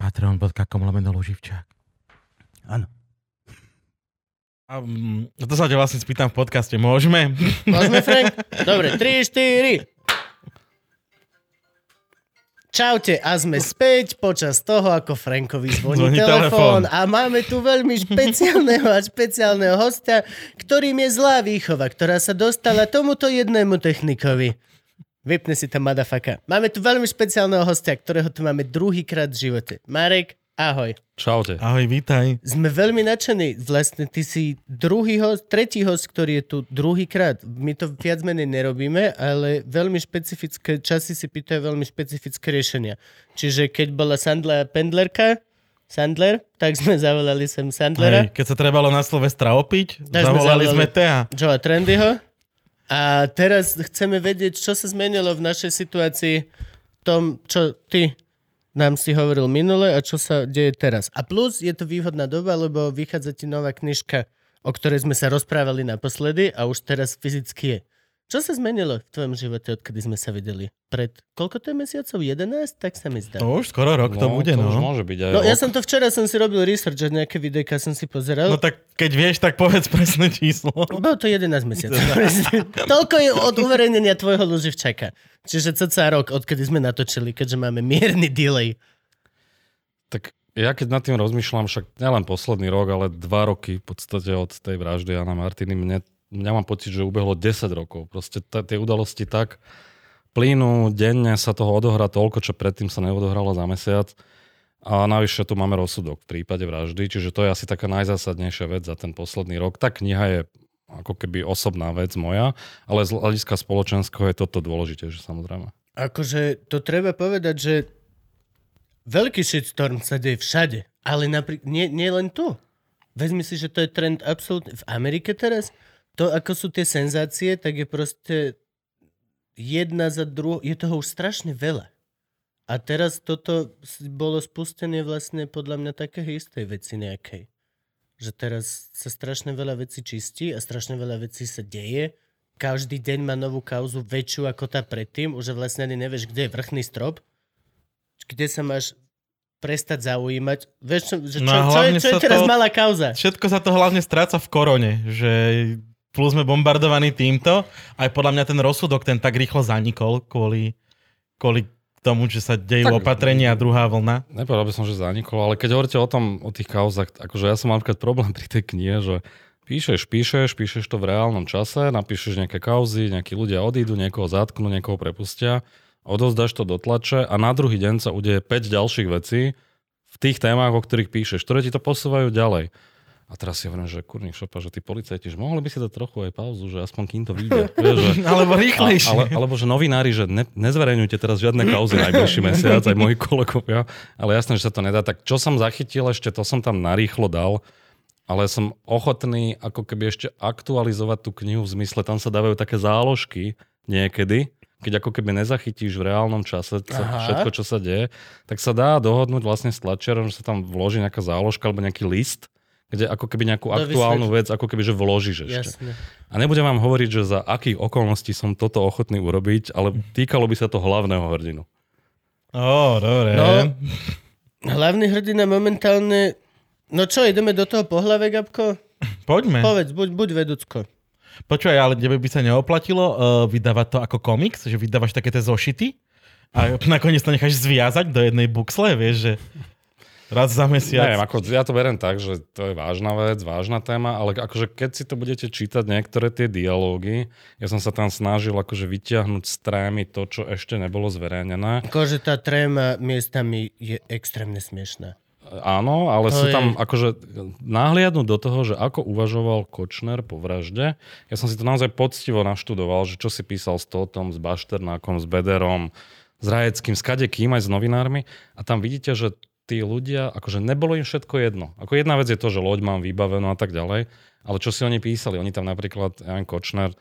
Patreon.com lomeno Luživčák. Áno. A mm, to sa ťa vlastne spýtam v podcaste. Môžeme? Môžeme, Frank? Dobre, 3, 4. Čaute a sme späť počas toho, ako Frankovi zvoní, Zvoní telefón telefón. a máme tu veľmi špeciálneho a špeciálneho hostia, ktorým je zlá výchova, ktorá sa dostala tomuto jednému technikovi. Vypne si tam madafaka. Máme tu veľmi špeciálneho hostia, ktorého tu máme druhýkrát v živote. Marek, ahoj. Čaute. Ahoj, vítaj. Sme veľmi nadšení. Vlastne ty si druhý host, tretí host, ktorý je tu druhýkrát. My to viac menej nerobíme, ale veľmi špecifické časy si pýtajú veľmi špecifické riešenia. Čiže keď bola Sandla Pendlerka, Sandler, tak sme zavolali sem Sandlera, Hej, keď sa trebalo na Silvestra opiť, Tak sme zavolali zavolali- sme Tea. Joea Trendyho. A teraz chceme vedieť, čo sa zmenilo v našej situácii, v tom, čo ty nám si hovoril minule a čo sa deje teraz. A plus je to výhodná doba, lebo vychádza ti nová knižka, o ktorej sme sa rozprávali naposledy a už teraz fyzicky je. Čo sa zmenilo v tvojom živote, odkedy sme sa videli? Pred koľko to je mesiacov? 11? Tak sa mi zdá. To už skoro rok to bude, to no. už môže byť aj No ja rok. som to včera som si robil research, že nejaké videjka som si pozeral. No tak keď vieš, tak povedz presné číslo. Bolo to 11 mesiacov. Toľko je od uverejnenia tvojho Luživčaka. Čiže cca rok, odkedy sme natočili, keďže máme mierny delay. Tak ja keď nad tým rozmýšľam, však nielen posledný rok, ale dva roky v podstate od tej vraždy Jana Martiny, mne, mňa mám pocit, že ubehlo 10 rokov. Proste t- tie udalosti tak plynú, denne sa toho odohrá toľko, čo predtým sa neodohralo za mesiac. A navyše tu máme rozsudok v prípade vraždy, čiže to je asi taká najzásadnejšia vec za ten posledný rok. Tá kniha je ako keby osobná vec moja, ale z hľadiska spoločenského je toto dôležitejšie samozrejme. Akože to treba povedať, že veľký shitstorm sa deje všade. Ale napríklad, nie, nie len tu. Vezmi si, že to je trend absolútne... V Amerike teraz, to ako sú tie senzácie, tak je proste jedna za druhou... Je toho už strašne veľa. A teraz toto bolo spustené vlastne podľa mňa také istej veci nejakej. Že teraz sa strašne veľa vecí čistí a strašne veľa vecí sa deje. Každý deň má novú kauzu väčšiu ako tá predtým. Už vlastne ani nevieš, kde je vrchný strop. Kde sa máš prestať zaujímať. Vieš, čo, že čo, No a čo, je, čo je teraz to- malá kauza? Všetko sa to hlavne stráca v korone, že plus sme bombardovaní týmto. Aj podľa mňa ten rozsudok ten tak rýchlo zanikol kvôli, kvôli tomu, že sa dejú Tak- opatrenia a druhá vlna. Nepovedal by som, že zanikol, ale keď hovoríte o tom, o tých kauzach, akože ja som mám napríklad problém pri tej knihe, že píšeš, píšeš, píšeš to v reálnom čase, napíšeš nejaké kauzy, nejakí ľudia odídu, niekoho zatknú, niekoho prepustia, odozdáš to do tlače a na druhý deň sa udeje 5 ďalších vecí v tých témach, o ktorých píšeš, ktoré ti to posúvajú ďalej. A teraz si hovorím, že kurník šopa, že tí policajti, že mohli by si dať trochu aj pauzu, že aspoň kým to vyjde. Že, Alebo rýchlejšie. ale, alebo že novinári, že ne, nezverejňujte teraz žiadne kauzy najbližší mesiac, aj moji kolegovia, ale jasné, že sa to nedá. Tak čo som zachytil ešte, to som tam narýchlo dal, ale som ochotný ako keby ešte aktualizovať tú knihu v zmysle, tam sa dávajú také záložky niekedy, keď ako keby nezachytíš v reálnom čase Aha. všetko, čo sa deje, tak sa dá dohodnúť vlastne s tlačiarom, že sa tam vloží nejaká záložka alebo nejaký list, kde ako keby nejakú To aktuálnu vec, ako keby že vložíš ešte. Jasne. A nebudem vám hovoriť, že za akých okolností som toto ochotný urobiť, ale týkalo by sa to hlavného hrdinu. Ó, dobre. No. Hlavný hrdina momentálne... No čo, ideme do toho pohľave, Gabko? Poďme. Povedz, buď, buď vedúcko. Počúvaj, ale tebe by sa neoplatilo uh, vydávať to ako komiks, že vydávaš také tie zošity a nakoniec to necháš zviazať do jednej buxle, vieš, že raz za mesiac. Neviem, ako, ja to beriem tak, že to je vážna vec, vážna téma, ale akože keď si to budete čítať niektoré tie dialógy, ja som sa tam snažil akože vyťahnuť z trémy to, čo ešte nebolo zverejnené. Akože tá tréma miestami je extrémne smiešná. Áno, ale To sú je- tam akože nahliadnúť do toho, že ako uvažoval Kočner po vražde. Ja som si to naozaj poctivo naštudoval, že čo si písal s Totom, s Bašternákom, s Bederom, s Rajeckým, s kadekým aj s novinármi. A tam vidíte, že tí ľudia, akože nebolo im všetko jedno. Ako jedna vec je to, že loď mám vybavenú a tak ďalej, ale čo si oni písali? Oni tam napríklad, Jan Kočner,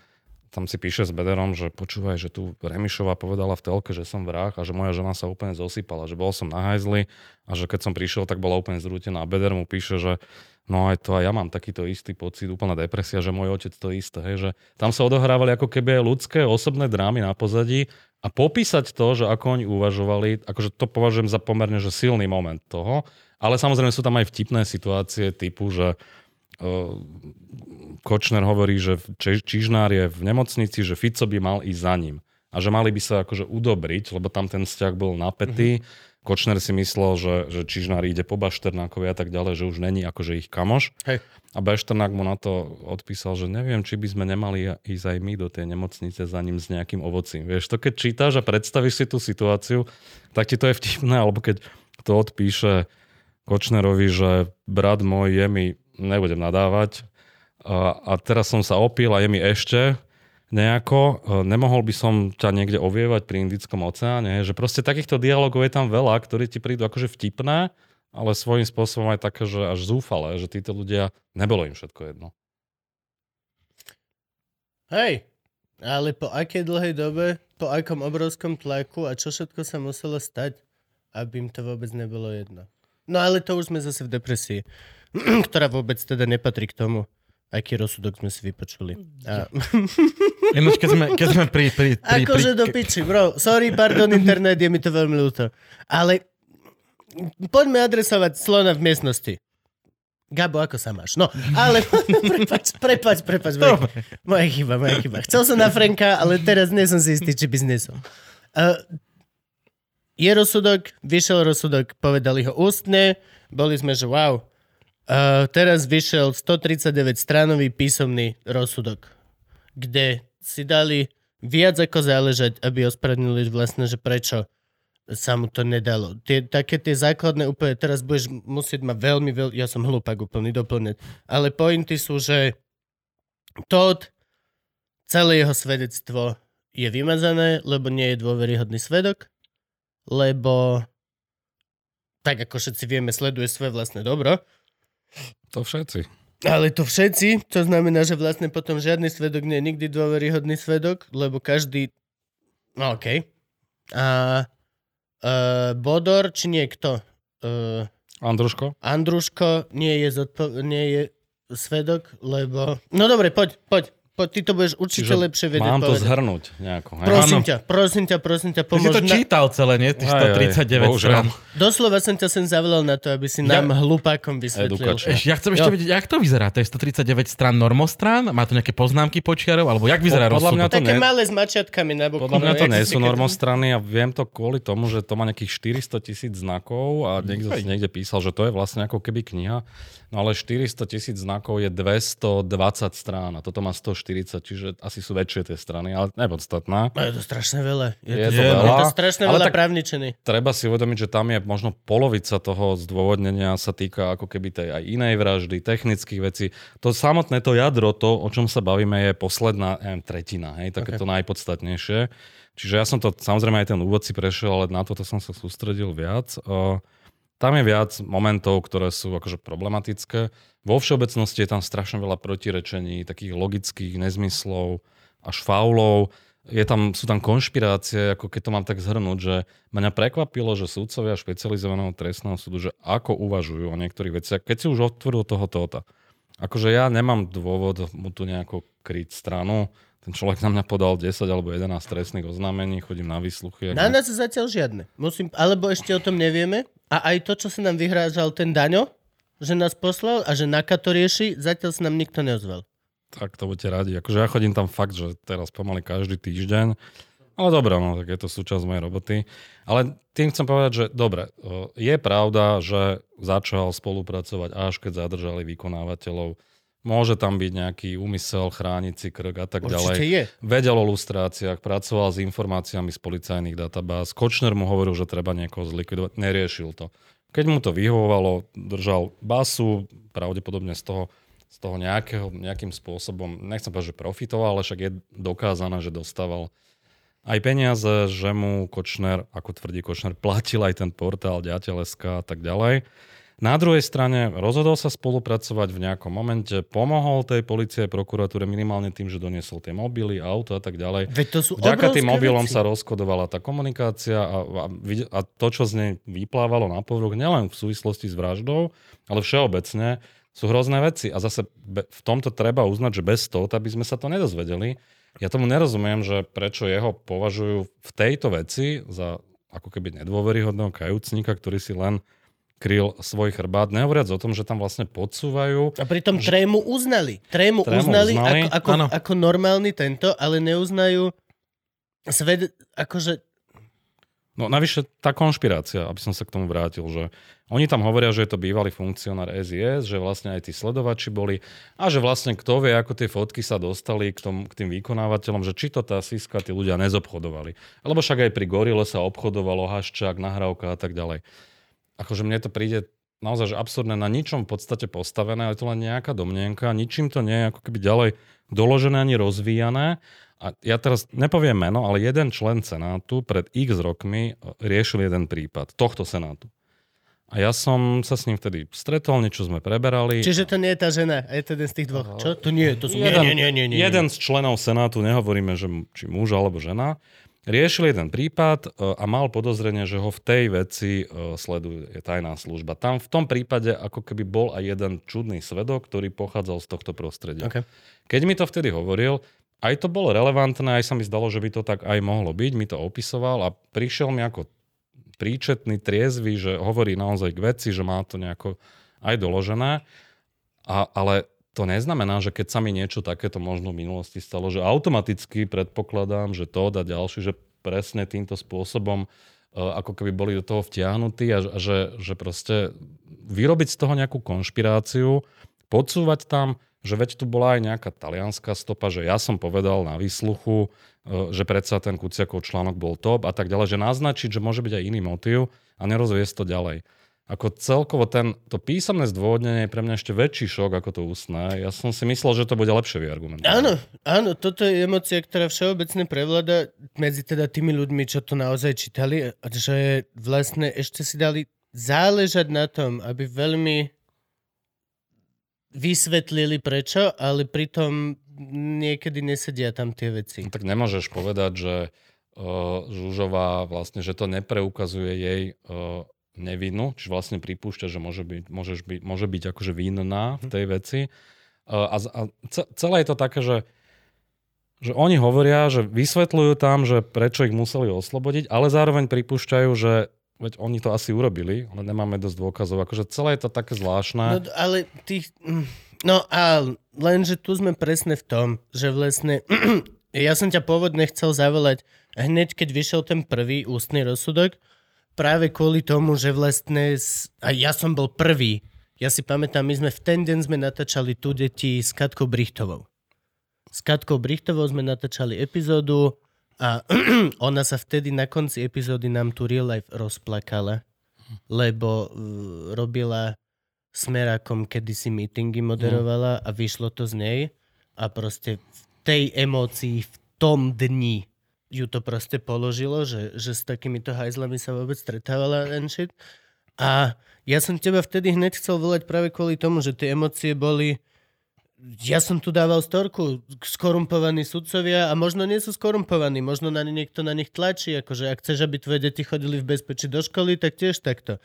tam si píše s Bederom, že počúvaj, že tu Remišová povedala v telke, že som vrah a že moja žena sa úplne zosypala, že bol som na hajzli a že keď som prišiel, tak bola úplne zrútená. A Beder mu píše, že no aj to aj ja mám takýto istý pocit, úplná depresia, že môj otec to isté. Hej, že tam sa odohrávali ako keby aj ľudské osobné drámy na pozadí a popísať to, že ako oni uvažovali, akože to považujem za pomerne že silný moment toho, ale samozrejme sú tam aj vtipné situácie typu, že Kočner hovorí, že Čižnár je v nemocnici, že Fico by mal ísť za ním. A že mali by sa akože udobriť, lebo tam ten vzťah bol napätý. Mm-hmm. Kočner si myslel, že, že Čižnár ide po Bašternákovi a tak ďalej, že už není akože ich kamoš. Hej. A Bašternák mu na to odpísal, že neviem, či by sme nemali ísť aj my do tej nemocnice za ním s nejakým ovocím. Vieš, to keď čítaš a predstavíš si tú situáciu, tak ti to je vtipné, alebo keď to odpíše Kočnerovi, že brat môj je mi, nebudem nadávať, a, a teraz som sa opil a je mi ešte nejako, e, nemohol by som ťa niekde ovievať pri Indickom oceáne, že proste takýchto dialogov je tam veľa, ktorí ti prídu akože vtipné, ale svojím spôsobom aj také, že až zúfale, že títo ľudia, nebolo im všetko jedno. Hej, ale po akej dlhej dobe, po akom obrovskom tlaku a čo všetko sa muselo stať, aby im to vôbec nebolo jedno. No ale to už sme zase v depresii, ktorá vôbec teda nepatrí k tomu Aký rozsudok sme si vypočuli. A... Ináč, keď sme, keď sme pri... pri, pri akože pri... do piči, bro. Sorry, pardon, internet, je mi to veľmi ľúto. Ale poďme adresovať slona v miestnosti. Gabo, ako sa máš? No, ale prepač, prepač, prepač. Moja, moja chyba, moja chyba. Chcel som na Franka, ale teraz nie som si istý, či biznesom. Uh, je rozsudok, vyšiel rozsudok, povedali ho ústne, boli sme, že wow, Uh, teraz vyšiel 139 stranový písomný rozsudok, kde si dali viac ako záležať, aby ospravedlnili vlastne, že prečo sa mu to nedalo. Tie, také tie základné úplne, teraz budeš musieť ma veľmi, veľmi, ja som hlúpak úplný doplneť, ale pointy sú, že Todd, celé jeho svedectvo je vymazané, lebo nie je dôveryhodný svedok, lebo tak ako všetci vieme, sleduje svoje vlastné dobro to všetci. Ale to všetci, to znamená, že vlastne potom žiadny svedok nie je nikdy dôveryhodný svedok, lebo každý... No okej. Okay. A uh, Bodor, či niekto? Uh, Andruško? Andruško nie je, zodpo- nie je svedok, lebo... No dobre, poď, poď. Po, ty to budeš určite Čiže lepšie vedieť Mám to povedať. zhrnúť nejako. Hej? Prosím ťa, prosím ťa, prosím ťa, pomôž. Ty si to čítal celé, nie? Tých 139 strán. Doslova som ťa sem zavolal na to, aby si ja... nám hlupákom vysvetlil. Edukačne. Ja chcem ešte jo. vedieť, jak to vyzerá? To je 139 strán normostrán? Má to nejaké poznámky počiarov? Alebo jak vyzerá Podľa mňa to Také ne... malé s mačiatkami na boku. Podľa mňa no, to nie sú normostrany a viem to kvôli tomu, že to má nejakých 400 tisíc znakov a niekto si niekde písal, že to je vlastne ako keby kniha. No ale 400 tisíc znakov je 220 strán a toto má 140, čiže asi sú väčšie tie strany, ale nepodstatná. No je to strašne veľa. Je, je, to, to, veľa, je to strašne ale veľa právničiny. Treba si uvedomiť, že tam je možno polovica toho zdôvodnenia sa týka ako keby tej aj inej vraždy, technických vecí. To samotné to jadro, to, o čom sa bavíme, je posledná neviem, tretina, hej, také okay. to najpodstatnejšie. Čiže ja som to, samozrejme aj ten úvod si prešiel, ale na toto som sa sústredil viac. Uh, tam je viac momentov, ktoré sú akože problematické. Vo všeobecnosti je tam strašne veľa protirečení, takých logických nezmyslov, až faulov. Je tam, sú tam konšpirácie, ako keď to mám tak zhrnúť, že mňa prekvapilo, že súdcovia špecializovaného trestného súdu, že ako uvažujú o niektorých veciach, keď si už otvoril toho tota. Akože ja nemám dôvod mu tu nejako kryť stranu, ten človek na mňa podal 10 alebo 11 trestných oznámení, chodím na výsluchy. Na nás zatiaľ žiadne. Musím, alebo ešte o tom nevieme. A aj to, čo sa nám vyhrážal ten Daňo, že nás poslal a že Naka to rieši, zatiaľ sa nám nikto neozval. Tak to budete radi. Akože ja chodím tam fakt, že teraz pomaly každý týždeň. Ale dobre, no, tak je to súčasť mojej roboty. Ale tým chcem povedať, že dobre, je pravda, že začal spolupracovať až keď zadržali vykonávateľov Môže tam byť nejaký úmysel chrániť si krk a tak Určite ďalej. je. Vedel o lustráciách, pracoval s informáciami z policajných databáz. Kočner mu hovoril, že treba niekoho zlikvidovať. Neriešil to. Keď mu to vyhovovalo, držal basu, pravdepodobne z toho, z toho nejakého, nejakým spôsobom, nechcem povedať, že profitoval, ale však je dokázané, že dostával aj peniaze, že mu Kočner, ako tvrdí Kočner, platil aj ten portál ďateľeska a tak ďalej. Na druhej strane rozhodol sa spolupracovať v nejakom momente, pomohol tej policie prokuratúre minimálne tým, že doniesol tie mobily, auto a tak ďalej. Veď to sú Vďaka tým mobilom veci. sa rozkodovala tá komunikácia a, a, a to, čo z nej vyplávalo na povrch, nielen v súvislosti s vraždou, ale všeobecne, sú hrozné veci. A zase v tomto treba uznať, že bez toho by sme sa to nedozvedeli. Ja tomu nerozumiem, že prečo jeho považujú v tejto veci za ako keby nedôveryhodného kajúcnika, ktorý si len kryl svoj chrbát, nehovoriac o tom, že tam vlastne podsúvajú A pritom trému uznali. Trému, Trému uznali, uznali, ako, ako, ako normálny tento, ale neuznajú svet, akože No navyše tá konšpirácia, aby som sa k tomu vrátil, že oni tam hovoria, že je to bývalý funkcionár SIS, že vlastne aj tí sledovači boli a že vlastne kto vie, ako tie fotky sa dostali k, tom, k tým vykonávateľom, že či to tá Siska tí ľudia nezobchodovali. Lebo však aj pri Gorile sa obchodovalo haščák, nahrávka a tak ďalej. Akože mne to príde naozaj že absurdné, na ničom v podstate postavené, ale to len nejaká domnienka, ničím to nie je ako keby ďalej doložené ani rozvíjané. A ja teraz nepoviem meno, ale jeden člen Senátu pred x rokmi e, riešil jeden prípad tohto Senátu. A ja som sa s ním vtedy stretol, niečo sme preberali. Čiže to nie je tá žena, je to jeden z tých dvoch. Čo? To nie, to sú... jeden, nie, nie, nie, nie, nie. jeden z členov Senátu, nehovoríme, že či muž alebo žena, riešil jeden prípad e, a mal podozrenie, že ho v tej veci e, sleduje tajná služba. Tam v tom prípade ako keby bol aj jeden čudný svedok, ktorý pochádzal z tohto prostredia. Okay. Keď mi to vtedy hovoril, aj to bolo relevantné, aj sa mi zdalo, že by to tak aj mohlo byť, mi to opisoval a prišiel mi ako príčetný, triezvy, že hovorí naozaj k veci, že má to nejako aj doložené. A, ale to neznamená, že keď sa mi niečo takéto možno v minulosti stalo, že automaticky predpokladám, že to a ďalší, že presne týmto spôsobom e, ako keby boli do toho vtiahnutí a že- že, proste vyrobiť z toho nejakú konšpiráciu, podsúvať tam, že veď tu bola aj nejaká talianská stopa, že ja som povedal na výsluchu, e, že predsa ten Kuciakov článok bol top a tak ďalej, že naznačiť, že môže byť aj iný motív a nerozviesť to ďalej. Ako celkovo ten, to písomné zdôvodnenie je pre mňa ešte väčší šok ako to ústne. Ja som si myslel, že to bude lepšie vyargumentované. Áno, áno, toto je emocia, ktorá všeobecne prevláda medzi teda tými ľuďmi, čo to naozaj čítali, a že vlastne ešte si dali záležať na tom, aby veľmi vysvetlili prečo, ale pritom niekedy nesedia tam tie veci. No tak nemôžeš povedať, že uh, Žužová vlastne, že to nepreukazuje jej uh, nevinu, čiže vlastne pripúšťa, že môže byť, môžeš byť, môže byť akože vinná v tej veci. A, a ce- celé je to také, že že oni hovoria, že vysvetľujú tam, že prečo ich museli oslobodiť, ale zároveň pripúšťajú, že veď oni to asi urobili, ale nemáme dosť dôkazov. Akože celé je to také No zvláštne. ale tých... No a lenže tu sme presne v tom, že vlastne... ja som ťa pôvodne chcel zavolať hneď, keď vyšiel ten prvý ústny rozsudok, práve kvôli tomu, že vlastne... A ja som bol prvý. Ja si pamätám, my sme v ten deň sme natáčali tu deti s Katkou Brichtovou. S Katkou Brichtovou sme natáčali epizódu a ona sa vtedy na konci epizódy nám tu real life rozplakala, lebo uh, robila smerákom kedysi meetingy moderovala a vyšlo to z nej a proste v tej emócii v tom dni ju to proste položilo, že, že s takýmito hajzlami sa vôbec stretávala and shit. A ja som teba vtedy hneď chcel volať práve kvôli tomu, že tie emócie boli ja som tu dával storku, skorumpovaní sudcovia a možno nie sú skorumpovaní, možno na niekto na nich tlačí, akože ak chceš, aby tvoje deti chodili v bezpečí do školy, tak tiež takto.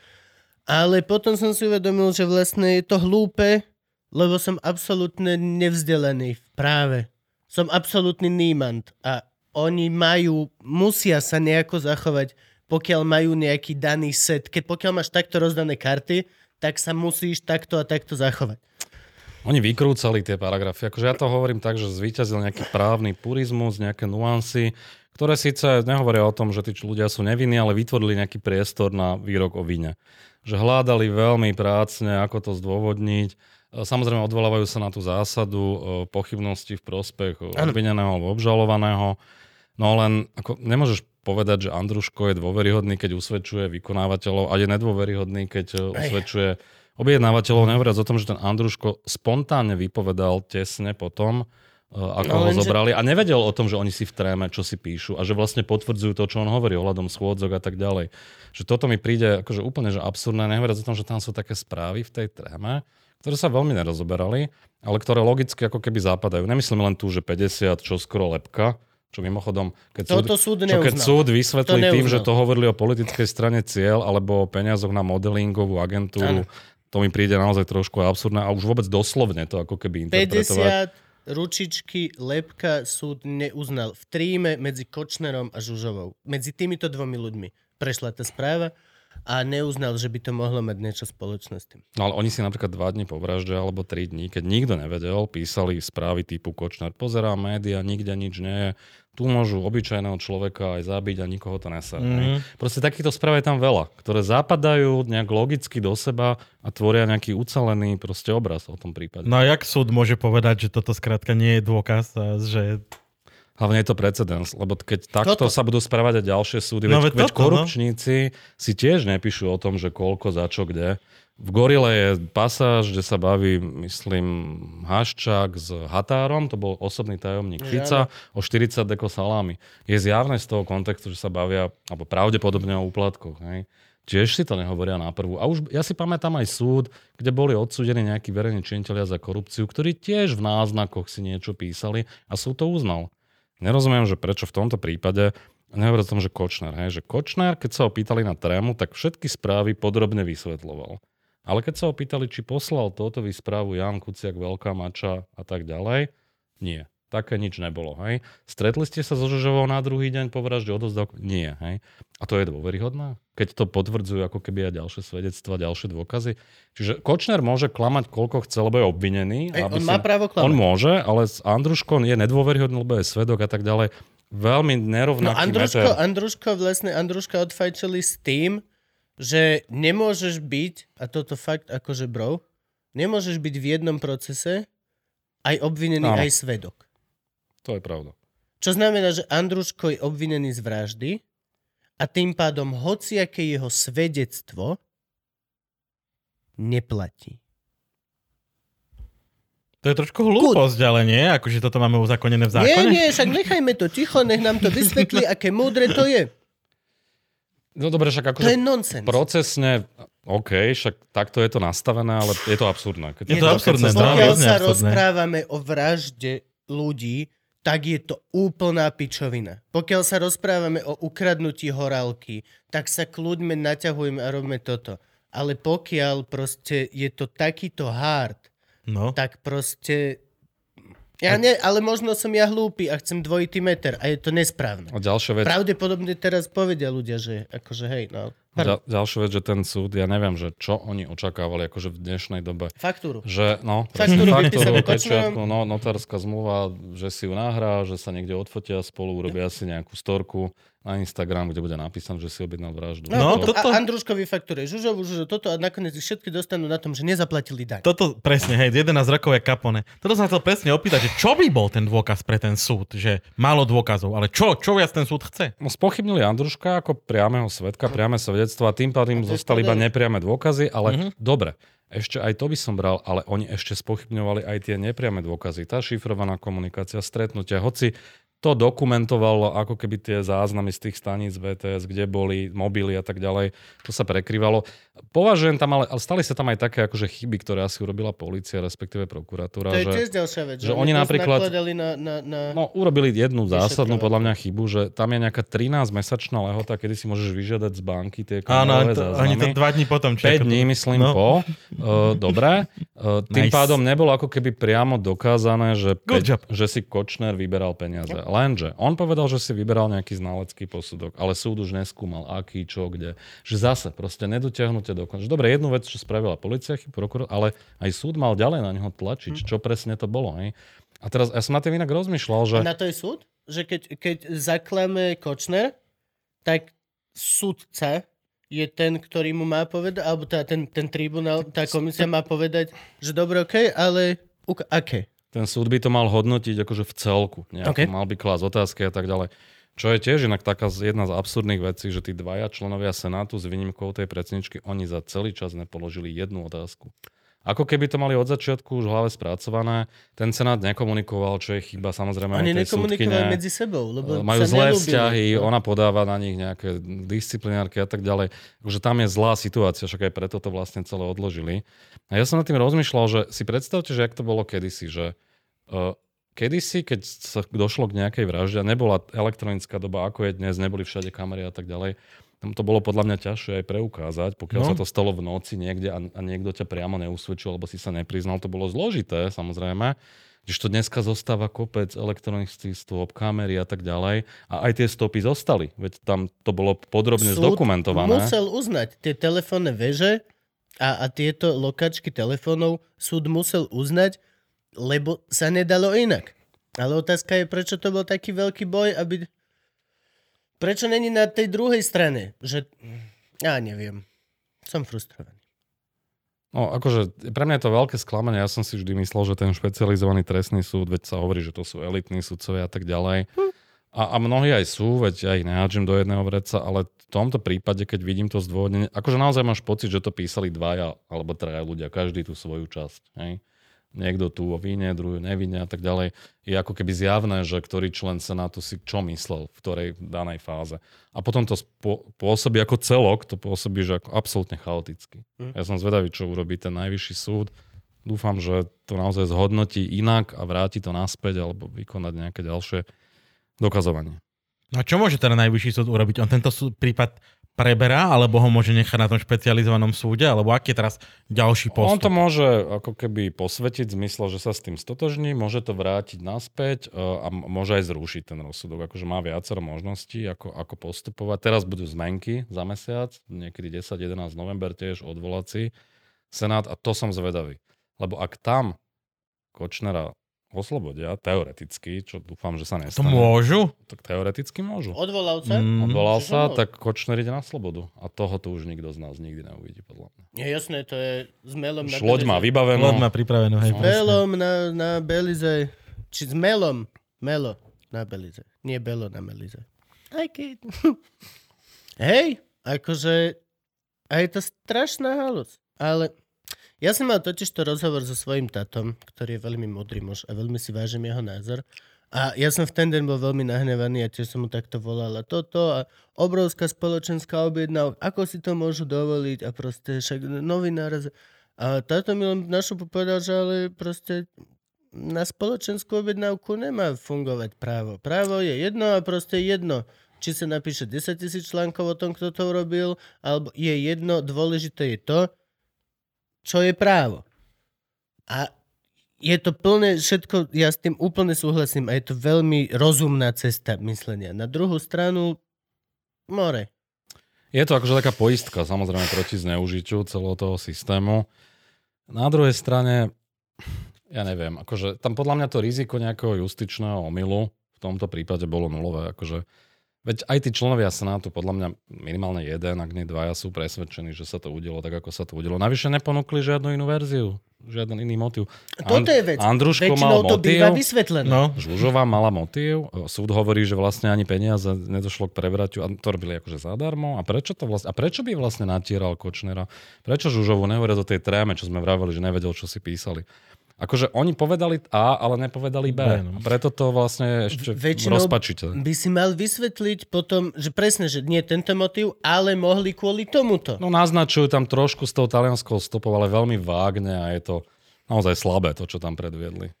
Ale potom som si uvedomil, že vlastne je to hlúpe, lebo som absolútne nevzdelaný v práve. Som absolútny nímant a oni majú, musia sa nejako zachovať, pokiaľ majú nejaký daný set. Keď pokiaľ máš takto rozdané karty, tak sa musíš takto a takto zachovať. Oni vykrúcali tie paragrafy. Akože ja to hovorím tak, že zvíťazil nejaký právny purizmus, nejaké nuancy, ktoré síce nehovoria o tom, že tí ľudia sú nevinní, ale vytvorili nejaký priestor na výrok o vine. Že hľadali veľmi prácne, ako to zdôvodniť. E, Samozrejme odvolávajú sa na tú zásadu e, pochybnosti v prospech obvineného alebo obžalovaného. No len ako nemôžeš povedať, že Andruško je dôveryhodný, keď usvedčuje vykonávateľov a je nedôveryhodný, keď e, usvedčuje objednávateľov, nehovoriac o tom, že ten Andruško spontánne vypovedal tesne potom, ako No, ho lenže- zobrali a nevedel o tom, že oni si v tréme, čo si píšu a že vlastne potvrdzujú to, čo on hovorí ohľadom schôdzok a tak ďalej. Že toto mi príde akože úplne že absurdné, nehovoriac o tom, že tam sú také správy v tej tréme, ktoré sa veľmi nerozoberali, ale ktoré logicky ako keby zapadajú. Nemyslím len tu, že 50, čo skoro lepka, čo mimochodom, keď Toto súd čo keď súd vysvetlí To tým, že to hovorili o politickej strane cieľ alebo o peniazoch na modelingovú agentúru, to mi príde naozaj trošku absurdné a už vôbec doslovne to ako keby interpretovať. 50 ručičky lepka súd neuznal v tríme medzi Kočnerom a Žužovou. Medzi týmito dvomi ľuďmi prešla tá správa a neuznal, že by to mohlo mať niečo spoločné s tým. No ale oni si napríklad dva dní po vražde alebo tri dní, keď nikto nevedel, písali správy typu Kočner. Pozerá média, nikde nič nie je. Tu môžu obyčajného človeka aj zabiť a nikoho to nesá. Mm. Proste takýchto správ je tam veľa, ktoré zapadajú nejak logicky do seba a tvoria nejaký ucelený proste obraz o tom prípade. No a jak súd môže povedať, že toto skrátka nie je dôkaz, že... Hlavne je to precedens, lebo keď takto Toto. sa budú správať aj ďalšie súdy, No veď, veď toto, no. korupčníci si tiež nepíšu o tom, že koľko, za čo, kde. V Gorile je pasáž, kde sa baví, myslím, Haščák s Határom, to bol osobný tajomník Fica, o 40 deko salámy. Je zjavné z toho kontextu, že sa bavia, alebo pravdepodobne o úplatkoch. Hej. Tiež si to nehovoria na prvú. A už ja si pamätám aj súd, kde boli odsúdení nejakí verejní činiteľia za korupciu, ktorí tiež v náznakoch si niečo písali a súd to uznal. Nerozumiem, že prečo v tomto prípade, nehovorím o tom, že Kočner, hej, že Kočner, keď sa ho pýtali na trému, tak všetky správy podrobne vysvetloval. Ale keď sa ho pýtali, či poslal toto správu Jan Kuciak, Veľká Mača a tak ďalej, nie. Také nič nebolo, hej. Stretli ste sa so Žožovou na druhý deň po vražde odozdal? Nie, hej. A to je dôveryhodné? Keď to potvrdzujú ako keby aj ďalšie svedectva, ďalšie dôkazy. Čiže Kočner môže klamať, koľko chce, lebo je obvinený. Ej, on si- má právo klamať. On môže, ale s Andruškom je nedôveryhodný, lebo je svedok a tak ďalej. Veľmi No nerovnaký Andruško, meter. Andruško, vlastne Andruška odfajčili s tým, že nemôžeš byť, a toto fakt akože bro, nemôžeš byť v jednom procese aj obvinený, Áno. aj svedok. To je pravda. Čo znamená, že Andruško je obvinený z vraždy a tým pádom hociaké jeho svedectvo neplatí. To je trošku hlúposť, ale nie? Akože toto máme uzakonené v Nie, zákone? nie, však nechajme to ticho, nech nám to vysvetlí, aké múdre to je. No dobre, však To akože je nonsens. procesne, OK, však takto je to nastavené, ale je to absurdné. Keď Je to absurdné, keď no, sa- hrozne sa rozprávame o vražde ľudí, tak je to úplná pičovina. Pokiaľ sa rozprávame o ukradnutí horálky, tak sa kľudme naťahujeme a robíme toto. Ale pokiaľ proste je to takýto hard, No. tak proste... Ja ne, ale možno som ja hlúpy a chcem dvojitý meter a je to nesprávne. A ďalšia vec, Pravdepodobne teraz povedia ľudia, že akože hej, no, ďal, ďalšia vec, že ten súd, ja neviem, že čo oni očakávali akože v dnešnej dobe. faktúru. Že, no, Faktúru faktúru, pečiatku, no, notárska zmluva, že si ju nahrá, že sa niekde odfotia spolu, urobia si nejakú storku na Instagram, kde bude napísané, že si objednal vraždu. No, No, no toto-. A Andruškovi faktúre Žužovu, Žužo, toto a nakoniec ich všetky dostanú na tom, že nezaplatili daň. Toto presne, hej, 11 rokov je kapone. Toto sa chcel presne opýtať, že čo by bol ten dôkaz pre ten súd? Že málo dôkazov, ale čo? Čo viac ten súd chce? No, spochybnili Andruška ako priameho svetka, priame svedectvo a tým pádom to zostali iba nepriame dôkazy, ale Mhm. mm-hmm. dobre, ešte aj to by som bral, ale oni ešte spochybňovali aj tie nepriame dôkazy. Tá šifrovaná komunikácia, stretnutia, hoci to dokumentovalo ako keby tie záznamy z tých staníc VTS, kde boli mobily a tak ďalej, to sa prekrývalo. Považujem tam, ale, ale stali sa tam aj také akože chyby, ktoré asi urobila policia, respektíve prokuratúra. To je že... tiež ďalšia vec. že oni napríklad- Na, na, na... No, urobili jednu zásadnú podľa mňa chybu, že tam je nejaká 13-mesačná lehota, kedy si môžeš vyžiadať z banky tie Áno, to, záznamy. oni to dva dní potom 5 dní, myslím, No. po. Uh, dobre. Uh, tým Nice. pádom nebolo ako keby priamo dokázané, že, peť, že si Kočner vyberal peniaze. Lenže on povedal, že si vyberal nejaký znalecký posudok, ale súd už neskúmal, aký, čo, kde. Že zase proste nedotiahnutie do konca. Že Dobre, jednu vec, čo spravila policia, prokuror, ale aj súd mal ďalej na neho tlačiť, čo presne to bolo. Hej. A teraz ja som na tým inak rozmýšľal, že... A na to je súd? Že keď, keď zaklame Kočner, tak súdca je ten, ktorý mu má povedať, alebo tá, ten, ten tribunál, tá komisia má povedať, že dobre, okej, ale aké? Ten súd by to mal hodnotiť akože v celku. Nejako, OK. Mal by klásť otázky a tak ďalej. Čo je tiež inak taká jedna z absurdných vecí, že tí dvaja členovia Senátu s výnimkou tej predsedničky, oni za celý čas nepoložili jednu otázku. Ako keby to mali od začiatku už v hlave spracované. Ten senát nekomunikoval, čo je chyba samozrejme Oni tej nekomunikovali medzi sebou, lebo majú sa zlé nelúbili. vzťahy, No. ona podáva na nich nejaké disciplinárky a tak ďalej. Takže tam je zlá situácia, však aj preto to vlastne celé odložili. A ja som nad tým rozmýšľal, že si predstavte, že jak to bolo kedysi, že uh, kedysi, keď sa došlo k nejakej vražde, nebola elektronická doba, ako je dnes, neboli všade kamery a tak ďalej, tam to bolo podľa mňa ťažšie aj preukázať, pokiaľ No. sa to stalo v noci niekde a, a niekto ťa priamo neusvedčil, alebo si sa nepriznal, to bolo zložité, samozrejme. Když to dneska zostáva kopec elektronických stôp, kamery a tak ďalej. A aj tie stopy zostali, veď tam to bolo podrobne Súd zdokumentované. musel uznať tie telefónne veže a, a tieto lokačky telefónov súd musel uznať, lebo sa nedalo inak. Ale otázka je, prečo to bol taký veľký boj, aby... Prečo není na tej druhej strane? Že... Ja neviem. Som frustrovaný. No, akože pre mňa je to veľké sklamanie. Ja som si vždy myslel, že ten špecializovaný trestný súd, veď sa hovorí, že to sú elitní sudcovia a tak ďalej. A, a mnohí aj sú, veď ja ich nehádžem do jedného vreca, ale v tomto prípade, keď vidím to zdôvodnenie, akože naozaj máš pocit, že to písali dvaja alebo traja ľudia, každý tú svoju časť. Hej? Niekto tu o víne, druhý nevine a tak ďalej. Je ako keby zjavné, že ktorý člen Senátu si čo myslel v ktorej danej fáze. A potom to spô- pôsobí ako celok, to pôsobí, že ako absolútne chaoticky. Hm. Ja som zvedavý, čo urobí ten najvyšší súd. Dúfam, že to naozaj zhodnotí inak a vráti to naspäť alebo vykonať nejaké ďalšie dokazovanie. No a čo môže teda najvyšší súd urobiť? On tento súd, prípad preberá, alebo ho môže nechať na tom špecializovanom súde, alebo aký je teraz ďalší On to postup? môže ako keby posvetiť v že sa s tým stotožní, môže to vrátiť naspäť e, a môže aj zrušiť ten rozsudok. Akože má viacero možností, ako, ako postupovať. Teraz budú zmenky za mesiac, niekedy 10-11 november tiež odvolací senát a to som zvedavý. Lebo ak tam Kočnera oslobodia, teoreticky, čo dúfam, že sa To nestane, môžu? tak teoreticky môžu. Odvolal sa? Mm. Odvolal sa, môžu. tak Kočner ide na slobodu. A toho tu už nikto z nás nikdy neuvidí, podľa mňa. Je jasné, to je s melom na Už loď má vybavenú. Loď má pripravenú, hej. Presne. Melom na, na Belize. Či s melom. Melo na Belize. Nie belo na Belize. Aj keď. Hej, akože a je to strašná halus. Ale ja som mal totiž to rozhovor so svojím tatom, ktorý je veľmi modrý muž a veľmi si vážim jeho názor. A ja som v ten deň bol veľmi nahnevaný a tiež som mu takto volal a toto a obrovská spoločenská objednávka, ako si to môžu dovoliť a proste však novinár. A táto mi len našupu povedal, že ale proste na spoločenskú objednávku nemá fungovať právo. Právo je jedno a proste jedno. Či sa napíše 10 tisíc článkov o tom, kto to urobil, alebo je jedno, dôležité je to, čo je právo. A je to plné, všetko, ja s tým úplne súhlasím a je to veľmi rozumná cesta myslenia. Na druhú stranu, more. Je to akože taká poistka, samozrejme, proti zneužitiu celého toho systému. Na druhej strane, ja neviem, akože tam podľa mňa to riziko nejakého justičného omylu v tomto prípade bolo nulové. Akože, veď aj tí členovia Senátu, podľa mňa minimálne jeden, ak nie dvaja, sú presvedčení, že sa to udialo tak, ako sa to udialo. Navyše neponúkli žiadnu inú verziu, žiaden iný motiv. Toto je vec. Andruško Väčšinou mal to býva motív. vysvetlené. No, Žužová mala motív, súd hovorí, že vlastne ani peniaze nedošlo k prevratiu a to robili akože zadarmo. A prečo to vlastne, a prečo by vlastne natieral Kočnera? Prečo Žužovu nehovoria do tej tréme, čo sme vraveli, že nevedel, čo si písali? Akože oni povedali A, ale nepovedali B. No. A preto to vlastne ešte Väčšinou rozpačíte. by si mal vysvetliť potom, že presne, že nie tento motív, ale mohli kvôli tomuto. No naznačujú tam trošku s tou talianskou stopou, ale veľmi vágne a je to naozaj slabé to, čo tam predviedli.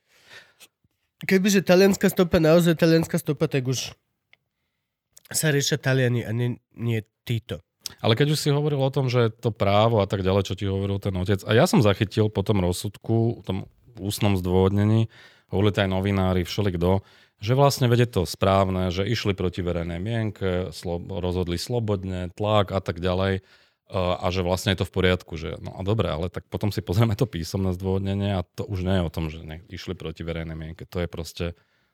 Kebyže talianská stopa, naozaj talianská stopa, tak už sa riešia Taliani a nie, nie títo. Ale keď už si hovoril o tom, že to právo a tak ďalej, čo ti hovoril ten otec, a ja som zachytil po tom rozsudku, tom ústnom zdôvodnení, hovorili aj novinári, všelikto, že vlastne vede to správne, že išli proti verejnej mienke, slo- rozhodli slobodne, tlak a tak ďalej a a že vlastne je to v poriadku, že no a dobre, ale tak potom si pozrieme to písomné zdôvodnenie a to už nie je o tom, že ne, išli proti verejnej mienke. To je proste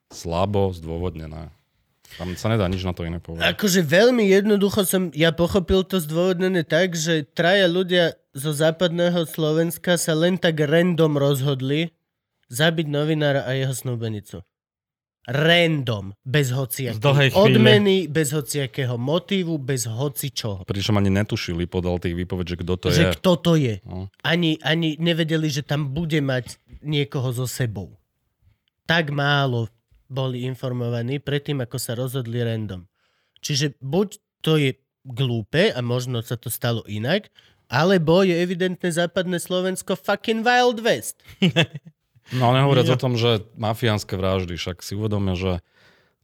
slabo zdôvodnené. Tam sa nedá nič na to iné povedať. Akože veľmi jednoducho som, ja pochopil to zdôvodnené tak, že traja ľudia zo západného Slovenska sa len tak random rozhodli zabiť novinára a jeho snúbenicu. Random, bez hociakej odmeny, bez hociakého motívu, bez hoci čoho. Pričom ani netušili podal tých výpoveď, že kto to že je. kto to je. No. Ani, ani nevedeli, že tam bude mať niekoho so sebou. Tak málo boli informovaní predtým, ako sa rozhodli random. Čiže buď to je glúpe a možno sa to stalo inak, alebo je evidentné západné Slovensko fucking Wild West. No nehovoriac Ja. o tom, že mafiánske vraždy, však si uvedomia, že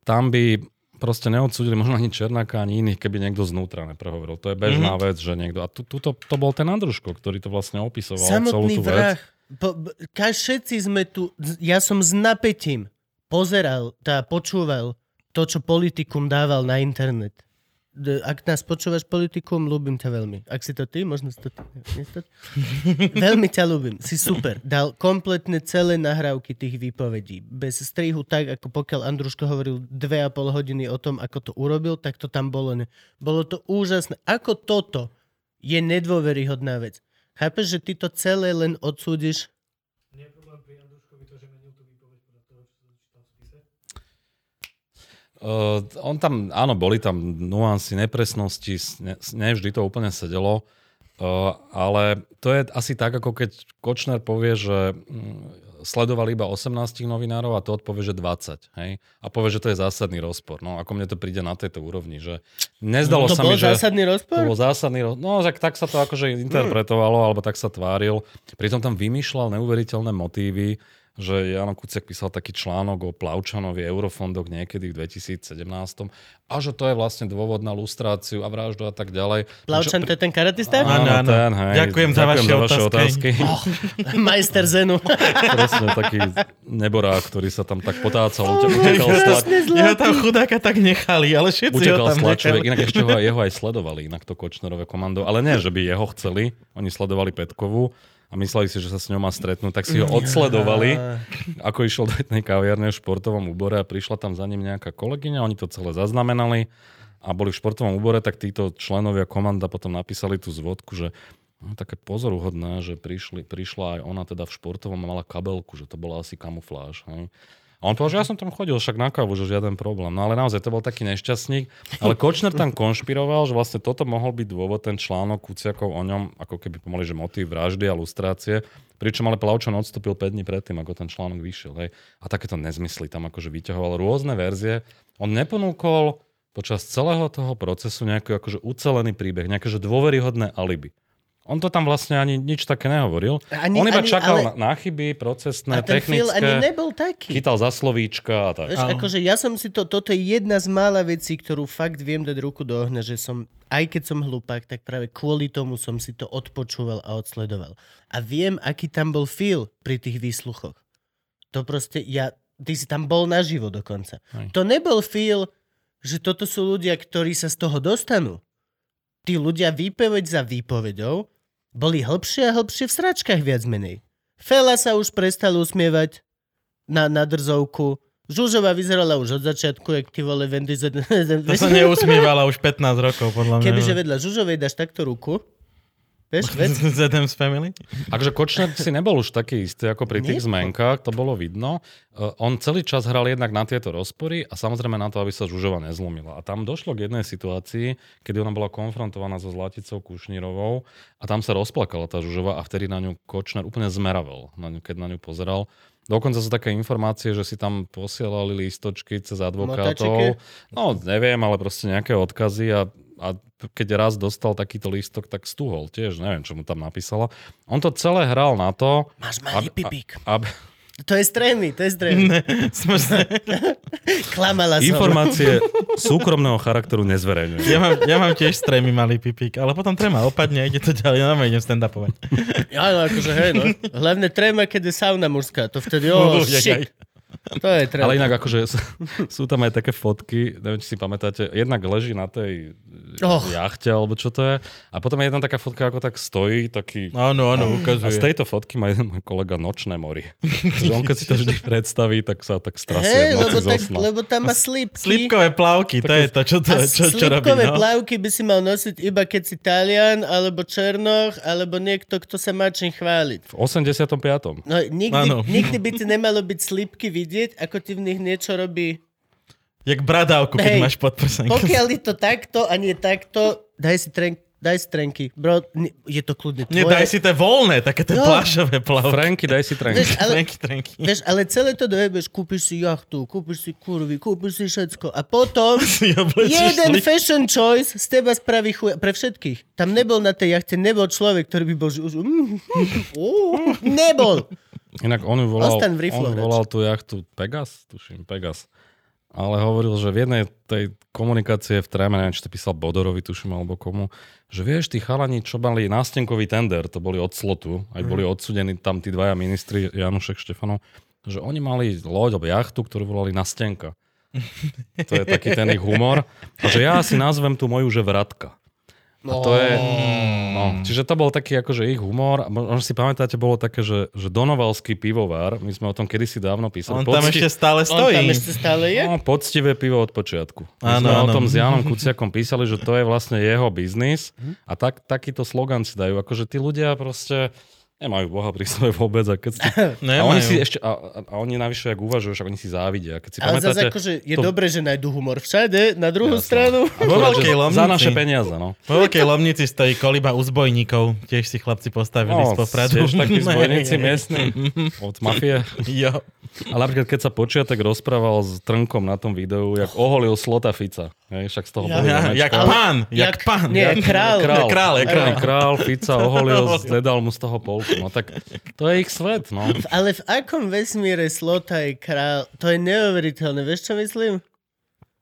tam by proste neodsúdili možno ani Černáka, ani iných, keby niekto znútra neprehovoril. To je bežná mm-hmm. vec, že niekto... A tu, tuto, to bol ten Andruško, ktorý to vlastne opisoval, celú Samotný tú vrah. vec. Po, ka, všetci sme tu, ja som s napätím pozeral, tá počúval to, čo politikum dával na internet. Ak nás počúvaš politikum, ľúbim ťa veľmi. Ak si to ty, možno si to ty. Nie si to ty? veľmi ťa ľúbim. Si super. Dal kompletne celé nahrávky tých výpovedí. Bez strihu tak, ako pokiaľ Andruško hovoril dve a pol hodiny o tom, ako to urobil, tak to tam bolo. Ne. Bolo to úžasné. Ako toto je nedôveryhodná vec. Chápeš, že ty to celé len odsúdiš? Uh, on tam, áno, boli tam nuancy, nepresnosti, ne, nevždy to úplne sedelo, uh, ale to je asi tak, ako keď Kočner povie, že mm, sledoval iba 18 novinárov a to odpovie, že 20, hej? A povie, že to je zásadný rozpor. No, ako mne to príde na tejto úrovni, že nezdalo to sa bol mi, že... zásadný rozpor? To bol zásadný roz... No, tak, tak sa to akože interpretovalo, alebo tak sa tváril. Pritom tam vymýšľal neuveriteľné motívy, že Jano Kuciak písal taký článok o Plavčanovi eurofondoch niekedy v 2017 a že to je vlastne dôvod na lustráciu a vraždu a tak ďalej. Plavčan, to je ten karatista? Áno, áno. ten, hej. Ďakujem za vaše otázky. Majster Zenu. Presne taký neborák, ktorý sa tam tak potácal, ute- utekal z tlač- Jeho tam chudáka tak nechali, ale všetci ho Utekal tam z tlačovek, nechali. inak ešte ho, jeho aj sledovali, inak to Kočnerové komando, ale nie, že by jeho chceli, oni sledovali Petkovu a mysleli si, že sa s ňou má stretnúť, tak si ho odsledovali, ako išiel do jednej kaviarne v športovom úbore a prišla tam za ním nejaká kolegyňa, oni to celé zaznamenali a boli v športovom úbore, tak títo členovia komanda potom napísali tú zvodku, že No, také pozoruhodné, že prišli, prišla aj ona teda v športovom a mala kabelku, že to bola asi kamufláž. Hej. A on povedal, že ja som tam chodil však na kávu, že žiaden problém. No ale naozaj to bol taký nešťastník. Ale Kočner tam konšpiroval, že vlastne toto mohol byť dôvod, ten článok Kuciakov o ňom, ako keby pomaly, že motív vraždy a lustrácie. Pričom ale Plavčan odstúpil 5 dní predtým, ako ten článok vyšiel. Hej. A takéto nezmysly tam akože vyťahoval rôzne verzie. On neponúkol počas celého toho procesu nejaký akože ucelený príbeh, nejaké že dôveryhodné alibi. On to tam vlastne ani nič také nehovoril. Ani- On iba ani- čakal ale- na, chyby procesné, A ten Phil technické. ani nebol taký. Chytal za slovíčka a tak. Vieš, akože ja som si to, toto je jedna z mála vecí, ktorú fakt viem dať ruku do ohňa, že som, aj keď som hlupák, tak práve kvôli tomu som si to odpočúval a odsledoval. A viem, aký tam bol feel pri tých výsluchoch. To proste, ja, ty si tam bol naživo dokonca. Hej. To nebol feel, že toto sú ľudia, ktorí sa z toho dostanú. Tí ľudia výpoveď za výpovedou boli hĺbšie a hĺbšie v sračkách viac menej. Fela sa už prestal usmievať na, na drzovku. Žužová vyzerala už od začiatku, jak ty vole Wendy Z... To sa neusmievala už 15 rokov, podľa mňa. Kebyže vedľa Žužovej dáš takto ruku, vieš, vec, Z Adams Family? Akože Kočner si nebol už taký istý ako pri tých Nie. zmenkách, to bolo vidno. Uh, on celý čas hral jednak na tieto rozpory a samozrejme na to, aby sa Žužova nezlomila. A tam došlo k jednej situácii, kedy ona bola konfrontovaná so Zlaticou Kušnírovou a tam sa rozplakala tá Žužova a vtedy na ňu Kočner úplne zmeravel, na ňu, keď na ňu pozeral. Dokonca sú také informácie, že si tam posielali listočky cez advokátov. No, neviem, ale proste nejaké odkazy a, a keď raz dostal takýto lístok, tak stúhol tiež, neviem, čo mu tam napísala. On to celé hral na to, máš malý Ab- pipík. aby To je strémy, to je strémy. Ne, sa... Klamala som. informácie súkromného charakteru nezverejňuje. ja, mám, ja mám tiež strémy malý pipík, ale potom tréma opadne a ide to ďalej. Ja idem stand-upovať. Áno, akože hej, no. Hlavne tréma, keď je sauna mužská. To vtedy, oh, shit. To je tréma. Ale inak akože sú, tam aj také fotky, neviem, či si pamätáte, jednak leží na tej oh. jachte, alebo čo to je, a potom je jedna taká fotka, ako tak stojí, taký... Áno, áno, A z ukazuje. tejto fotky má jeden môj kolega nočné mori. že on keď si to vždy predstaví, tak sa tak strasie noci lebo, tak, lebo tam má slípky. Slípkové plavky, to je to, čo, to, čo, čo robí. slípkové No? plavky by si mal nosiť iba keď si Talian, alebo Černoch, alebo niekto, kto sa má čím chváliť. V 85. No, nikdy, nikdy by ti nemalo byť slípky vidieť, vidieť, ako ti v nich niečo robí. Jak bradávku, keď Hej, máš pod prsenkou. Pokiaľ je to takto a nie takto, daj si trenk, daj si trenky. Bro, ne- je to kľudne tvoje. Nie, daj si tie voľné, také tie No. plášové plavky. Franky, daj si trenky. Vieš, ale, Trenky, trenky. vieš, ale celé to dojebeš, kúpiš si jachtu, kúpiš si kurvy, kúpiš si všetko. A potom jeden slip. fashion choice z teba spraví chuj pre všetkých. Tam nebol na tej jachte, nebol človek, ktorý by bol, že už... nebol. Inak on ju volal, on volal tú jachtu Pegas, tuším, Pegas. Ale hovoril, že v jednej tej komunikácie v tréme, neviem, či to písal Bodorovi, tuším, alebo komu, že vieš, tí chalani, čo mali nástenkový tender, to boli od slotu, aj boli odsudení tam tí dvaja ministri, Janušek, Štefanov, že oni mali loď alebo jachtu, ktorú volali Nastenka. To je taký ten ich humor. A že ja si nazvem tú moju, že Vratka. A to je... No, čiže to bol taký akože ich humor. A Možno si pamätáte, bolo také, že, že Donovalský pivovar, my sme o tom kedysi dávno písali. On tam Pocti- ešte stále On stojí. tam ešte stále je? No, poctivé pivo od počiatku. My Áno, sme o áno. tom s Janom Kuciakom písali, že to je vlastne jeho biznis a tak, takýto slogan si dajú. Akože tí ľudia proste nemajú Boha pri sebe vôbec. A, keď si, a oni si ešte, a, a, oni navyše, ak uvažujú, však oni si závidia. Keď si Ale zase akože je to- dobré, že nájdu humor všade, na druhú Jasné. stranu. Vo veľkej lomnici. Za naše peniaze, no. Vo veľkej lomnici stojí koliba uzbojníkov. Tiež si chlapci postavili z No, Popradu. tiež takí zbojníci miestni od mafie. Jo. Ale napríklad, keď sa počiatek rozprával s Trnkom na tom videu, jak oholil slota Fica. Hej, však z toho Ja- boli Ja, jak pán, jak pán. Nie, jak- král. Král, Král, je král. král Fica oholil, zdedal mu z toho polku. No tak to je ich svet, no. Ale v akom vesmíre Slota je král? To je neuveriteľné. Vieš, čo myslím?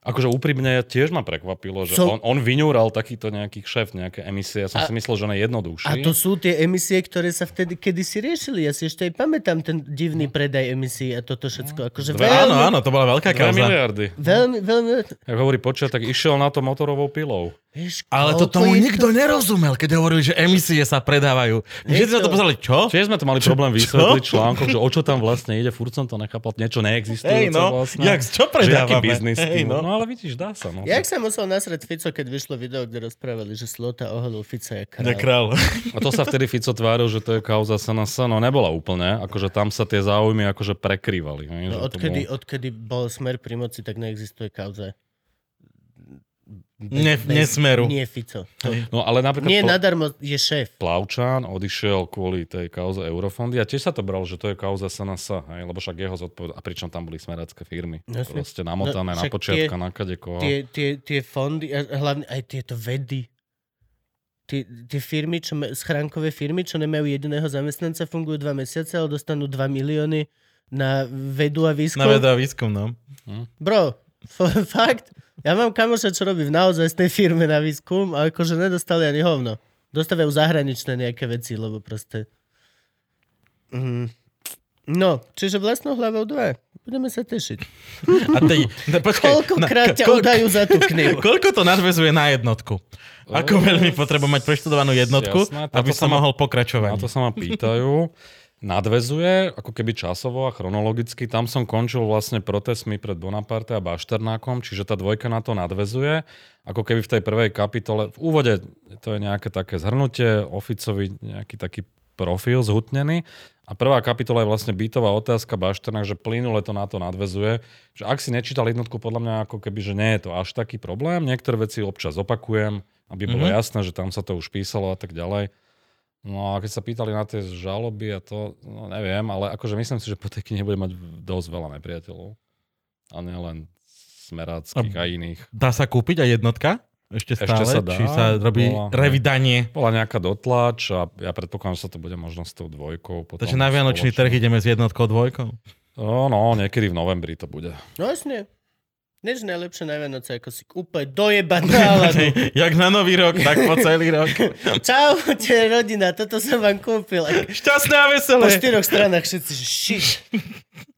Akože úprimne tiež ma prekvapilo, že Co? on, on vyňúral takýto nejaký šéf, nejaké emisie. Ja som A- si myslel, že on je jednoduchší. A to sú tie emisie, ktoré sa vtedy kedysi riešili. Ja si ešte aj pamätám ten divný predaj emisí a toto všetko. Akože Dve- veľmi, Áno, áno, to bola veľká kauza. miliardy. veľmi, veľmi... Jak hovorí počet, tak išiel na to motorovou pilou. Vieš, Ale to tomu je nikto nerozumel, keď hovorili, že emisie sa predávajú. Všetci sa to to- pozerali, čo? Čiže sme to mali problém vysvetliť článkom, že o čo tam vlastne ide, furt som to nechápal, niečo neexistujúce Hej, no, vlastne. jak, čo predávame? biznis. Hej, no. no. ale vidíš, dá sa. No. Jak sa musel nasrať Fico, keď vyšlo video, kde rozprávali, že Slota oholil Fica je král. Ja král. A to sa vtedy Fico tváril, že to je kauza SNS, no nebola úplne, akože tam sa tie záujmy akože prekrývali. No, odkedy, bolo- odkedy bol smer pri moci, tak neexistuje kauza. Bez- Ne- nesmeru. Nie Fico. To, No ale napríklad nie po- nadarmo je šéf. Plavčán odišiel kvôli tej kauze Eurofondy a tiež sa to bral, že to je kauza SNS, hej, lebo však jeho zodpoved... A pričom tam boli smeracké firmy. Jasne. Proste namotané No, na počiatka, tie- na kadekoho. Tie, tie, tie fondy, hlavne aj tieto vedy, tie, tie firmy, čo, schránkové firmy, čo nemajú jediného zamestnanca, fungujú dva mesiace, ale dostanú 2 milióny na vedu a výskum. Na vedu a výskum, no. Bro, f- fakt, ja mám kamoša, čo robí v naozaj tej firme na výskum a akože nedostali ani hovno. Dostávajú zahraničné nejaké veci, lebo proste... Mm. No, čiže vlastnou hlavou dva. Budeme sa tešiť. A tej, no, počkaj, Koľkokrát ťa koľko- udajú za tú knihu? Koľko to nadvezuje na jednotku? Ako veľmi potrebujem mať preštudovanú jednotku, Jasné, aby sa som ma- mohol Na pokračovať. to sa ma pýtajú. Nadvezuje, ako keby časovo a chronologicky. Tam som končil vlastne protestmi pred Bonaparte a Bašternákom, čiže tá dvojka na to nadvezuje. Ako keby v tej prvej kapitole, v úvode to je nejaké také zhrnutie, oficovi nejaký taký profil zhutnený. A prvá kapitola je vlastne bytová otázka Bašternák, že plynule to na to nadvezuje. Že ak si nečítal jednotku, podľa mňa ako keby, že nie je to až taký problém. Niektoré veci občas opakujem, aby bolo Mhm. jasné, že tam sa to už písalo a tak ďalej. No a keď sa pýtali na tie žaloby a to, no neviem, ale akože myslím si, že po tej knihe bude mať dosť veľa nepriateľov. A nielen smeráckých a iných. Dá sa kúpiť aj jednotka? Ešte Ešte stále? sa dá. Či sa robí Bola- revidanie? Bola nejaká dotlač a ja predpokladám, že sa to bude možno s tou dvojkou. Potom Takže na Vianočný spoločne. trh ideme s jednotkou, dvojkou? No, no, niekedy v novembri to bude. No jasne. Nič najlepšie na Vianoce, ako si úplne dojebať náladu. Jak na nový rok, tak po celý rok. Čaute, rodina, toto som vám kúpil. Šťastné a po veselé. štyroch stranách všetci, že shit.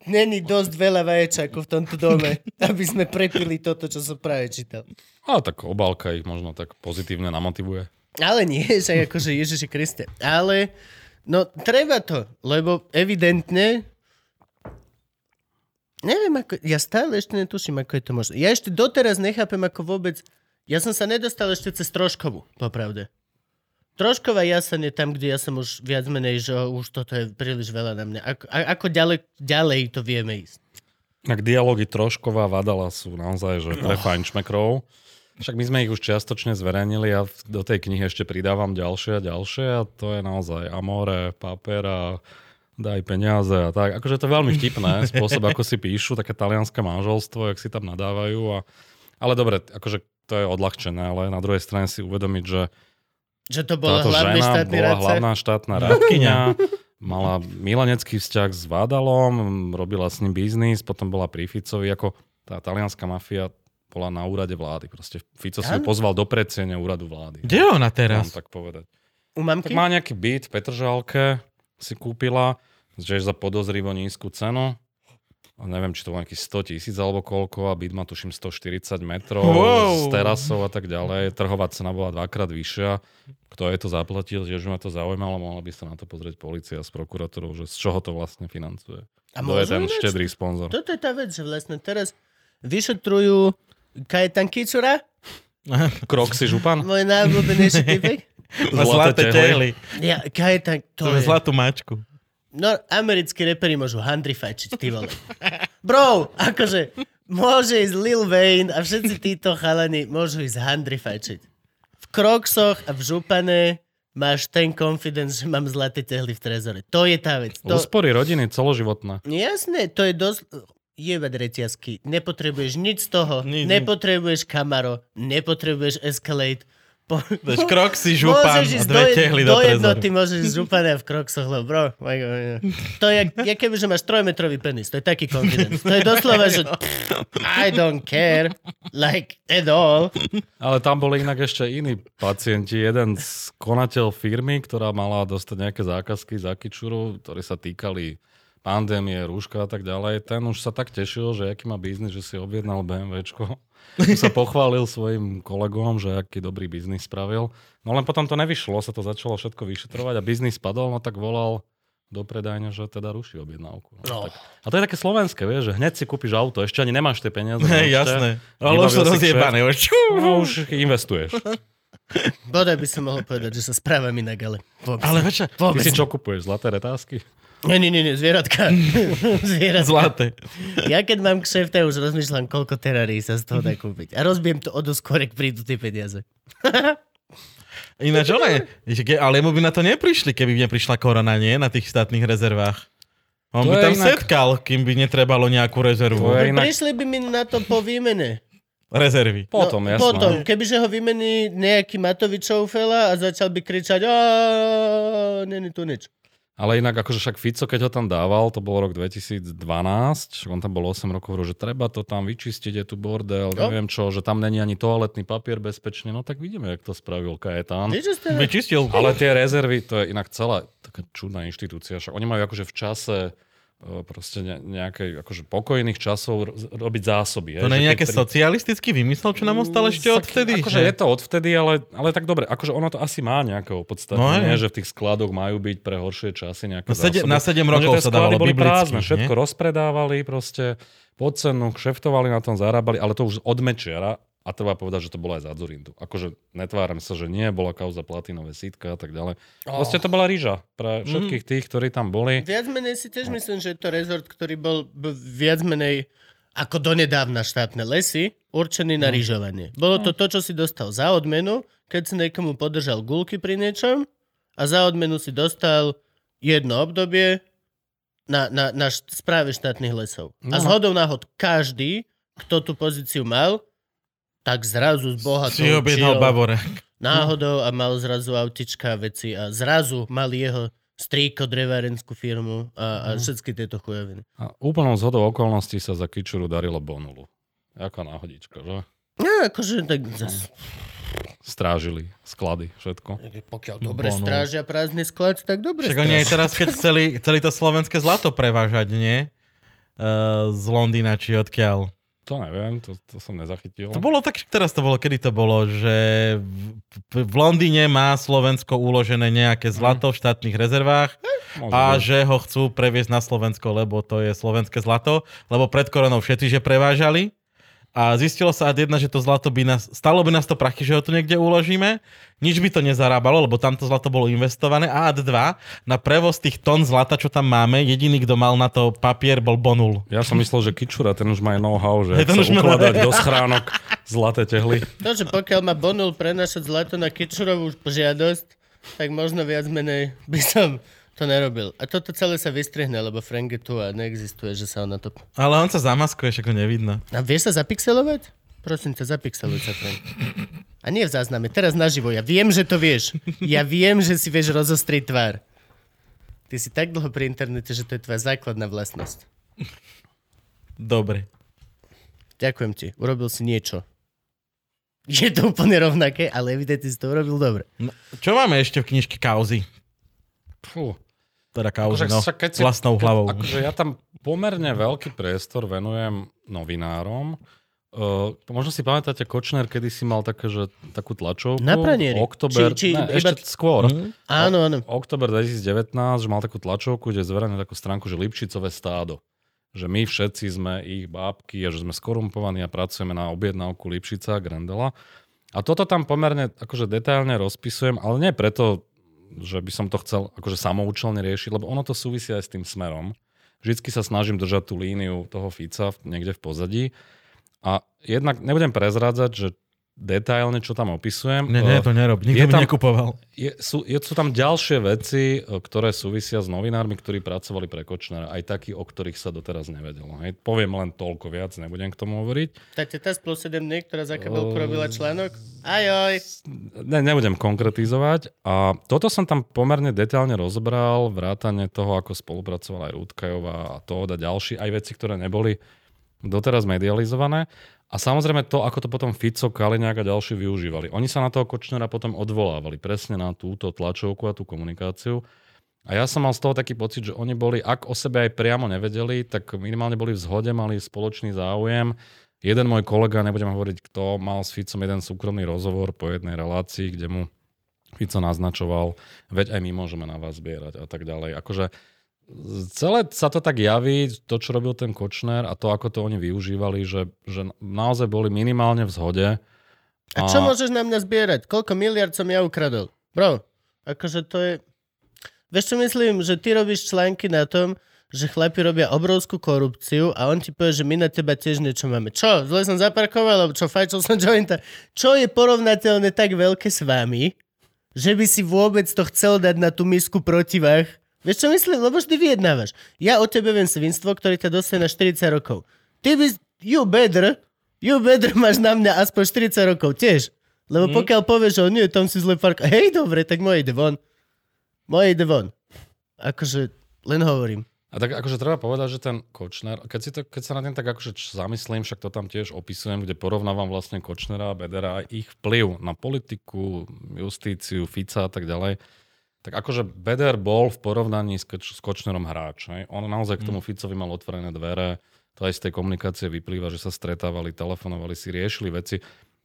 Není dosť veľa vaječákov v tomto dome, aby sme prepili toto, čo som práve čítal. A tak obálka ich možno tak pozitívne namotivuje. Ale nie, že akože Ježiši Kriste. Ale, no treba to, lebo evidentne neviem ako, ja stále ešte netuším, ako je to možné. Ja ešte doteraz nechápem, ako vôbec, ja som sa nedostal ešte cez Troškovu, popravde. Trošková jasen je tam, kde ja som už viac menej, že už toto je príliš veľa na mňa. Ako, a, ako ďalej, ďalej to vieme ísť? Tak dialógy Trošková a Vadala sú naozaj, že pre fajnšmekrov. Však my sme ich už čiastočne zverejnili a do tej knihy ešte pridávam ďalšie a ďalšie a to je naozaj Amore, Paper a daj peniaze a tak. Akože to je veľmi vtipné, spôsob, ako si píšu, také talianské manželstvo, jak si tam nadávajú. A... Ale dobre, akože to je odľahčené, ale na druhej strane si uvedomiť, že Že to bola táto hlavný žena štátny bola radca. hlavná štátna radkyňa, mala milenecký vzťah s Vádalom, robila s ním biznis, potom bola pri Ficovi, ako tá talianská mafia bola na úrade vlády. Proste Fico si ju pozval do predsiene úradu vlády. Kde je ona Mám teraz? tak povedať. U mamky? Tak má nejaký byt v Petržalke, si kúpila, že za podozrivo nízku cenu. A neviem, či to bolo nejakých 100 tisíc alebo koľko a byt má tuším 140 metrov Wow. s terasou a tak ďalej. Trhová cena bola dvakrát vyššia. Kto je to zaplatil, že ma to zaujímalo, mohla by sa na to pozrieť policia s prokurátorou, že z čoho to vlastne financuje. A Kto je ten ináč? štedrý sponzor. Toto je tá vec, že vlastne teraz vyšetrujú Kajetan Kicura, Krok si župan? môj najobľúbenejší typek. Má zlaté tehly. Ja, Kajetan, to, To je zlatú mačku. No, americkí reperi môžu handrifajčiť, ty vole. Bro, akože, môže ísť Lil Wayne a všetci títo chalani môžu ísť handrifajčiť. V Kroksoch a v Župane máš ten confidence, že mám zlaté tehly v trezore. To je tá vec. To... Úspory rodiny celoživotné. Jasné, to je dosť... Jebať reťazky. Nepotrebuješ nič z toho. Nič. Nepotrebuješ Camaro. Nepotrebuješ Escalade. Po... Dáš krok si župan a dve do, tehly do do trezoru. jednoty, môžeš ísť župane v kroksoch, lebo bro, my God, to je, jak keby, že máš trojmetrový penis, to je taký confidence. To je doslova, že I don't care, like, at all. Ale tam boli inak ešte iní pacienti. Jeden z konateľ firmy, ktorá mala dostať nejaké zákazky za Kičuru, ktoré sa týkali pandémie, rúška a tak ďalej. Ten už sa tak tešil, že aký má biznis, že si objednal BMWčko. Už sa pochválil svojim kolegom, že aký dobrý biznis spravil. No len potom to nevyšlo, sa to začalo všetko vyšetrovať a biznis spadol, no tak volal do predajne, že teda ruší objednávku. No. Tak, a to je také slovenské, vieš, že hneď si kúpiš auto, ešte ani nemáš tie peniaze. účte, jasné. Ale už sú rozjebané. Už. No už investuješ. Bodaj by som mohol povedať, že sa správam inak, ale vôbec. Ale večer, Ty vôbec. si čo kupuješ? Zlaté retázky? Nie, nie, nie, nie, zvieratka. zvieratka. zlaté. Ja keď mám kšeft, ja už rozmýšľam, koľko terarí sa z toho dá kúpiť. A rozbijem to o ak prídu tie peniaze. Ináč one, ale mu by na to neprišli, keby neprišla korona, nie? Na tých štátnych rezervách. On To by tam inak- setkal, kým by netrebalo nejakú rezervu. To inak- Prišli by mi na to po výmene. Rezervy. Potom, no, jasné. Potom, kebyže ho vymení nejaký Matovičov fela a začal by kričať a není tu nič. Ale inak akože však Fico, keď ho tam dával, to bol rok 2012, však on tam bol 8 rokov, že treba to tam vyčistiť, je tu bordel, Jo. neviem čo, že tam není ani toaletný papier bezpečne, no tak vidíme, jak to spravil Kajetán. Vyčistil. Ale tie rezervy, to je inak celá taká čudná inštitúcia, však oni majú akože v čase proste ne, nejakej akože pokojných časov robiť zásoby. To hej, nie je keď pri- socialistický vymysel, čo nám ostal ešte Tak odvtedy? Akože že? je to odvtedy, ale, ale tak dobre, akože ono to asi má nejaké opodstatnenie, No, že v tých skladoch majú byť pre horšie časy nejaké Na sedem- zásoby. na sedem Lenže rokov tie sa dávalo boli prázdne, nie? všetko rozpredávali proste pod cenu, kšeftovali na tom, zarábali, ale to už od Mečiara a treba povedať, že to bolo aj za Zurindu. Akože netváram sa, že nie, bola kauza platinové sítka a tak ďalej. Proste to bola rýža pre všetkých tých, ktorí tam boli. Viac menej si tiež myslím, že je to rezort, ktorý bol viac menej ako donedávna štátne lesy, určený na rýžovanie. Bolo to to, čo si dostal za odmenu, keď si niekomu podržal gulky pri niečom a za odmenu si dostal jedno obdobie na, na, na správe štátnych lesov. A No. zhodou náhod každý, kto tú pozíciu mal, tak zrazu z bohatou Si objednal babore. náhodou a mal zrazu autička a veci a zrazu mal jeho strýko drevárenskú firmu a, a všetky tieto chujoviny. A úplnou zhodou okolností sa za Kičuru darilo Bonulu. Jaká náhodička, že? No, akože tak zas, Strážili sklady, všetko. pokiaľ dobre Bonu. strážia prázdny sklad, tak dobre Však oni aj teraz, keď chceli, chceli to slovenské zlato prevážať, nie? Uh, z Londýna, či odkiaľ. To neviem, to, to som nezachytil. To bolo tak, teraz to bolo, kedy to bolo, že v, v Londýne má Slovensko uložené nejaké zlato v štátnych rezervách Môže a byť. že ho chcú previesť na Slovensko, lebo to je slovenské zlato, lebo pred koronou všetci, že prevážali a zistilo sa ad jedna, že to zlato by nás, stalo by nás to prachy, že ho tu niekde uložíme, nič by to nezarábalo, lebo tamto zlato bolo investované a ad dva, na prevoz tých tón zlata, čo tam máme, jediný, kto mal na to papier, bol Bonul. Ja som myslel, že Kičura, ten už má aj know-how, že ten už má- ukladať do schránok zlaté tehly. To, že pokiaľ ma Bonul prenašať zlato na Kičurovú žiadosť, tak možno viac menej by som to nerobil. A toto celé sa vystrihne, lebo Frank je tu a neexistuje, že sa on na to... Ale on sa zamaskuje, však ho nevidno. A vieš sa zapixelovať? Prosím ťa, zapixeluj sa, Frank. A nie v zázname, teraz naživo. Ja viem, že to vieš. Ja viem, že si vieš rozostriť tvár. Ty si tak dlho pri internete, že to je tvoja základná vlastnosť. Dobre. Ďakujem ti, urobil si niečo. Je to úplne rovnaké, ale evidentne si to urobil dobre. No, čo máme ešte v knižke Kauzy? Fú. Teda Kauzy, Akože no. však keď si- Vlastnou hlavou. Akože ja tam pomerne veľký priestor venujem novinárom. Uh, možno si pamätáte, Kočner kedy si mal také, že, takú tlačovku. Na pranieri. Oktober, Či- či ne, iba- ešte skôr. Mhm. Áno, áno. Oktober 2019, že mal takú tlačovku, kde zverejnil takú stránku, že Lipšicové stádo. Že my všetci sme ich bábky a že sme skorumpovaní a pracujeme na objednávku Lipšica, Grendela. A toto tam pomerne akože detailne rozpisujem, ale nie preto, že by som to chcel akože samoučelne riešiť, lebo ono to súvisí aj s tým smerom. Vždycky sa snažím držať tú líniu toho Fica niekde v pozadí. A jednak nebudem prezrádzať, že detailne, čo tam opisujem. Nie, nie, Eh, to nerob. Nikto je tam- nekupoval. je, sú, je, sú tam ďalšie veci, e, ktoré súvisia s novinármi, ktorí pracovali pre Kočnera, aj takí, o ktorých sa doteraz nevedelo. Hej. Poviem len toľko viac, nebudem k tomu hovoriť. Tá teta z plus 7 dní, ktorá za kabelku O, robila článok? Ajoj. Ne, nebudem konkretizovať. A toto som tam pomerne detailne rozbral, vrátane toho, ako spolupracovala aj Rúdkajová a to a ďalší, aj veci, ktoré neboli doteraz medializované. A samozrejme to, ako to potom Fico, Kaliňák a ďalší využívali. Oni sa na toho Kočnera potom odvolávali presne na túto tlačovku a tú komunikáciu. A ja som mal z toho taký pocit, že oni boli, ak o sebe aj priamo nevedeli, tak minimálne boli v zhode, mali spoločný záujem. Jeden môj kolega, nebudem hovoriť kto, mal s Ficom jeden súkromný rozhovor po jednej relácii, kde mu Fico naznačoval, veď aj my môžeme na vás zbierať a tak ďalej. Akože celé sa to tak javí, to, čo robil ten Kočner a to, ako to oni využívali, že, že naozaj boli minimálne v zhode. A čo môžeš na mňa zbierať? Koľko miliard som ja ukradol? Bro, akože to je... Vieš čo myslím? Že ty robíš články na tom, že chlapi robia obrovskú korupciu a on ti povie, že my na teba tiež niečo máme. Čo? Zle som zaparkoval, alebo čo? Fajčil som jointa. Čo je porovnateľné tak veľké s vami, že by si vôbec to chcel dať na tú misku protivách? Vieš čo myslím? Lebo vždy vyjednávaš. Ja o tebe viem svinstvo, ktorý ťa dostane na 40 rokov. Ty by... You better. You better máš na mňa aspoň 40 rokov tiež. Lebo pokiaľ povieš, že "O, nie, tam si zle park. Hej, dobre, tak moje ide von. Moje ide von. Akože, len hovorím. A tak akože treba povedať, že ten Kočner, keď, si to, keď sa na tým tak akože zamyslím, však to tam tiež opisujem, kde porovnávam vlastne Kočnera a Bedera a ich vplyv na politiku, justíciu, Fica a tak ďalej, tak akože Beder bol v porovnaní s, s Kočnerom hráč. Hej? On naozaj k tomu Ficovi mal otvorené dvere, to aj z tej komunikácie vyplýva, že sa stretávali, telefonovali si, riešili veci.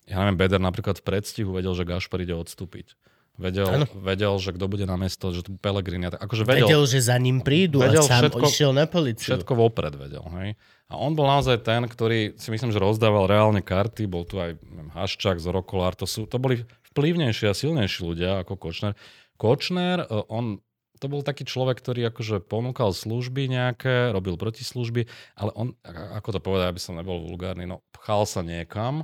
Ja neviem, Beder napríklad v predstihu vedel, že Gašpar ide odstúpiť. Vedel, vedel, že kto bude na mesto, že tu Pelegrini. Akože vedel, Vedel, že za ním prídu vedel a sám všetko- išiel na policiu. Všetko vopred vedel. Hej? A on bol naozaj ten, ktorý si myslím, že rozdával reálne karty. Bol tu aj neviem, Haščák, Zorokolár. To, sú, to boli vplyvnejší a silnejší ľudia ako Kočner. Kočner, e, on to bol taký človek, ktorý akože ponúkal služby nejaké, robil protislužby, ale on, ako to povedať, aby som nebol vulgárny, no pchal sa niekam,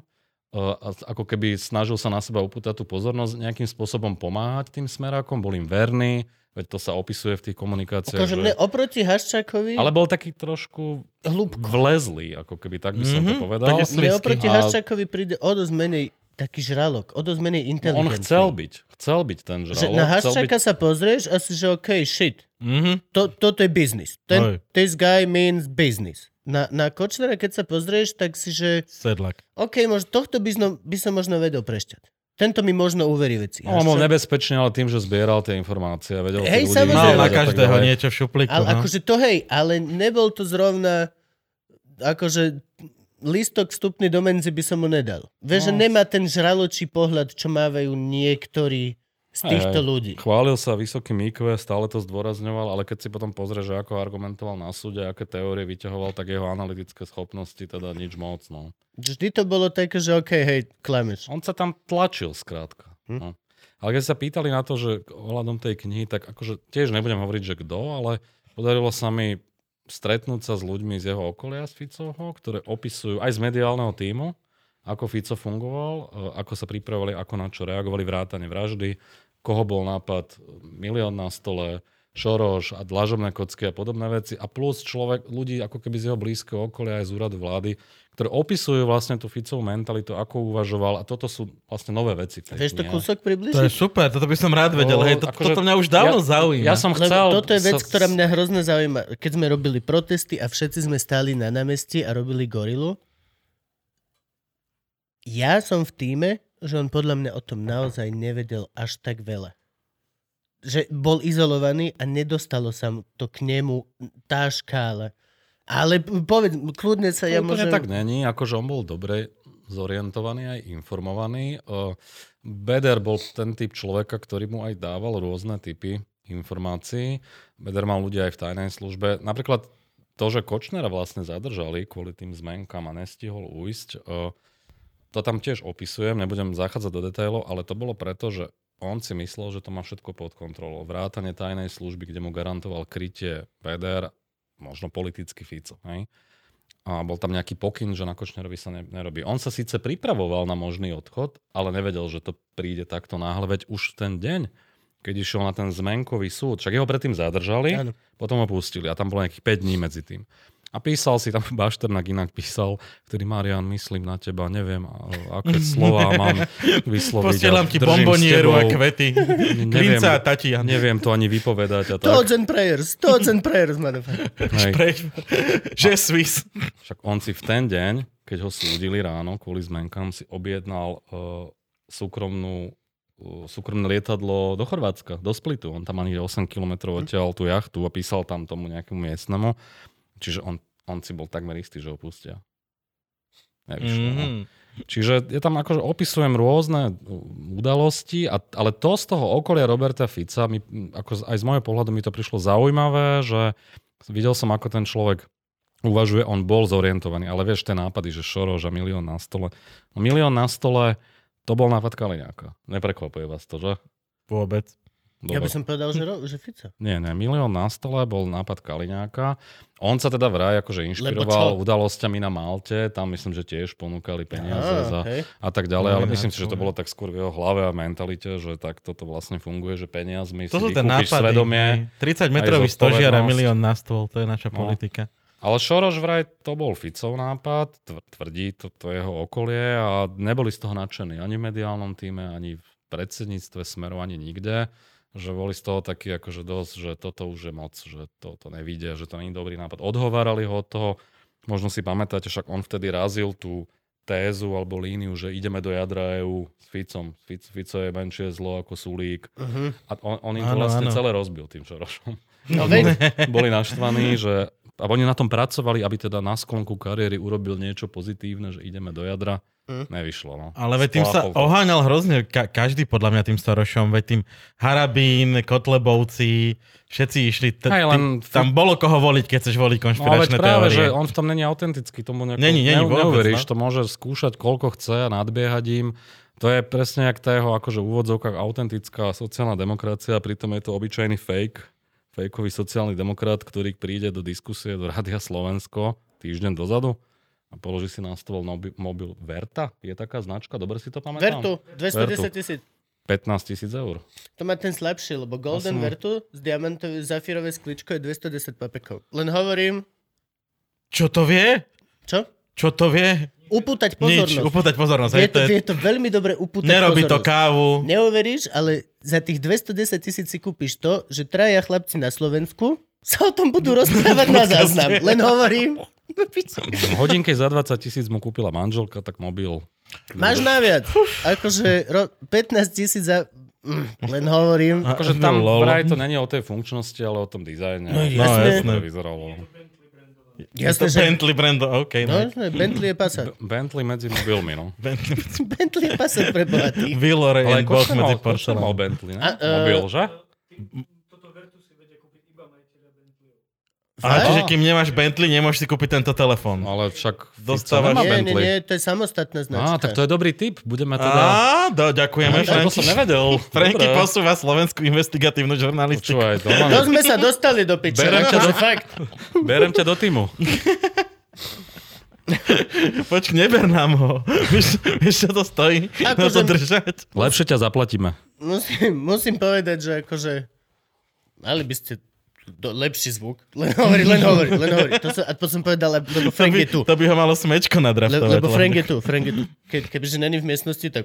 e, ako keby snažil sa na seba upútať tú pozornosť, nejakým spôsobom pomáhať tým smerákom, bol im verný, veď to sa opisuje v tých komunikáciách. Akože že- oproti Haščákovi, ale bol taký trošku hlúbko. vlezlý, ako keby tak by som to Mhm, povedal. slizký. oproti A- Haščákovi príde o dosť menej taký žralok, o dosť menej On inteligentný. chcel byť, chcel byť ten Že žralok. na chcel byť, Haščáka sa pozrieš a si, že OK, shit. Mhm. To, toto je business. Hej. Ten, this guy means business. Na, na Kočnera, keď sa pozrieš, tak si, že Sedlak. OK, možno, tohto by som, by som možno vedel prešťať. Tento mi možno uverí veci. on bol nebezpečný, ale tým, že zbieral tie informácie a vedel Hej, ľudí. Mal na každého niečo v šuplíku. Ale no. akože to hej, ale nebol to zrovna akože listok vstupný do menzy by som mu nedal. Vieš, že No. nemá ten žraločí pohľad, čo mávajú niektorí z týchto Aj, aj. ľudí. Chválil sa vysokým IQ, stále to zdôrazňoval, ale keď si potom pozrie, že ako argumentoval na súde, aké teórie vyťahoval, tak jeho analytické schopnosti teda nič moc. No. Vždy to bolo také, že OK, hej, klameš. On sa tam tlačil skrátka. Hm. No. Ale keď sa pýtali na to, že ohľadom tej knihy, tak akože tiež nebudem hovoriť, že kto, ale podarilo sa mi stretnúť sa s ľuďmi z jeho okolia, z Ficovho, ktoré opisujú aj z mediálneho týmu, ako Fico fungoval, e, ako sa pripravovali, ako na čo reagovali vrátane vraždy, koho bol nápad milión na stole, Šoroš a dlažobné kocky a podobné veci. A plus človek, ľudí ako keby z jeho blízkeho okolia aj z úradu vlády, ktoré opisujú vlastne tú Ficovú mentalitu, ako uvažoval a toto sú vlastne nové veci. Vieš to kúsok To je približiť? super, toto by som rád vedel. No, Hej, to, akože toto mňa už dávno ja- zaujíma. Ja som Lebo chcel... toto je vec, sa- ktorá mňa hrozne zaujíma. Keď sme robili protesty a všetci sme stáli na námestí a robili gorilu, ja som v týme, že on podľa mňa o tom naozaj nevedel až tak veľa. Že bol izolovaný a nedostalo sa mu to k nemu tá škála. Ale povedz, kľudne sa ja Ja môžem... tak není, akože on bol dobre zorientovaný aj informovaný. Eh, Beder bol ten typ človeka, ktorý mu aj dával rôzne typy informácií. Beder mal ľudia aj v tajnej službe. Napríklad to, že Kočnera vlastne zadržali kvôli tým zmenkám a nestihol ujsť, eh, to tam tiež opisujem, nebudem zachádzať do detailov, ale to bolo preto, že on si myslel, že to má všetko pod kontrolou. Vrátanie tajnej služby, kde mu garantoval krytie Beder, možno politický Fico. Hej? A bol tam nejaký pokyn, že na Kočnerovi sa ne, nerobí. On sa síce pripravoval na možný odchod, ale nevedel, že to príde takto náhle, veď už ten deň, keď išiel na ten zmenkový súd, však jeho predtým zadržali, Áno. potom ho pustili a tam bolo nejakých 5 dní medzi tým. A písal si tam, Bašternak inak písal, ktorý Marian, myslím na teba, neviem, a- aké slova mám vysloviť. Posielam ti bombonieru a kvety. Neviem. Klinca a Tatian. Neviem to ani vypovedať a tak. Thoughts and prayers, thoughts and prayers. Že Swiss. Však on si v ten deň, keď ho súdili ráno kvôli zmenkám, si objednal uh, súkromnú uh, súkromné lietadlo do Chorvátska, do Splitu. On tam ani 8 km odtiaľ tú jachtu a písal tam tomu nejakému miestnemu. Čiže on, on si bol takmer istý, že ho pustia. Nevyšlo. Mm-hmm. Mm. Čiže je tam akože opisujem rôzne uh, udalosti, a, ale to z toho okolia Roberta Fica, mi, ako z- aj z môjho pohľadu mi to prišlo zaujímavé, že videl som, ako ten človek uvažuje, on bol zorientovaný, ale vieš, tie nápady, že Šoroš a milión na stole. No, milión na stole, to bol nápad Kaliňáka. Neprekvapuje vás to, že? Vôbec. Ja by Dobre. som povedal, že, ro- že Fico. Nie, nie, milión na stole bol nápad Kaliňáka. On sa teda vraj akože inšpiroval udalosťami na Malte, tam myslím, že tiež ponúkali peniaze Á, za, a tak ďalej, ale myslím si, že to bolo tak skôr v jeho hlave a mentalite, že tak toto vlastne funguje, že peniazmi To si vykúpiš nápady. svedomie. hej. 30 metrový stožiar a milión na stôl, to je naša No. politika. Ale Šoroš vraj to bol Ficov nápad, tv- tvrdí to, to jeho okolie a neboli z toho nadšení ani v mediálnom týme, ani v predsedníctve Smeru, ani nikde. Že boli z toho takí akože dosť, že toto už je moc, že to, to nevidia, že to nie je dobrý nápad. Odhovárali ho od toho, možno si pamätáte, však on vtedy razil tú tézu alebo líniu, že ideme do jadra EU s Ficom. Fic, Fico je menšie zlo ako Sulík. Uh-huh. A on, on im to Áno, vlastne áno. celé rozbil tým Šorošom No veď, boli naštvaní, že a oni na tom pracovali, aby teda na sklonku kariéry urobil niečo pozitívne, že ideme do jadra. Hm. Nevyšlo, no. Ale veď tým sa oháňal hrozne ka- každý podľa mňa tým Sorošom, veď tým Harabín, Kotlebovci, všetci išli, t- Hej, len- tým, tam bolo koho voliť, keď chceš voliť No ale konšpiračné práve, teórie. že on v tom není autentický, tomu nejako Není, není neu- vôbec, neuveríš, no. to môže skúšať koľko chce a nadbiehať im. To je presne jak tá jeho akože úvodzovkách autentická sociálna demokracia, a pritom je to obyčajný fake, fejkový sociálny demokrat, ktorý príde do diskusie do Rádia Slovensko týždeň dozadu a položí si na stôl nobi- mobil Verta. Je taká značka, dobre si to pamätám? Vertu, 210 tisíc. 15 tisíc eur. To má ten slabší, lebo Golden som- Vertu z diamantovej zafírové skličko je 210 papekov. Len hovorím, Čo to vie? čo? Čo to vie? Upútať Nič, pozornosť. upútať pozornosť. Hej, to, to je, to veľmi dobre upútať nerobí to pozornosť. kávu. Neuveríš, ale za tých 210 tisíc si kúpiš to, že traja chlapci na Slovensku sa o tom budú rozprávať na záznam. Len hovorím. Hodinke za 20 tisíc mu kúpila manželka, tak mobil. máš naviac. Akože ro- 15 tisíc za... Mm, len hovorím. Akože tam No, vraj to není o tej funkčnosti, ale o tom dizajne. No, No jasné. To vyzeralo. Jasné, to že... Bentley brando, OK. No, No. Bentley je Passat. Bentley medzi mobilmi, no. Bentley, Bentley je Passat pre bohatých. Villore and Boch medzi Košer mal. Bentley, ne? A, e, Mobil, že? A Fakt? čiže kým nemáš Bentley, nemôžeš si kúpiť tento telefón. Ale však Dostávaš- Nie, nie, Bentley. nie, to je samostatná značka. Á, tak to je dobrý tip. Budeme teda... Á, do, ďakujeme, to Franky. som nevedel. Franky posúva slovenskú investigatívnu žurnalistiku. Počúvaj, to mám... To sme sa dostali do piče. Berem ťa do- Fakt. Berem ťa do týmu. Počk, neber nám ho. Vieš, vieš, čo to stojí? Na to držať. Lepšie ťa zaplatíme. Musím, musím povedať, že akože mali by ste do, lepší zvuk. Len hovorí, len hovorí, len hovorí. To sa, a potom som povedal, lebo To Frank by, je tu. to by ho malo smečko Le, nadraftovať. lebo Frank je tu, Frank je tu. Ke, kebyže není v miestnosti, tak...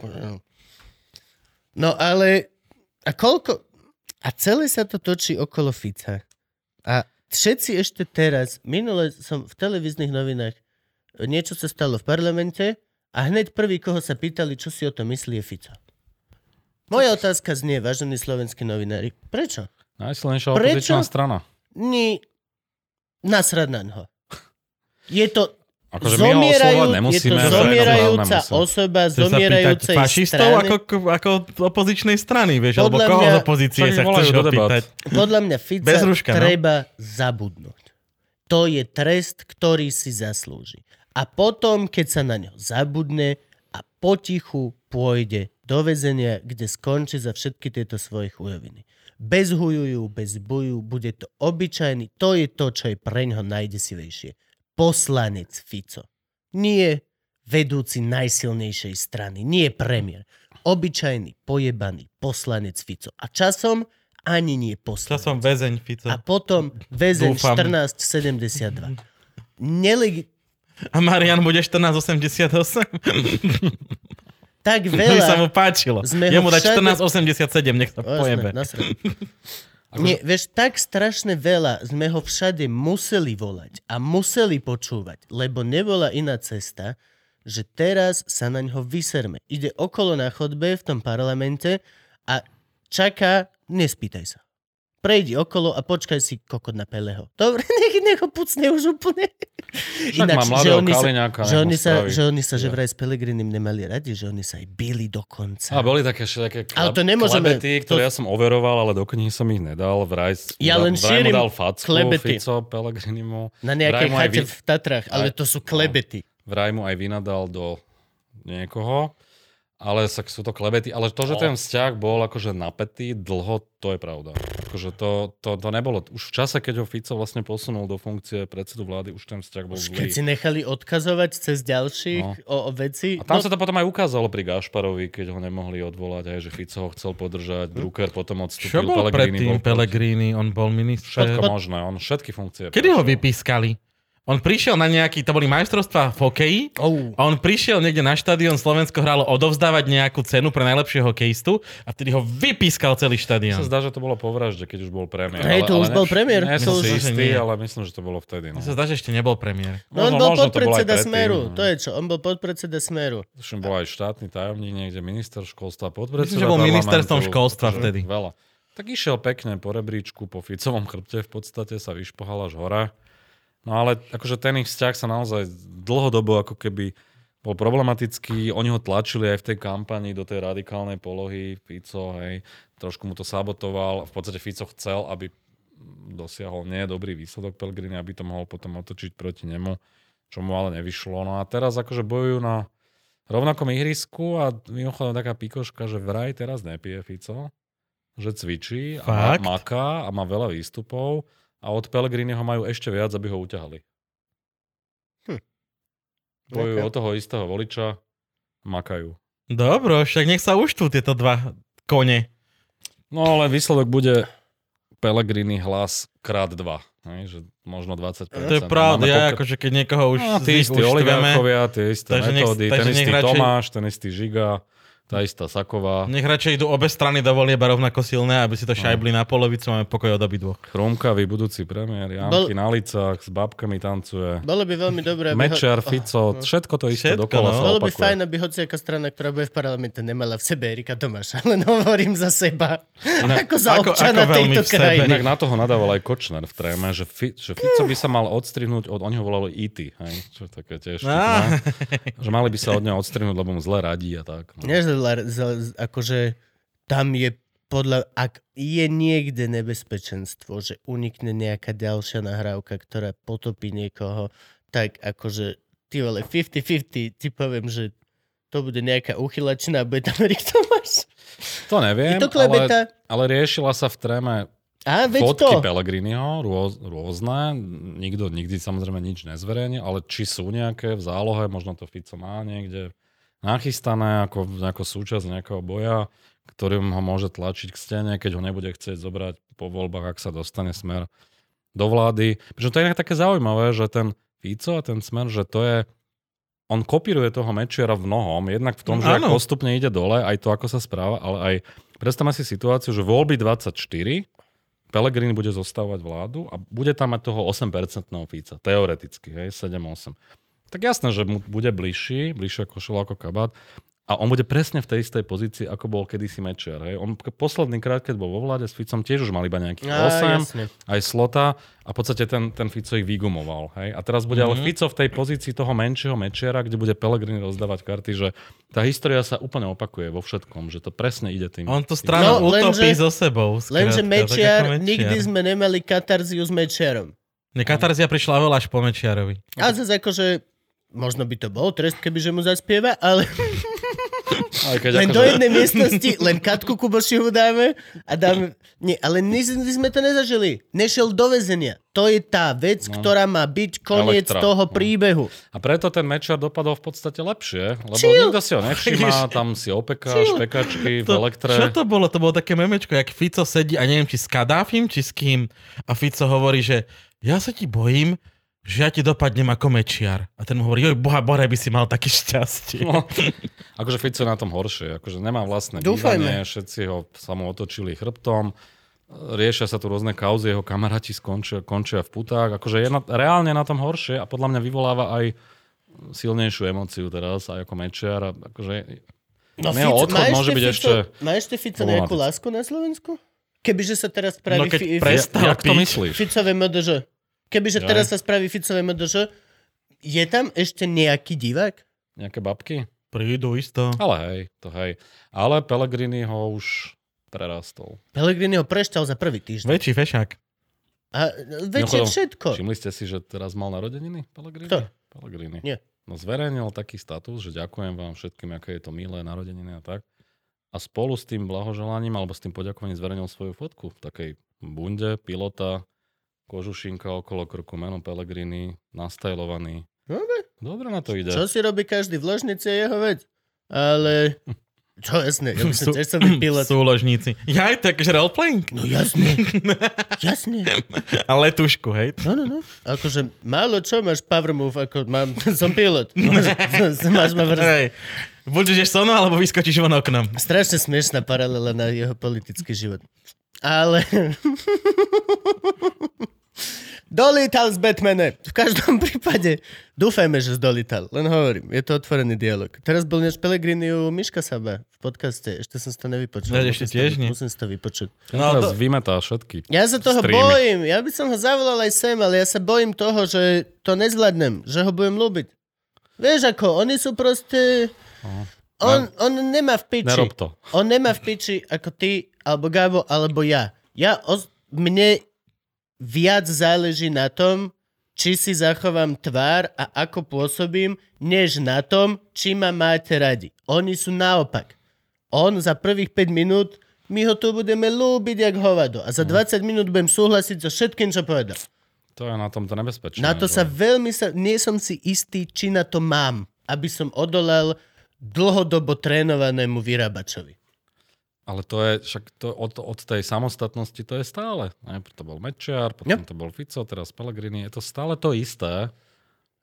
No ale... A koľko... A celé sa to točí okolo Fica. A všetci ešte teraz, minule som v televíznych novinách, niečo sa stalo v parlamente a hneď prvý, koho sa pýtali, čo si o tom myslí, je Fico. Moja otázka znie, vážení slovenskí novinári, prečo? Najsilnejšia opozičná strana. Ni... Nasrad na ňo. Je to Akože my ho oslovať Zomierajú, je nemusíme. to že- zomierajúca osoba zomierajúcej fašistov strany. ako, ako opozičnej strany, vieš? Alebo Podľa koho mňa- z opozície sa chceš opýtať? Podľa mňa Fica Bez rúška, no. treba zabudnúť. To je trest, ktorý si zaslúži. A potom, keď sa na ňo zabudne a potichu pôjde do väzenia, kde skončí za všetky tieto svoje chujoviny. Bez hujujú, bez bujú, bude to obyčajný, to je to, čo je pre ňo najdesivejšie. Poslanec Fico. Nie vedúci najsilnejšej strany, nie premiér. Obyčajný, pojebaný poslanec Fico. A časom ani nie poslanec. Časom väzeň, Fico. A potom väzeň Dúfam. 1472. Nelegi- A Marian bude 1488? tak Veľa. veľa... sa mu páčilo. sme Jemu dať všade- 1487, nech sa pojebe. Nie, vieš, tak strašne veľa sme ho všade museli volať a museli počúvať, lebo nebola iná cesta, že teraz sa na ňo vyserme. Ide okolo na chodbe v tom parlamente a čaká, nespýtaj sa. Prejdi okolo a počkaj si kokot na Peleho. Dobre, nech, nech ho pucne už úplne. Však má že nech mu oni sa, že oni sa že vraj s Pelegrinim nemali radi, že oni sa aj bili dokonca. A boli také všelijaké Ale to nemôžeme- klebety, to- ktoré ja som overoval, ale do knihy som ich nedal. Vraj, Ja len vraj mu dal facku, klebety. Fico, Pellegrinimu. Na nejakej chate vy- v Tatrách, ale to sú klebety. Vraj mu aj vynadal do niekoho. Ale sa sú to klebety. Ale to, že ten vzťah bol akože napätý dlho, to je pravda. Akože to, to, to nebolo. Už v čase, keď ho Fico vlastne posunul do funkcie predsedu vlády, už ten vzťah bol Už zlý. keď si nechali odkazovať cez ďalších o, o veci. No. A tam no, sa to potom aj ukázalo pri Gašparovi, keď ho nemohli odvolať, aj že Fico ho chcel podržať, Drucker potom Čo odstúpil, bol Pellegrini predtým bol. Pellegrini? On bol minister. Všetko možné, on všetky funkcie. Kedy ho prešiel. vypískali? On prišiel na nejaký, to boli majstrovstvá v hokeji, oh, a on prišiel niekde na štadión, Slovensko hralo odovzdávať nejakú cenu pre najlepšieho hokejistu a vtedy ho vypískal celý Mne sa štadión. zdá, že to bolo po vražde, keď už bol premiér. Hej, to už bol premiér. Nie To som už- si istý, nie. ale myslím, že to bolo vtedy. No. sa zdá, že ešte nebol premiér. no on Možno- bol to podpredseda Smeru. no. To je čo? On bol podpredseda Smeru. Tuším, bol aj štátny tajomník, niekde minister školstva, Myslím, že podpredseda bol ministerstvom školstva vtedy. Veľa. Tak išiel pekne po rebríčku, po Ficovom chrbte v podstate sa vyšpohal až hore. No ale akože ten ich vzťah sa naozaj dlhodobo ako keby bol problematický. Oni ho tlačili aj v tej kampani do tej radikálnej polohy. Fico, hej, trošku mu to sabotoval. V podstate Fico chcel, aby dosiahol nie dobrý výsledok Pellegrini, aby to mohol potom otočiť proti nemu, čo mu ale nevyšlo. No a teraz akože bojujú na rovnakom ihrisku a mimochodom taká pikoška, že vraj teraz nepije Fico, že cvičí a Fakt? maká a má veľa výstupov a od Pellegriniho majú ešte viac, aby ho uťahali. Hm. Bojujú o toho istého voliča, makajú. Dobro, však nech sa uštú tieto dva kone. No ale výsledok bude Pellegrini hlas krát dva. Hej, že možno 20%. To je pravda, ja pokr- akože keď niekoho už No, tí istí oligarchovia, tie isté Takže nech- metódy, takže ten nech istý radšej- Tomáš, ten istý Žiga, tá istá Saková, Nech radšej idú obe strany do volieba rovnako silné, aby si to šajbli na polovicu, máme pokoj od obidvoch. Chromkavý budúci premiér, Janky na licách, s babkami tancuje. Bolo by veľmi dobré. Mečiar, ho- Fico, všetko to isté Všetko, dokola no. sa Bolo by fajn, aby hociaká strana, ktorá bude v parlamente, nemala v sebe Erika Tomáša. Len hovorím za seba. ako za ako- občana ako veľmi tejto krajiny. Inak na toho nadával aj Kočner v tréme, že, Fi, že Fico by sa mal odstrihnúť od, oni ho volali E.T., hej, čo je také tiež vtipné, že mali by sa od neho odstrihnúť, lebo mu zle radí a tak. No. Nie, akože tam je podľa, ak je niekde nebezpečenstvo, že unikne nejaká ďalšia nahrávka, ktorá potopí niekoho, tak akože ty vole 50-50, ti poviem, že to bude nejaká uchylačina a bude tam Erik Tomáš. To neviem, to ale, klebeta? ale riešila sa v tréme A fotky to. Pellegriniho, rôz, rôzne, nikto nikdy samozrejme nič nezverejnil, ale či sú nejaké v zálohe, možno to Fico má niekde nachystané ako, ako súčasť nejakého boja, ktorým ho môže tlačiť k stene, keď ho nebude chcieť zobrať po voľbách, ak sa dostane smer do vlády. Pretože to je inak také zaujímavé, že ten Fico a ten smer, že to je on kopíruje toho Mečiara v mnohom, jednak v tom, že ak Áno. postupne ide dole, aj to, ako sa správa, ale aj predstavme si situáciu, že voľby 24, Pelegrini bude zostávať vládu a bude tam mať toho 8% Fica, teoreticky, hej, 7-8. Tak jasné, že mu bude bližší, bližšie ako šolo ako kabát, a on bude presne v tej istej pozícii, ako bol kedysi Mečiar. Hej. On posledný krát, keď bol vo vláde s Ficom, tiež už mal iba nejakých Á, 8, jasne. aj slota a v podstate ten, ten Fico ich vygumoval. Hej? A teraz bude mm-hmm. ale Fico v tej pozícii toho menšieho mečiara, kde bude Pellegrini rozdávať karty, že tá história sa úplne opakuje vo všetkom, že to presne ide tým. On to stranu No, utopí lenže- so sebou. Lenže skrátka, tak Mečiar, Mečiar. nikdy sme nemali katarziu s Mečiarom. Ne, Katarzia prišla veľa až po Mečiarovi. A zase akože, možno by to bol trest, kebyže mu zaspieva, ale Aj keď len do jednej miestnosti, len Katku Kubošihu dáme a dáme... Nie, ale my, my sme to nezažili. Nešiel do väzenia. To je tá vec, No. ktorá má byť koniec Elektra. toho No. príbehu. A preto ten Mečiar dopadol v podstate lepšie, lebo Chill. nikto si ho nevšíma, tam si opekáš Chill. pekačky v To, elektre. čo to bolo? To bolo také memečko, jak Fico sedí a neviem, či s Kadáfim, či s kým. A Fico hovorí, že ja sa ti bojím, že ja ti dopadnem ako Mečiar. A ten mu hovorí, joj, boha, Bore, by si mal také šťastie. No, akože Fico je na tom horšie, akože nemá vlastné bývanie, všetci ho sa mu otočili chrbtom, riešia sa tu rôzne kauzy, jeho kamaráti skončia, končia v putách, akože je na, reálne na tom horšie a podľa mňa vyvoláva aj silnejšiu emóciu teraz, aj ako Mečiar, a akože No, Jeho odchod môže byť Fico, ešte Má ešte Fico nejakú lásku na Slovensku? Kebyže sa teraz spraví... No keď fi- pres- Prestal jak to myslíš? Ficové MDŽ. Kebyže Ja. teraz sa spraví Ficové MDŽ, je tam ešte nejaký divák? Nejaké babky? Prídu isto. Ale hej, to hej. Ale Pellegrini ho už prerastol. Pellegrini ho prešťal za prvý týždeň. Väčší fešák. A väčšie Mimochodom, všetko. Všimli ste si, že teraz mal narodeniny Pellegrini? Kto? Pellegrini. Nie. No zverejnil taký status, že ďakujem vám všetkým, aké je to milé narodeniny a tak. A spolu s tým blahoželaním alebo s tým poďakovaním zverejnil svoju fotku v takej bunde pilota, kožušinka okolo krku, meno Pellegrini, nastajlovaný. Dobre. Dobre na to ide. Čo si robí každý v ložnici je jeho vec. Ale... Čo jasné, ja by som Sú- tiež som byť pilot. Súložníci. Ja aj tak, že roleplaying. No jasne. Jasne. A letušku, hej. No, no, no. Akože málo čo máš power move, ako mám, som pilot. Máš, máš ma vrst. Hej. Buď ideš so mnou, alebo vyskočíš von oknom. Strašne smiešná paralela na jeho politický život. Ale... Dolítal z Batmane. V každom prípade. Dúfajme, že zdolítal. Len hovorím, je to otvorený dialog. Teraz bol než Pellegrini u Miška Saba v podcaste. Ešte som si to nevypočul. Ja Musím ešte tiež nie. Musím si to vypočuť. No, to- vymetá všetky. Ja sa toho Streamy. bojím. Ja by som ho zavolal aj sem, ale ja sa bojím toho, že to nezvládnem. Že ho budem ľúbiť. Vieš ako, oni sú proste... On, on nemá v piči. Nerob to. On nemá v piči ako ty, alebo Gabo, alebo ja. Ja, os- mne viac záleží na tom, či si zachovám tvár a ako pôsobím, než na tom, či ma máte radi. Oni sú naopak. On za prvých 5 minút, my ho tu budeme lúbiť jak hovado. A za 20 minút budem súhlasiť so všetkým, čo povedal. To je na tomto nebezpečné. Na to sa veľmi sa, nie som si istý, či na to mám, aby som odolal dlhodobo trénovanému vyrábačovi. Ale to je, však to od, od tej samostatnosti to je stále. Najprv to bol Mečiar, potom Yep. to bol Fico, teraz Pellegrini. Je to stále to isté.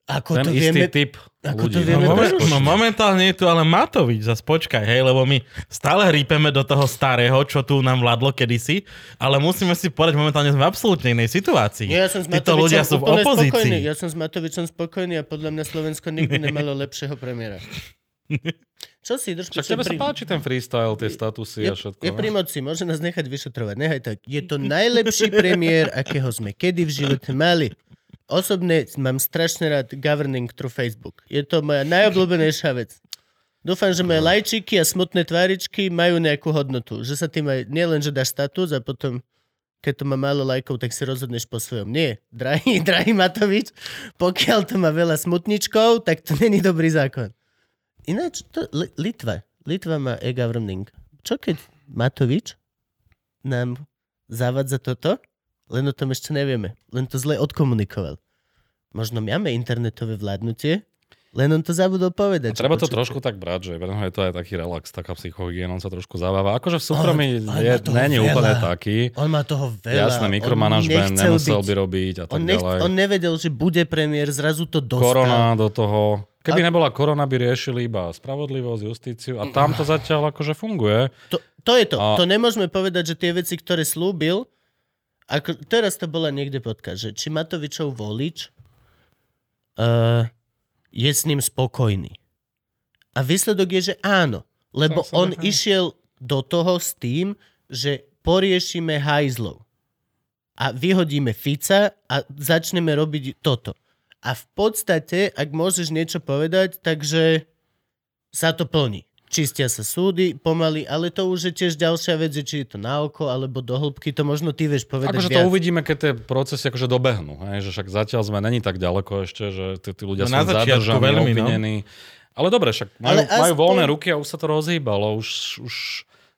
Ako ten to istý vieme... typ ako ľudí. to vieme No, momen- prerušiť. no momentálne je tu ale Matovič, zas počkaj, hej, lebo my stále hrípeme do toho starého, čo tu nám vládlo kedysi, ale musíme si povedať, momentálne sme v absolútne inej situácii. Ja som s Títo ľudia sú v opozícii. spokojný. Ja som s Matovičom spokojný a podľa mňa Slovensko nikdy nemalo lepšieho premiéra. Čo si, drž Však tebe sa páči ten freestyle, tie statusy je, a všetko. je no? pri moci, môže nás nechať vyšetrovať. Nechaj tak. Je to najlepší premiér, akého sme kedy v živote mali. Osobne mám strašne rád governing through Facebook. Je to moja najobľúbenejšia vec. Dúfam, že moje lajčiky a smutné tváričky majú nejakú hodnotu. Že sa tým aj, nielen, že dáš status a potom keď to má málo lajkov, tak si rozhodneš po svojom. Nie, drahý, drahý Matovič, pokiaľ to má veľa smutničkov, tak to není dobrý zákon. Ináč, to, Li- Litva. Litva má e-governing. Čo keď Matovič nám zavadza toto? Len o tom ešte nevieme. Len to zle odkomunikoval. Možno máme internetové vládnutie, len on to zabudol povedať. A treba to trošku tak brať, že pre je to aj taký relax, taká psychohygiena, on sa trošku zabáva. Akože v súkromí je, není veľa. úplne taký. On má toho veľa. Jasné, nechcel nemusel byť. by robiť a tak On, nech, ďalej. on nevedel, že bude premiér, zrazu to dostal. Korona do toho. Keby A- nebola korona, by riešili iba spravodlivosť, justíciu a tam to zatiaľ akože funguje. To, to je to. A- To nemôžeme povedať, že tie veci, ktoré slúbil, ako, teraz to bola niekde podcast, že či Matovičov volič uh, je s ním spokojný. A výsledok je, že áno. Lebo Tak sa on nechá. išiel do toho s tým, že poriešime hajzlov. A vyhodíme Fica a začneme robiť toto. A v podstate, ak môžeš niečo povedať, takže sa to plní. Čistia sa súdy pomaly, ale to už je tiež ďalšia vec, že či je to na oko alebo do hĺbky, to možno ty vieš povedať Akože viac. to uvidíme, keď tie procesy akože dobehnú. Hej? Že však zatiaľ sme není tak ďaleko ešte, že tí, tí ľudia No sú zadržaní, veľmi, no. obvinení. Ale dobre, však majú, Ale majú aspoň- voľné ruky a už sa to rozhýbalo. Už, už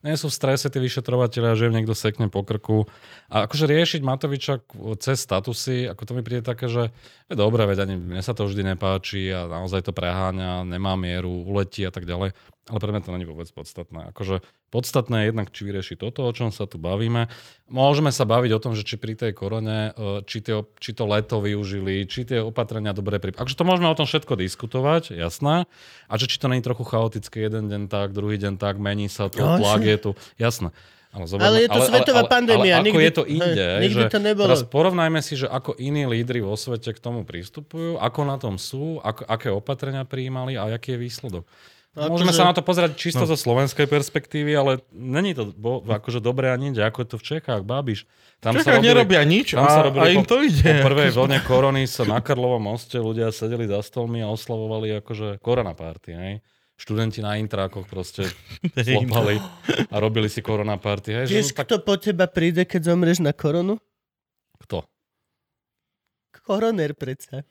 nie sú v strese tí vyšetrovateľia, že im niekto sekne po krku. A akože riešiť Matoviča cez statusy, ako to mi príde také, že je dobré, veď ani mne sa to vždy nepáči a naozaj to preháňa, nemá mieru, uletí a tak ďalej. Ale pre mňa to není vôbec podstatné. Akože podstatné je jednak, či vyrieši toto, o čom sa tu bavíme. Môžeme sa baviť o tom, že či pri tej korone, e, či, tie, či to leto využili, či tie opatrenia dobre pri... Akože to môžeme o tom všetko diskutovať, jasné. A že či to není trochu chaotické, jeden deň tak, druhý deň tak, mení sa to, No, tlak je tu, jasné. Ale, zoberme- Ale je to svetová pandémia, Ale, ako nikdy- je to inde? hej, nikdy že to nebolo. Teraz porovnajme si, že ako iní lídry vo svete k tomu pristupujú, ako na tom sú, ako, aké opatrenia prijímali a aký je výsledok. No, Môžeme akože- sa na to pozerať čisto no. zo slovenskej perspektívy, ale není to bo, akože dobré ani inde, ako je to v Čechách, Bábiš. Tam Čakách nerobia nič tam a, sa robili a im po- to ide. Po prvej vlne korony sa na Karlovom moste ľudia sedeli za stolmi a oslavovali akože korona party, hej. Študenti na intrákoch proste slopali a robili si korona party. Hej, že Vieš, no, tak kto po teba príde, keď zomreš na koronu? kto? Koroner predsa.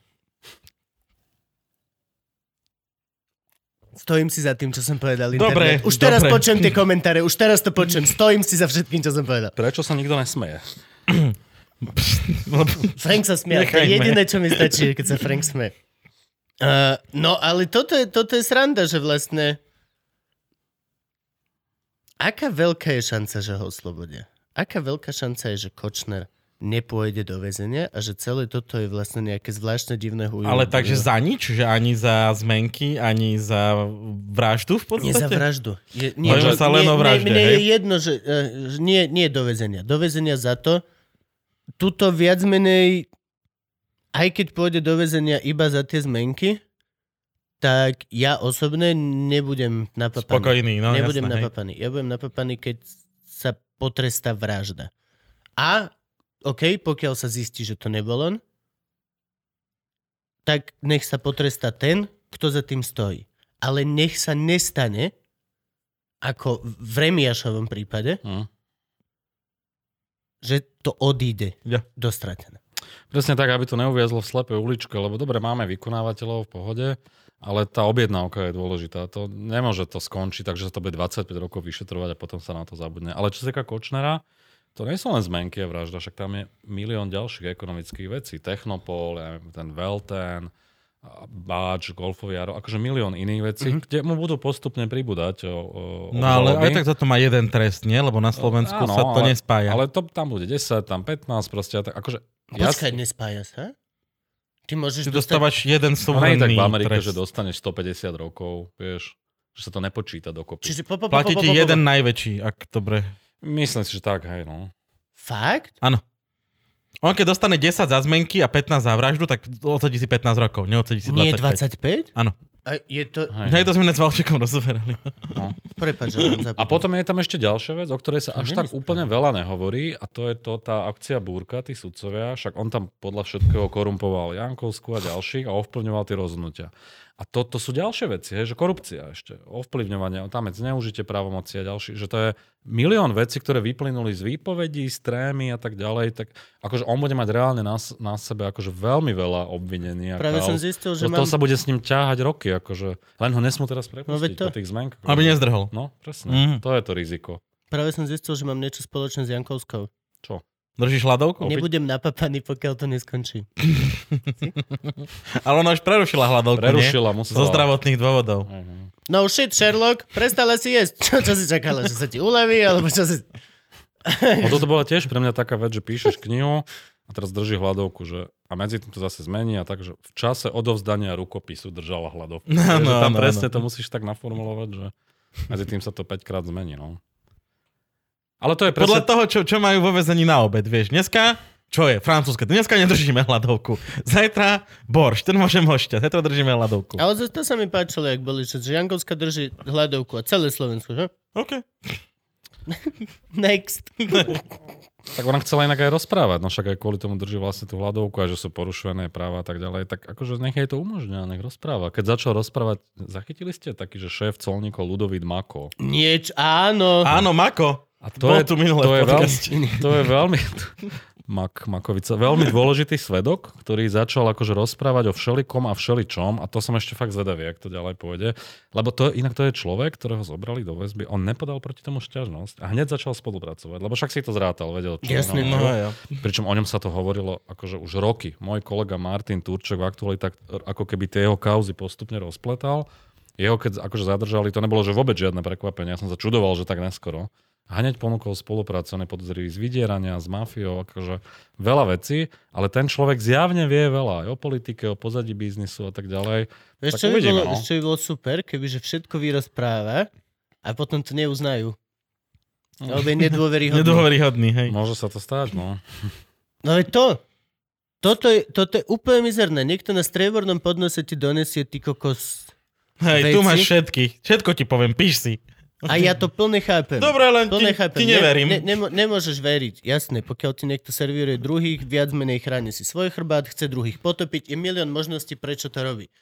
Stojím si za tým, čo som povedal. Dobre, internet. Už teraz dobre. počujem tie komentáre, už teraz to počujem. Stojím si za všetkým, čo som povedal. Prečo sa nikto nesmeje? Frank sa smial. To je jediné, čo mi stačí, keď sa Frank smie. Uh, no, ale toto je, toto je sranda, že vlastne... Aká veľká je šanca, že ho oslobodia? Aká veľká šanca je, že Kočner nepôjde do väzenia a že celé toto je vlastne nejaké zvláštne divné hujú. Ale takže za nič, že ani za zmenky, ani za vraždu v podstate? Nie za vraždu. Je, nie, že- sa len nie, o vražde, Mne, mne je hej? jedno, že uh, nie, nie do väzenia. Do väzenia za to. Tuto viac menej, aj keď pôjde do väzenia iba za tie zmenky, tak ja osobne nebudem napapaný. Spokojný, no nebudem jasné, hej. napapaný. Ja budem napapaný, keď sa potrestá vražda. A, OK, pokiaľ sa zistí, že to nebol on, tak nech sa potrestá ten, kto za tým stojí. Ale nech sa nestane, ako v Remiašovom prípade, Hm. že to odíde Ja. do stratené. Presne tak, aby to neuviazlo v slepej uličke, lebo dobre, máme vykonávateľov v pohode, ale tá objednávka je dôležitá. To nemôže to skončiť, takže sa to bude 25 rokov vyšetrovať a potom sa na to zabudne. Ale čo sa týka Kočnera, to nie sú len zmenky a vražda, však tam je milión ďalších ekonomických vecí. Technopol, ja neviem, ten Velten, Báč, Golfový Jaro, akože milión iných vecí, mm-hmm. kde mu budú postupne pribúdať. O, o, No ale aj tak toto má jeden trest, nie? Lebo na Slovensku Áno, sa to ale- nespája. Ale to tam bude 10, tam 15, proste. Tak, akože, Počkaj, nespája sa? Ty môžeš Ty dostať... dostávaš jeden No nie súhrný je tak v Amerike, trest. že dostaneš 150 rokov, vieš, že sa to nepočíta dokopy. Čiže po, po, po, Platí po, po, ti po, po. jeden najväčší, ak dobre. Myslím si, že tak, hej, no. Fakt? On keď dostane 10 za zmenky a 15 za vraždu, tak odsadí si 15 rokov, neodsadí si 25. Nie 25? Áno. A je to... Hej. Hej, to sme s Valčekom rozoberali. Prepač, že mám A potom je tam ešte ďalšia vec, o ktorej sa až tak úplne veľa nehovorí a to je to tá akcia Búrka, tí sudcovia, však on tam podľa všetkého korumpoval Jankovskú a ďalších a ovplyvňoval tie rozhodnutia. A to, to sú ďalšie veci, hej, že korupcia ešte, ovplyvňovanie, tam je zneužitie právomoci a ďalší, že to je milión vecí, ktoré vyplynuli z výpovedí, z trémy a tak ďalej, tak akože on bude mať reálne na, na sebe akože veľmi veľa obvinení. a Práve som kauz. zistil, že Že mám... to sa bude s ním ťahať roky, akože len ho nesmú teraz veď prepustiť to- po tých zmenkách. Aby nezdrhol. No, presne. Mhm. To je to riziko. Práve som zistil, že mám niečo spoločné s Jankovskou. Čo? Držíš hladovku? Nebudem napapaný, pokiaľ to neskončí. Ale ona už prerušila hladovku, Prerušila, nie? musela. Zo zdravotných dôvodov. Hej. No shit, Sherlock, prestala si jesť. Čo, čo si čakala, že sa ti uleví, alebo čo si... No toto bola tiež pre mňa taká vec, že píšeš knihu a teraz drží hladovku, že a medzi tým to zase zmení a tak, že v čase odovzdania rukopisu držala hladovku. No, Takže no, tam no, presne no. to musíš tak naformulovať, že medzi tým sa to 5 krát zmení. No. Ale to je presne... Podľa toho, čo, čo majú vo vezení na obed, vieš. Dneska, čo je, francúzske, dneska nedržíme hladovku. Zajtra borš, ten môžem hošťať, zajtra držíme hladovku. Ale zase to sa mi páčilo, jak boli, že Jankovská drží hľadovku a celé Slovensko, že? OK. Next. Tak ona chcela inak aj rozprávať, no však aj kvôli tomu drží vlastne tú hladovku a že sú porušované práva a tak ďalej, tak akože nech jej to umožňuje, nech rozpráva. Keď začal rozprávať, zachytili ste taký, že šéf colníkov Ludovít Mako. Nieč, áno. Áno, Mako. A Bol tu minule to je veľmi, to je veľmi, Mak, Makovica, veľmi dôležitý svedok, ktorý začal akože rozprávať o všelikom a všeličom a to som ešte fakt zvedavý, ak to ďalej pôjde. Lebo to, inak to je človek, ktorého zobrali do väzby, on nepodal proti tomu šťažnosť a hneď začal spolupracovať, lebo však si to zrátal, vedel, čo Jasne, je No, ja. Pričom o ňom sa to hovorilo akože už roky. Môj kolega Martin Turček v aktualitách ako keby tie jeho kauzy postupne rozpletal. Jeho keď akože zadržali, to nebolo že vôbec žiadne prekvapenie. Ja som sa čudoval, že tak neskoro. Hneď ponúkol spoluprácu, podozrivý z vydierania, s mafiou, akože veľa vecí, ale ten človek zjavne vie veľa aj o politike, o pozadí biznisu a tak ďalej. Vieš, tak čo by, bolo, no. čo by bolo super, kebyže všetko vyrozpráva a potom to neuznajú. Lebo je nedôveryhodný. Nedôveryhodný, hej. Môže sa to stať, no. No je to. Toto je, toto je úplne mizerné. Niekto na striebornom podnose ti donesie ty kokos. Hej, tu veci. máš všetky. Všetko ti poviem, píš si. A ja to plne chápem. Dobre, len Plne ti, chápem. ti neverím. Ne, ne, nemôžeš veriť. Jasné, pokiaľ ti niekto servíruje druhých, viac menej chráni si svoj chrbát, chce druhých potopiť, je milión možností, prečo to robí.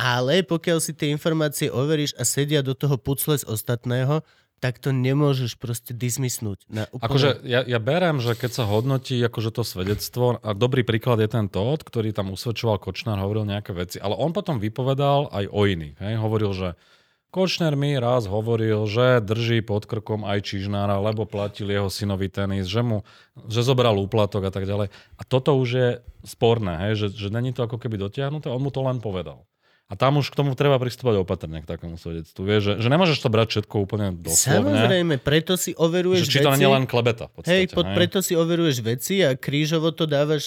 Ale pokiaľ si tie informácie overíš a sedia do toho pucle z ostatného, tak to nemôžeš proste dismisnúť. Na úplne... Akože ja, ja berem, že keď sa hodnotí akože to svedectvo, a dobrý príklad je ten Todd, ktorý tam usvedčoval Kočnár, hovoril nejaké veci, ale on potom vypovedal aj o iných. Hej? Hovoril, že Kočner mi raz hovoril, že drží pod krkom aj Čižnára, lebo platil jeho synovi tenis, že, mu, že zobral úplatok a tak ďalej. A toto už je sporné, hej? Že, že není to ako keby dotiahnuté, on mu to len povedal. A tam už k tomu treba pristúpať opatrne k takému svedectvu. Vieš, že, že nemôžeš to brať všetko úplne doslovne. Samozrejme, preto si overuješ Že či to veci. nie len klebeta. V podstate, Hej, pod, hej? preto si overuješ veci a krížovo to dávaš,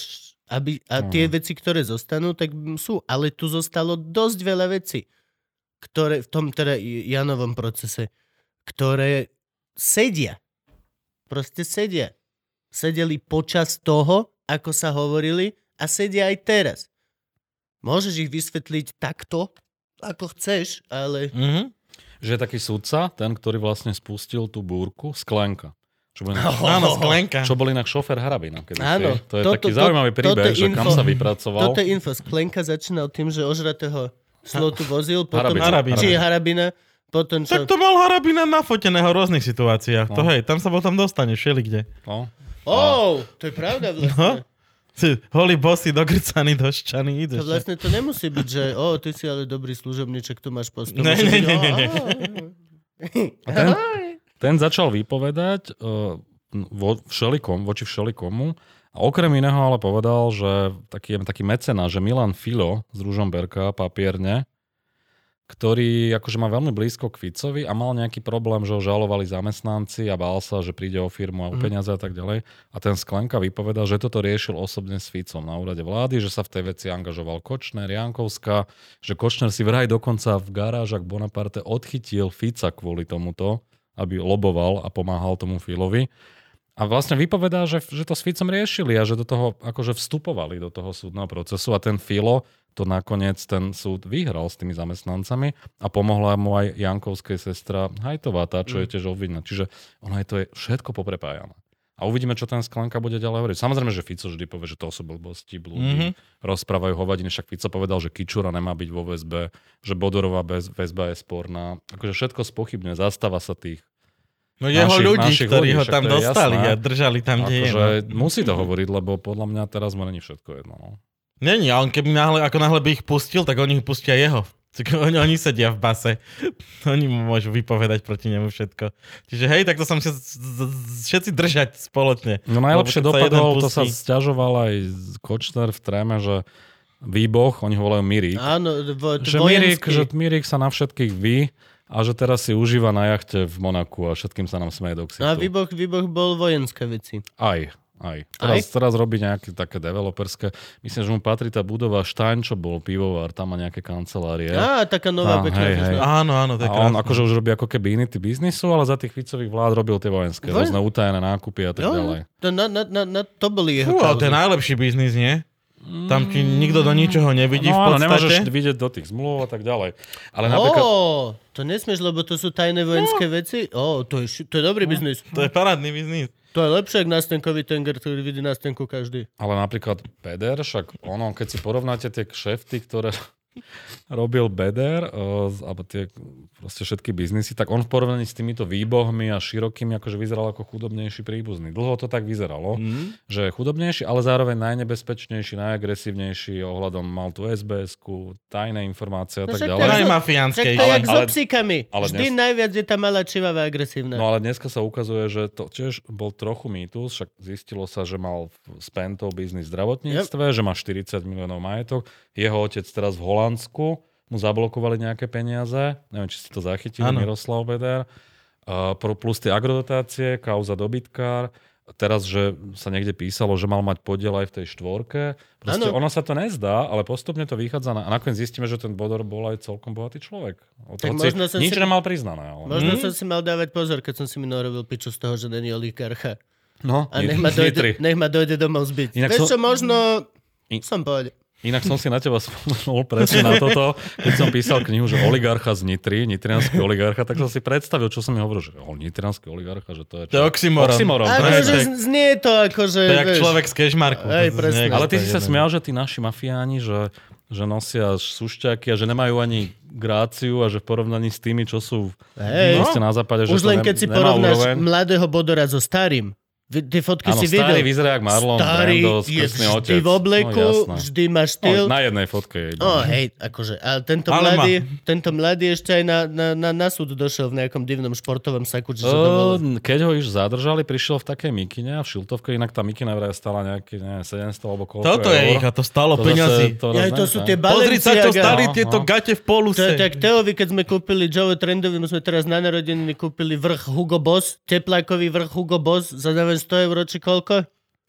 aby, a tie Mhm. veci, ktoré zostanú, tak sú. Ale tu zostalo dosť veľa vecí, ktoré v tom teda Janovom procese, ktoré sedia. Proste sedia. Sedeli počas toho, ako sa hovorili a sedia aj teraz. Môžeš ich vysvetliť takto, ako chceš, ale... Mhm. Že je taký sudca, ten, ktorý vlastne spustil tú búrku, Sklenka. Čo bol inak, Áno, sklenka. čo bol inak šofér Harabina. Áno, To je toto- taký to- zaujímavý príbeh, je že kam info. sa vypracoval. Toto je info. Sklenka začínal tým, že ožratého slotu vozil, potom... Harabina. Harabina. Či je harabina, potom čo... Tak to mal Harabina nafoteného v rôznych situáciách. To No. hej, tam sa potom dostane všeli kde. No. Oh, to je pravda vlastne. Si Holý bosy, dogrcaný, došťaný, To ideš. vlastne to nemusí byť, že o, ty si ale dobrý služobníček, tu máš post. To Ne, ne, ne, "Ó, ne, ne." A ten, ten začal vypovedať uh, vo všelikom, voči všelikomu. A okrem iného ale povedal, že taký, taký mecena, že Milan Filo z Ružomberka papierne, ktorý akože má veľmi blízko k Ficovi a mal nejaký problém, že ho žalovali zamestnanci a bál sa, že príde o firmu a o Mhm. peniaze a tak ďalej. A ten Sklenka vypovedal, že toto riešil osobne s Ficom na úrade vlády, že sa v tej veci angažoval Kočner, Jankovská, že Kočner si vraj dokonca v garážach Bonaparte odchytil Fica kvôli tomuto, aby loboval a pomáhal tomu Filovi. A vlastne vypovedá, že, že to s Ficom riešili a že do toho akože vstupovali do toho súdneho procesu a ten Filo to nakoniec ten súd vyhral s tými zamestnancami a pomohla mu aj Jankovskej sestra Hajtová, tá, čo je tiež obvinná. Čiže ono je to je všetko poprepájané. A uvidíme, čo ten Sklenka bude ďalej hovoriť. Samozrejme, že Fico vždy povie, že to sú blbosti, blúdy, mm-hmm. rozprávajú hovadiny. Však Fico povedal, že Kičura nemá byť vo väzbe, že Bodorová väzba je sporná. Akože všetko spochybňuje, zastáva sa tých No jeho Našich- ľudí, našich ktorí ľudí, ho tam dostali jasné. a držali tam, kde je. akože No. musí to hovoriť, lebo podľa mňa teraz mu není všetko jedno. No. Není, a on keby náhle, ako náhle by ich pustil, tak oni pustia jeho. Oni, oni sedia v base. Oni mu môžu vypovedať proti nemu všetko. Čiže hej, tak to sa musia všetci držať spoločne. No najlepšie dopadol, to sa sťažoval aj Kočner v tréme, že výboch, oni ho volajú Mirík. Áno, vo, že vojenský. že Mirík sa na všetkých ví a že teraz si užíva na jachte v Monaku a všetkým sa nám smeje do ksichtu. A výboch, výboch bol vojenské veci. Aj, aj. Teraz, teraz robí nejaké také developerské. Myslím, že mu patrí tá budova Stein, čo bol pivovar, tam má nejaké kancelárie. Á, taká nová pekná. hej, hej. no. Áno, áno, to je A on akože už robí ako keby iný typ biznisu, ale za tých Ficových vlád robil tie vojenské, Vojen- rôzne utajené nákupy a tak Jo, ďalej. to, na, na, na, to boli jeho Fú, ale to je najlepší biznis, nie? Tam ti nikto do ničoho nevidí No v áno, podstate. nemôžeš vidieť do tých zmluv a tak ďalej. Ale napríklad... Ó, to nesmieš, lebo to sú tajné vojenské veci. Ó, to je, to je dobrý biznis. To je parádny biznis. To je lepšie, ako nástenkový tenger, ktorý vidí nástenku každý. Ale napríklad Beder, však ono, keď si porovnáte tie kšefty, ktoré robil Beder, z- alebo tie proste všetky biznisy, tak on v porovnaní s týmito výbohmi a širokými akože vyzeral ako chudobnejší príbuzný. Dlho to tak vyzeralo, Mm. že je chudobnejší, ale zároveň najnebezpečnejší, najagresívnejší ohľadom mal tú SBS-ku, tajné informácie a No tak to ďalej. je- Aj Však mafiánskej. to je Ale- jak so ale- psíkami. ale Vždy dnes- najviac je tá malá čivavá agresívna. No ale dneska sa ukazuje, že to tiež bol trochu mýtus, však zistilo sa, že mal s Pentou biznis v zdravotníctve, že má 40 miliónov majetok. Jeho otec teraz v Holandsku mu zablokovali nejaké peniaze. Neviem, či si to zachytil, Áno. Miroslav Beder. Uh, plus tie agrodotácie, kauza dobytkár. Teraz, že sa niekde písalo, že mal mať podiel aj v tej štvorke. Proste Áno. ono sa to nezdá, ale postupne to vychádza na, a nakoniec zistíme, že ten Bodor bol aj celkom bohatý človek. O Tak hoci možno som nič si- nemal priznané. Ale... Možno Mhm. som si mal dávať pozor, keď som si minul robil piču z toho, že není oligarcha. No, A nech ma dojde, nech ma dojde domov zbyť. Inak Vieš som- čo, možno... I- Som povedal. Inak som si na teba spomenul presne na toto, keď som písal knihu, že oligarcha z Nitry, nitrianský oligarcha, tak som si predstavil, čo som mi hovoril, že o, nitrianský oligarcha, že to je To je čo? oxymoron. Oxymoron, Ale že z- znie to ako, že... To je jak vieš, človek z Kešmarku. To presne. Ale ty si sa smial, že tí naši mafiáni, že, že nosia sušťaky a že nemajú ani gráciu a že v porovnaní s tými, čo sú Hej. proste na západe, že Už to len ne- keď si nemá porovnáš úroveň. mladého Bodora so starým. Tie fotky Áno, si starý videl. vyzerá jak Marlon Starý Brando, je vždy otec. v obleku, No, jasné. vždy má štýl. No, na jednej fotke je. iba. Oh, hej, akože, ale tento, Ale mladý, tento mladý ešte aj na, na, na, na súd došiel v nejakom divnom športovom saku, čiže. Uh, keď ho už zadržali, prišiel v takej mikine a v šiltovke, inak tá mikina vraj stala nejaké neviem, 700 alebo koľko Toto je ich a to stalo To zase- peňazí. to Ja, to sú tie Pozri sa, čo stali No, tieto no. gate v poluse. tak Teovi, keď sme kúpili Joe Trendovi, my sme teraz na narodeniny kúpili vrch Hugo Boss, teplákový vrch Hugo Boss za neviem 100 eur či koľko?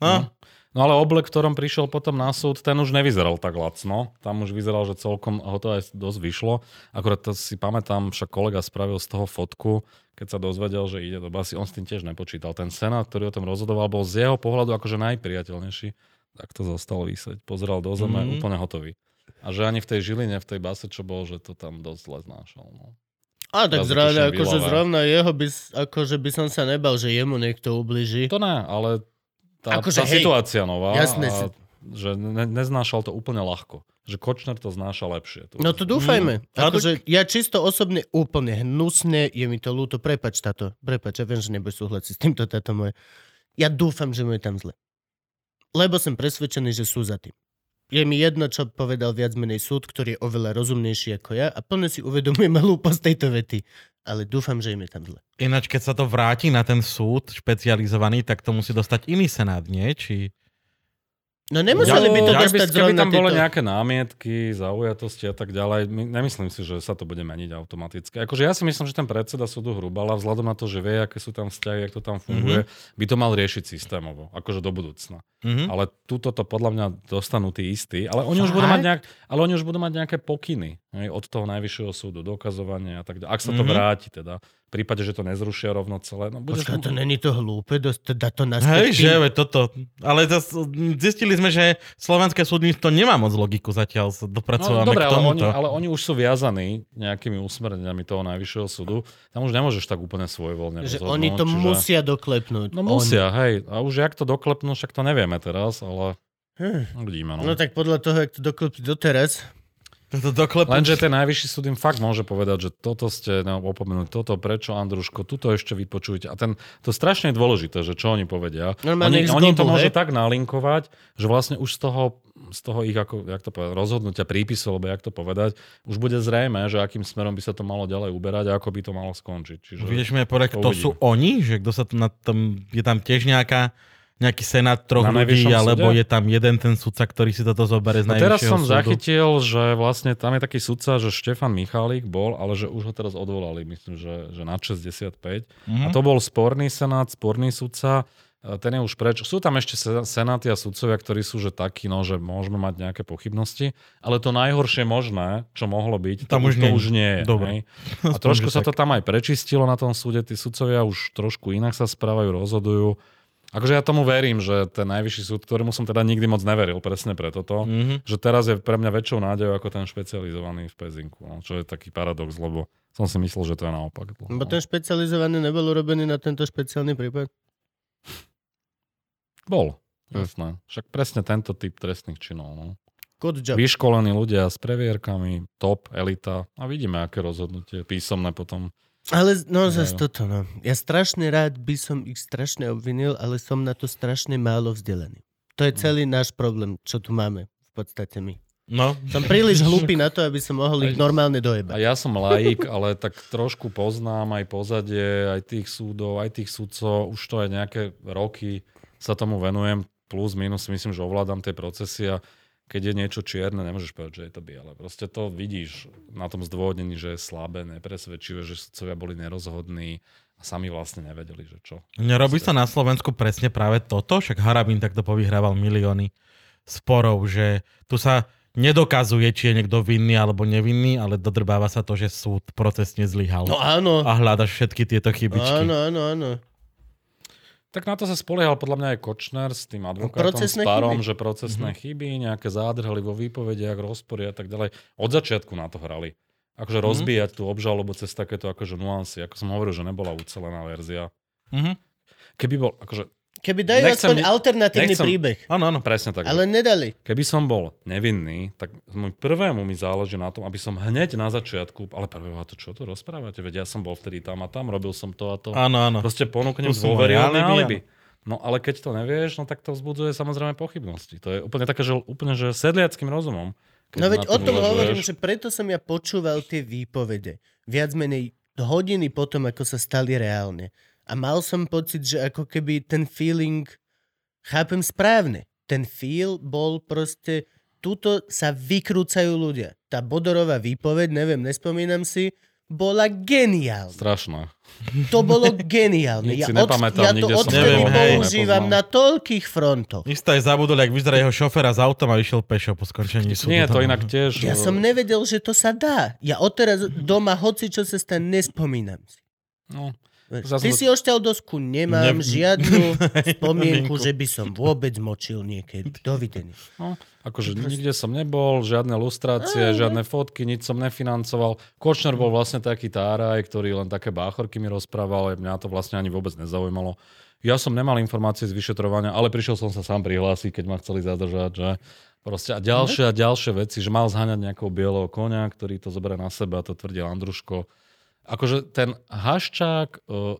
No. No ale oblek, v ktorom prišiel potom na súd, ten už nevyzeral tak lacno. Tam už vyzeral, že celkom ho to aj dosť vyšlo. Akorát to si pamätám, však kolega spravil z toho fotku, keď sa dozvedel, že ide do basy. On s tým tiež nepočítal. Ten senát, ktorý o tom rozhodoval, bol z jeho pohľadu akože najpriateľnejší. Tak to zostal vysieť. Pozeral do zeme, Mhm. úplne hotový. A že ani v tej Žiline, v tej base, čo bol, že to tam dosť zle znášal. No. A tak zrovna, akože zrovna jeho by, akože by som sa nebal, že jemu niekto ubliží. To ne, ale tá, Akože tá hej, situácia nová, jasné a, si- že ne, neznášal to úplne ľahko. Že Kočner to znáša lepšie. Tu. No to dúfajme. Mm. Akože ja čisto osobne úplne hnusne, je mi to ľúto, prepač táto, prepač, ja viem, že nebudeš súhlasiť s týmto táto moje. Ja dúfam, že mu je tam zle. Lebo som presvedčený, že sú za tým. Je mi jedno, čo povedal viac menej súd, ktorý je oveľa rozumnejší ako ja a plne si uvedomujem hlúposť tejto vety. Ale dúfam, že im je tam zle. Ináč, keď sa to vráti na ten súd špecializovaný, tak to musí dostať iný senát, nie? Či... No nemuseli by to by, dostať keby zrovna tam boli nejaké námietky, zaujatosti a tak ďalej, my, nemyslím si, že sa to bude meniť automaticky. Akože ja si myslím, že ten predseda súdu Hrubala, vzhľadom na to, že vie, aké sú tam vzťahy, ako to tam funguje, mm-hmm. by to mal riešiť systémovo, akože do budúcna. Mhm. Ale túto to podľa mňa dostanú tí istí, ale oni, už budú mať nejak, ale oni už budú mať nejaké pokyny hej, od toho najvyššieho súdu, dokazovanie a tak ďalej. Ak sa to Mhm. vráti teda, v prípade, že to nezrušia rovno celé. No, budeš Počkaj, to není to hlúpe, dá to naspäť. Hej, že veď toto. Ale zas, zistili sme, že slovenské súdnictvo nemá moc logiku zatiaľ, sa No, dobre, k ale oni, tomuto. ale oni už sú viazaní nejakými usmerneniami toho najvyššieho súdu. Tam už nemôžeš tak úplne svojvoľne Že oni to čiže... musia doklepnúť. No musia, hej. A už jak to doklepnú, však to nevieme teraz, ale Hm. uvidíme. No. No tak podľa toho, jak to doklepí doteraz, To doklepu... Lenže ten najvyšší súd im fakt môže povedať, že toto ste no, opomenuli, toto, prečo Andruško, tuto ešte vypočujte. A ten, to strašne je dôležité, že čo oni povedia. Normálne Oni, oni to môžu tak nalinkovať, že vlastne už z toho, z toho ich ako, jak to povedať, rozhodnutia, prípisu, alebo jak to povedať, už bude zrejme, že akým smerom by sa to malo ďalej uberať a ako by to malo skončiť. Čiže... Vieš mi povedať, to kto sú oni? Že kto sa tu na tom... Je tam tiež nejaká nejaký senát troch Na ľudí, alebo súde? je tam jeden ten sudca, ktorý si toto zoberie z No teraz som súdu. zachytil, že vlastne tam je taký sudca, že Štefan Michalík bol, ale že už ho teraz odvolali, myslím, že, že na 65. Mhm. A to bol sporný senát, sporný sudca, e, ten je už preč. Sú tam ešte se- senáty a sudcovia, ktorí sú že takí, no, že môžeme mať nejaké pochybnosti, ale to najhoršie možné, čo mohlo byť, Tam to, už to nie už nie je. Dobre. hej. A trošku sa to tam aj prečistilo na tom súde, tí sudcovia už trošku inak sa správajú, rozhodujú. Akože ja tomu verím, že ten najvyšší súd, ktorému som teda nikdy moc neveril, presne preto to, Mhm. že teraz je pre mňa väčšou nádejou ako ten špecializovaný v Pezinku, no, čo je taký paradox, lebo som si myslel, že to je naopak. No. ten špecializovaný nebol urobený na tento špeciálny prípad. Bol, jasné. Však presne tento typ trestných činov. No. Good job. Vyškolení ľudia s previerkami, top, elita a vidíme, aké rozhodnutie písomné potom. Ale no zase Dajú. toto, no. Ja strašne rád by som ich strašne obvinil, ale som na to strašne málo vzdelaný. To je celý náš problém, čo tu máme v podstate my. No, Som príliš hlúpy na to, aby som mohol ich normálne A dojebať. ja som laik, ale tak trošku poznám aj pozadie, aj tých súdov, aj tých sudcov. Už to aj nejaké roky sa tomu venujem. Plus, minus, myslím, že ovládam tie procesy a keď je niečo čierne, nemôžeš povedať, že je to biele. Proste to vidíš na tom zdôvodnení, že je slabé, nepresvedčivé, že sudcovia boli nerozhodní a sami vlastne nevedeli, že čo. nerobí sa na Slovensku presne práve toto, však Harabín takto povyhrával milióny sporov, že tu sa nedokazuje, či je niekto vinný alebo nevinný, ale dodrbáva sa to, že súd procesne zlyhal. No áno. A hľadaš všetky tieto chybičky. Áno, áno, áno. Tak na to sa spoliehal podľa mňa aj Kočner s tým advokátom, Procesné s párom, chyby. že procesné chyby, nejaké zádrhely vo výpovediach, rozpory a tak ďalej. Od začiatku na to hrali. Akože rozbíjať tú obžalobu cez takéto akože nuancy. Ako som hovoril, že nebola ucelená verzia. Mhm. Keby bol, akože, Keby dajú Nechcem aspoň alternatívny nechcem- príbeh. Áno, áno. presne tak. Ale nedali. Keby som bol nevinný, tak môj prvému mi záleží na tom, aby som hneď na začiatku, ale prvého to čo tu rozprávate, veď ja som bol vtedy tam a tam, robil som to a to. Áno, áno. Proste ponúknem dôveryhodné alibi, alibi. No ale keď to nevieš, no tak to vzbudzuje samozrejme pochybnosti. To je úplne také, že úplne, že sedliackým rozumom. No veď o tom uvažuješ. hovorím, že preto som ja počúval tie výpovede. Viac menej hodiny potom, ako sa stali reálne. A mal som pocit, že ako keby ten feeling, chápem správne, ten feel bol proste, tuto sa vykrúcajú ľudia. Tá Bodorová výpoveď, neviem, nespomínam si, bola geniálna. Strašné. To bolo geniálne. Ja, si od, ja to odtedy používam na toľkých frontoch. Isto aj zabudol, jak vyzerá jeho šoféra z autom a išiel pešo po skončení súdu. Nie, to Tam- inak tiež... Ja som nevedel, že to sa dá. Ja odteraz doma, hoci čo sa stane, nespomínam si. No, Ty si ošťal dosku, nemám Ne- žiadnu spomienku, Spomienku. že by som vôbec močil niekedy. Dovidenia. no, akože nikde som nebol, žiadne lustrácie, žiadne fotky, nič som nefinancoval. Kočner bol vlastne taký táraj, ktorý len také báchorky mi rozprával, mňa to vlastne ani vôbec nezaujímalo. Ja som nemal informácie z vyšetrovania, ale prišiel som sa sám prihlásiť, keď ma chceli zadržať, že proste a ďalšie a ďalšie veci, že mal zháňať nejakého bieleho konia, ktorý to zoberie na seba, to tvrdil Andruško. Akože ten Haščák e,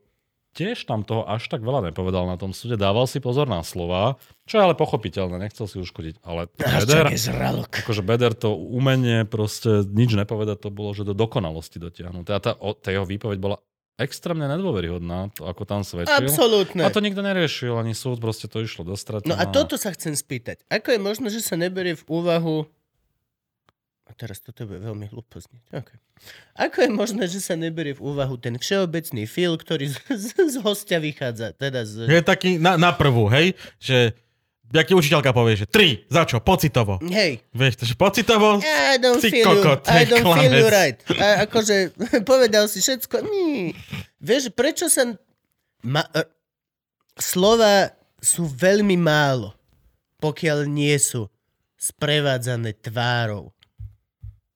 tiež tam toho až tak veľa nepovedal na tom súde, dával si pozor na slova, čo je ale pochopiteľné, nechcel si uškodiť, ale Beder, zralok. akože Beder to umenie proste nič nepovedať, to bolo, že do dokonalosti dotiahnuté. A tá, o, tá jeho výpoveď bola extrémne nedôveryhodná, to, ako tam svedčil. Absolútne. A to nikto neriešil, ani súd, proste to išlo do straty. No a toto sa chcem spýtať. Ako je možné, že sa neberie v úvahu... A teraz toto bude veľmi hlúpo znieť. Okay. Ako je možné, že sa neberie v úvahu ten všeobecný feel, ktorý z, z, z hostia vychádza? Teda z... Je taký na, na prvú, hej? Že jak ti učiteľka povie, že tri, za čo? Pocitovo. Hej, Vieš, to, že pocitovo? I don't feel kokot, you, I don't klamec. feel you right. A akože povedal si všetko. Nie. Vieš, prečo sa... Ma, uh, slova sú veľmi málo, pokiaľ nie sú sprevádzané tvárou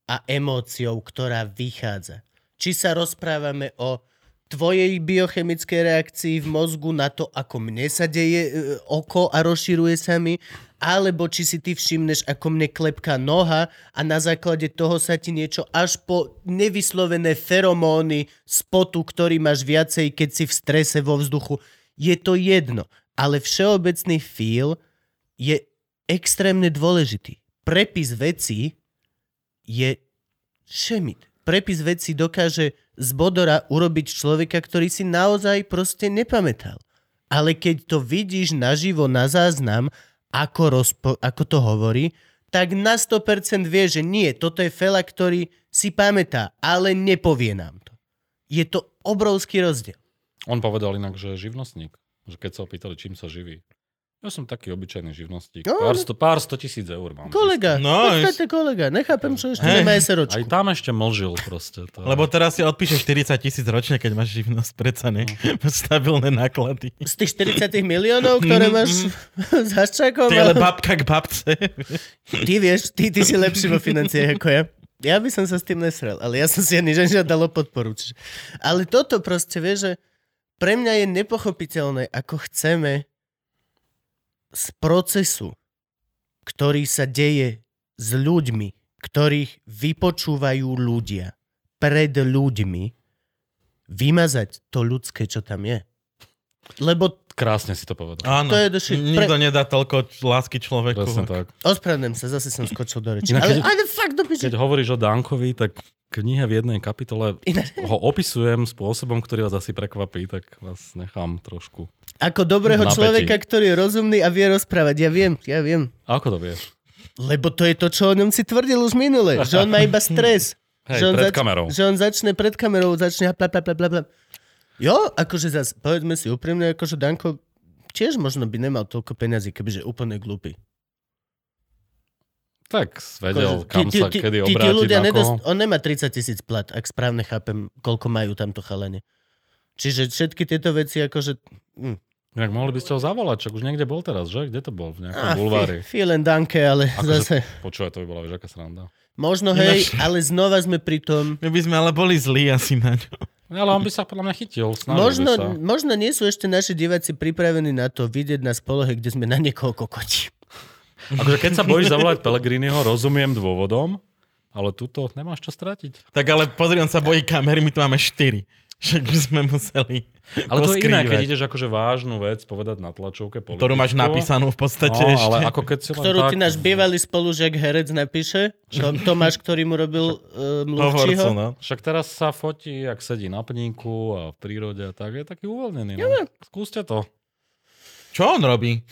a emóciou, ktorá vychádza. Či sa rozprávame o tvojej biochemickej reakcii v mozgu na to, ako mne sa deje e, oko a rozširuje sa mi, alebo či si ty všimneš, ako mne klepká noha a na základe toho sa ti niečo až po nevyslovené feromóny spotu, ktorý máš viacej, keď si v strese vo vzduchu. Je to jedno, ale všeobecný feel je extrémne dôležitý. Prepis vecí je šemit. Prepis veci dokáže z bodora urobiť človeka, ktorý si naozaj proste nepamätal. Ale keď to vidíš naživo na záznam, ako, rozpo- ako to hovorí, tak na 100% vie, že nie, toto je fela, ktorý si pamätá, ale nepovie nám to. Je to obrovský rozdiel. On povedal inak, že je živnostník. Že keď sa opýtali, čím sa živí. Ja som taký obyčajný živnostník. No, pár, no. sto, pár sto tisíc eur mám. Kolega, No, podstate kolega, nechápem, čo ešte Hej. nemá Aj SROčku. tam ešte mlžil proste. To... Lebo teraz si odpíše 40 tisíc ročne, keď máš živnosť, predsa ne? No. Stabilné náklady. Z tých 40 miliónov, ktoré máš s Haščákom, Ty ale babka k babce. ty vieš, ty, ty si lepší vo financiách ako ja. Ja by som sa s tým nesrel, ale ja som si ani žiadal o podporu. Čiže. Ale toto proste, vieš, že pre mňa je nepochopiteľné, ako chceme z procesu, ktorý sa deje s ľuďmi, ktorých vypočúvajú ľudia pred ľuďmi, vymazať to ľudské, čo tam je. Lebo Krásne si to povedal. Áno, To je shit. nikto nedá toľko lásky človeku. Presne tak. ospravedlňujem sa, zase som skočil do reči. Inak Ale, keď- ale fakt do. Keď hovoríš o Dankovi, tak v knihe v jednej kapitole Ináč- ho opisujem spôsobom, ktorý vás asi prekvapí, tak vás nechám trošku. Ako dobrého Napätí. človeka, ktorý je rozumný a vie rozprávať. Ja viem, ja viem. Ako to vieš? Lebo to je to, čo o ňom si tvrdil už minule. Že on má iba stres. Hej, že on pred kamerou. Že on začne pred kamerou, začne bla, bla, bla, bla, bla. Jo, akože zas, povedzme si úprimne, akože Danko tiež možno by nemal toľko peňazí, kebyže úplne glúpy. Tak vedel, Akože kam sa kedy tí, tí obrátiť, ľudia na nedost, koho. On nemá 30 tisíc plat, ak správne chápem, koľko majú tamto chalene. Čiže všetky tieto veci, akože... Hm. Inak mohli by ste ho zavolať, čak už niekde bol teraz, že? Kde to bol? V nejakom Ah, bulvári. fi- Vielen danke, ale Akože- zase... Počúvaj, to by bola vieš, aká sranda. Možno hej, ale znova sme pri tom... My by sme ale boli zlí asi na ňo. Ale on by sa podľa mňa chytil. Možno, by sa. možno nie sú ešte naši diváci pripravení na to vidieť na spolohe, kde sme na niekoho kokoti. Akože keď sa bojíš zavolať Pelegriniho, rozumiem dôvodom, ale tuto nemáš čo stratiť. Tak ale pozri, on sa bojí kamery, my tu máme 4. Však by sme museli Ale to je iné, keď ideš akože vážnu vec povedať na tlačovke politickú. Ktorú máš napísanú v podstate no, ešte. ale ako keď si Ktorú tak... ti náš bývalý spolužiak herec napíše, to, Tomáš, ktorý mu robil uh, Hovorcu, mluvčího. no. Však teraz sa fotí, ak sedí na pníku a v prírode a tak, je taký uvoľnený. No. Skúste to. Čo on robí?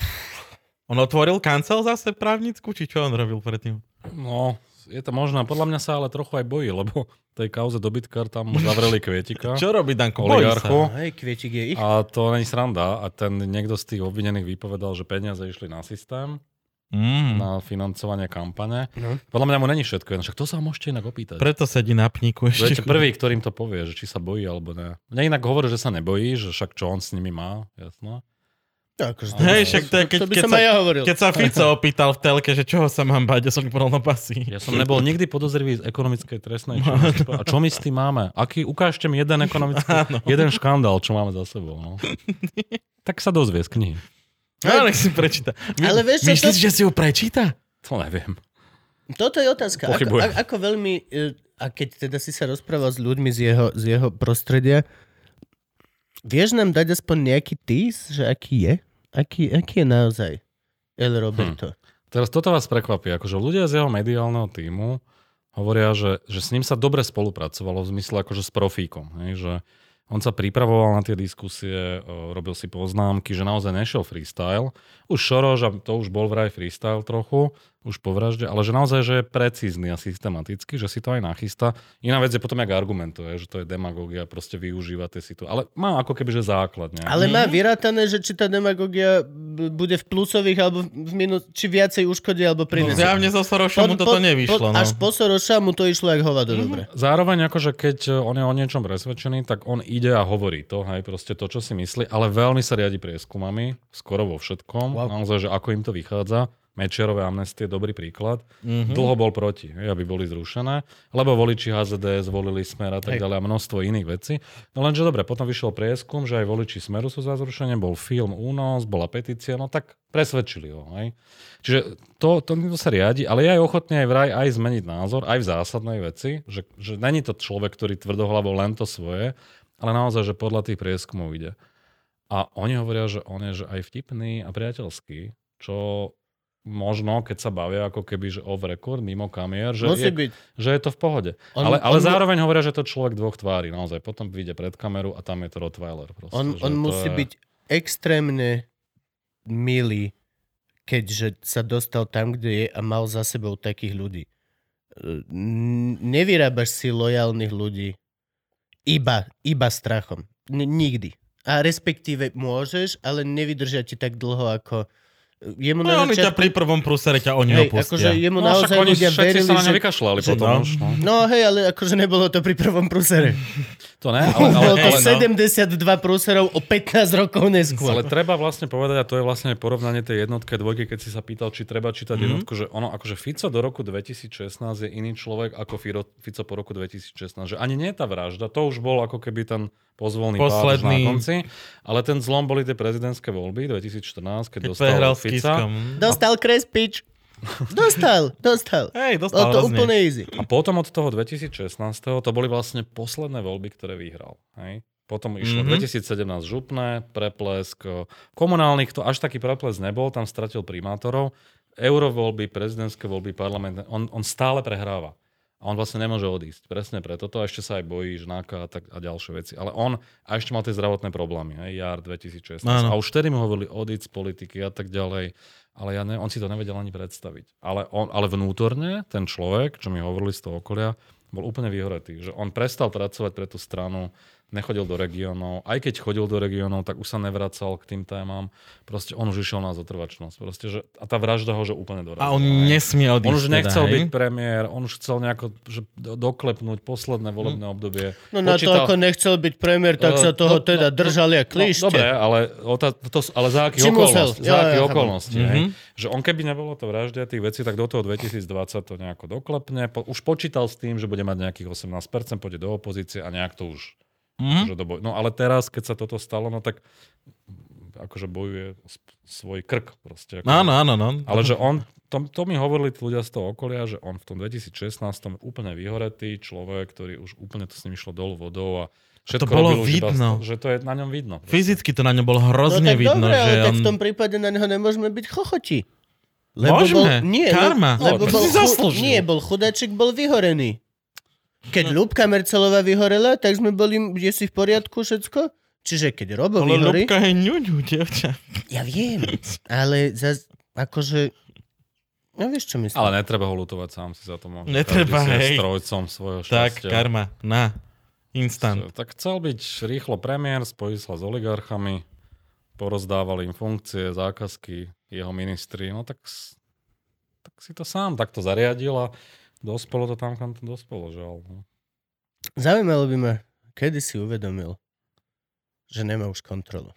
On otvoril kancel zase právnickú, či čo on robil predtým? No, je to možné. Podľa mňa sa ale trochu aj bojí, lebo tej kauze dobytkar tam zavreli kvietika. Čo robí Danko? Bojí Oligarchu. sa. No, hej, kvietik je ich. A to není sranda. A ten niekto z tých obvinených vypovedal, že peniaze išli na systém, Mm. na financovanie kampane. No. Podľa mňa mu není všetko, jedno. však to sa môžete inak opýtať. Preto sedí na pníku ešte. prvý, ktorým to povie, že či sa bojí alebo ne. Mne inak hovorí, že sa nebojí, že však čo on s nimi má, jasno. Akože, Hej, však to je, keď, to by keď, som sa, ja hovoril. keď sa Fico opýtal v telke, že čoho sa mám bať, ja som povedal no pasy. Ja som nebol nikdy podozrivý z ekonomickej trestnej činnosti. A čo my s tým máme? Aký, ukážte mi jeden ekonomický, jeden škandál, čo máme za sebou. No. Tak sa dozvie z knihy. No, nech si prečíta. My, Ale vieš myslíš, to- že si ju prečíta? To neviem. Toto je otázka. Ako, Pochybujem. ako veľmi, e, a keď teda si sa rozprával s ľuďmi z jeho, z jeho prostredia, vieš nám dať aspoň nejaký tease, že aký je? Aký, aký je naozaj El Roberto? Teraz toto vás prekvapí, akože ľudia z jeho mediálneho týmu hovoria, že, že s ním sa dobre spolupracovalo v zmysle akože s profíkom. Hej, že On sa pripravoval na tie diskusie, o, robil si poznámky, že naozaj nešiel freestyle. Už Šoroš, a to už bol vraj freestyle trochu, už po vražde, ale že naozaj, že je precízny a systematický, že si to aj nachystá. Iná vec je potom, jak argumentuje, že to je demagógia, proste využíva tie situácie. Ale má ako keby, že základ nejaký. Ale má vyrátané, že či tá demagogia b- bude v plusových alebo v minus, či viacej uškodí alebo No, prinesie. zjavne zo Soroša mu toto nevyšlo. No. Až po Soroša mu to išlo jak hovado dobre. Zároveň akože keď on je o niečom presvedčený, tak on ide a hovorí to, hej, proste to, čo si myslí, ale veľmi sa riadi prieskumami, skoro vo všetkom, Wow. naozaj, že ako im to vychádza. Mečiarové amnestie je dobrý príklad. Mm-hmm. Dlho bol proti, hej, aby boli zrušené, lebo voliči HZDS volili Smer a tak Hej. ďalej a množstvo iných vecí. No lenže dobre, potom vyšiel prieskum, že aj voliči Smeru sú za zrušenie, bol film Únos, bola petícia, no tak presvedčili ho. Hej. Čiže to, to, to sa riadi, ale je aj ochotný aj vraj aj zmeniť názor, aj v zásadnej veci, že, že není to človek, ktorý tvrdohlavo len to svoje, ale naozaj, že podľa tých prieskumov ide. A oni hovoria, že on je že aj vtipný a priateľský, čo možno, keď sa bavia ako keby, že off record, mimo kamier, že, Musí je, byť. že je to v pohode. On- ale ale on- zároveň hovoria, že to človek dvoch tvári. Naozaj, potom vyjde pred kameru a tam je to Rottweiler. Proste, On, on musí je... byť extrémne milý, keďže sa dostal tam, kde je a mal za sebou takých ľudí. Nevyrábaš si lojálnych ľudí iba, iba strachom. N- nikdy. A respektíve môžeš, ale nevydržia ti tak dlho ako... Jemu No, na oni ťa začiatku... pri prvom prúsere ťa oni Hej, opustia. akože jemu No, naozaj oni ľudia všetci verili, sa na že... vykašľali že- potom no. už. No. No hej, ale akože nebolo to pri prvom prúsere. To ne, ale, ale, Bolo to ale, no. 72 prúserov o 15 rokov neskôr. Ale treba vlastne povedať, a to je vlastne porovnanie tej jednotky a dvojky, keď si sa pýtal, či treba čítať Mhm. mm-hmm. jednotku, že ono, akože Fico do roku 2016 je iný človek ako Fico po roku 2016. Že ani nie je tá vražda, to už bol ako keby ten pozvolný pád Posledný. už na konci, ale ten zlom boli tie prezidentské voľby 2014, keď, Keď dostal Fica. Dostal krespič. Dostal, dostal. Hej, Bolo dostal to úplne easy. A potom od toho 2016. to boli vlastne posledné voľby, ktoré vyhral. Hej? Potom išlo Mhm. mm-hmm. 2017 župné, preplesk. o, Komunálnych to až taký preplesk nebol, tam stratil primátorov. Eurovoľby, prezidentské voľby, parlamentné, on, on stále prehráva. A on vlastne nemôže odísť. Presne preto to. A ešte sa aj bojí žnáka a, tak, a ďalšie veci. Ale on a ešte mal tie zdravotné problémy. Hej, jar 2016. Áno. A už vtedy mu hovorili odísť z politiky a tak ďalej. Ale ja ne, on si to nevedel ani predstaviť. Ale, on, ale vnútorne ten človek, čo mi hovorili z toho okolia, bol úplne vyhoretý. Že on prestal pracovať pre tú stranu, nechodil do regiónov. Aj keď chodil do regiónov, tak už sa nevracal k tým témam. Proste on už išiel na zotrvačnosť. Proste, že, a tá vražda ho že úplne dorazila. A on hej. nesmie odísť. On už nechcel teda, byť hej? premiér, on už chcel nejako že do- doklepnúť posledné volebné obdobie. No na to, ako nechcel byť premiér, tak sa Eh, toho no, teda no, držali a No, klíšte. dobre, ale, ota- to, ale za akých okolností? Ja, Za okolností Mhm. Že on keby nebolo to vraždia tých vecí, tak do toho 2020 to nejako doklepne. Po, už počítal s tým, že bude mať nejakých 18%, pôjde do opozície a nejak to už Mhm. že do boj- No ale teraz, keď sa toto stalo, no tak akože bojuje svoj krk proste. Akože. Áno, áno, no. Ale že on, to, to mi hovorili tí ľudia z toho okolia, že on v tom 2016 úplne vyhoretý človek, ktorý už úplne to s ním išlo dolu vodou a všetko To bolo iba vidno. toho, že to je na ňom vidno. proste. Fyzicky to na ňom bolo No hrozne tak vidno, dobre, že ale tak on... v tom prípade na neho nemôžeme byť chochoti. Môžeme. Bol, nie, Karma. Lebo No, to bol, si zaslúžil. nie, bol chudáčik, bol vyhorený. Keď Ľubka Mercelová vyhorela, tak sme boli, je si v poriadku všetko? Čiže keď Robo Ale vyhorí... Ľubka je ňuňu, dievča. Ja viem, ale zas, akože... No vieš, čo myslím. Ale netreba ho lutovať, sám si za to môže. Netreba, hej. strojcom svojho Tak, šťastia. karma. Na. Instant. Tak chcel byť rýchlo premiér, spojiť sa s oligarchami, porozdávali im funkcie, zákazky, jeho ministri, no tak, tak si to sám takto zariadil a dospelo to tam, kam to dospelo, žiaľ. No. Zaujímalo by ma, kedy si uvedomil, že nemá už kontrolu.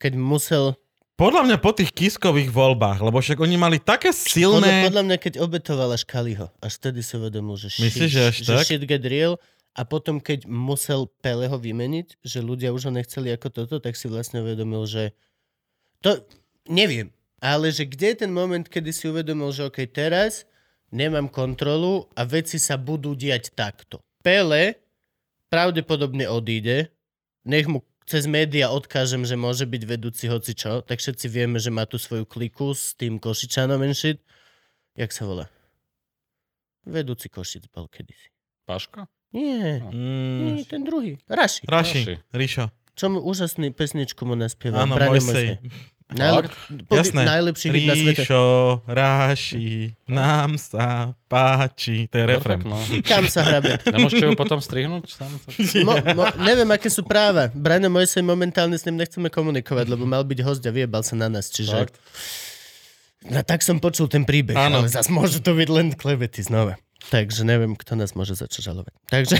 Keď musel... Podľa mňa po tých kiskových voľbách, lebo však oni mali také Podľa, silné... podľa mňa, keď obetovala Škaliho, až vtedy si uvedomil, že Myslíš, shit, že až že tak? shit get real. A potom, keď musel Peleho vymeniť, že ľudia už ho nechceli ako toto, tak si vlastne uvedomil, že... To neviem, ale že kde je ten moment, kedy si uvedomil, že OK, teraz nemám kontrolu a veci sa budú diať takto. Pele pravdepodobne odíde, nech mu cez média odkážem, že môže byť vedúci hoci čo, tak všetci vieme, že má tu svoju kliku s tým Košičanom and shit. Jak sa volá? Vedúci Košic bol kedysi. Paška? Nie, Mm, nie, ten druhý. Raši. Raši, Raši. Rišo. Čo mu úžasný pesničku mu naspieval. Áno, Braňo Mojsej. Najlep... Jasné. Najlepší hit na svete. Ríšo, Ráši, nám sa páči. To je refrén. Perfektno. Kam sa hrabe? Nemôžete ju potom strihnúť? Sám sa... Mo, mo, neviem, aké sú práva. Braňo Mojsej momentálne s ním nechceme komunikovať, lebo mal byť host a vyjebal sa na nás. Čiže... Fakt? No, tak som počul ten príbeh, Áno. ale zase môžu to byť len klebety znova. Takže neviem, kto nás môže začať žalovať. Takže,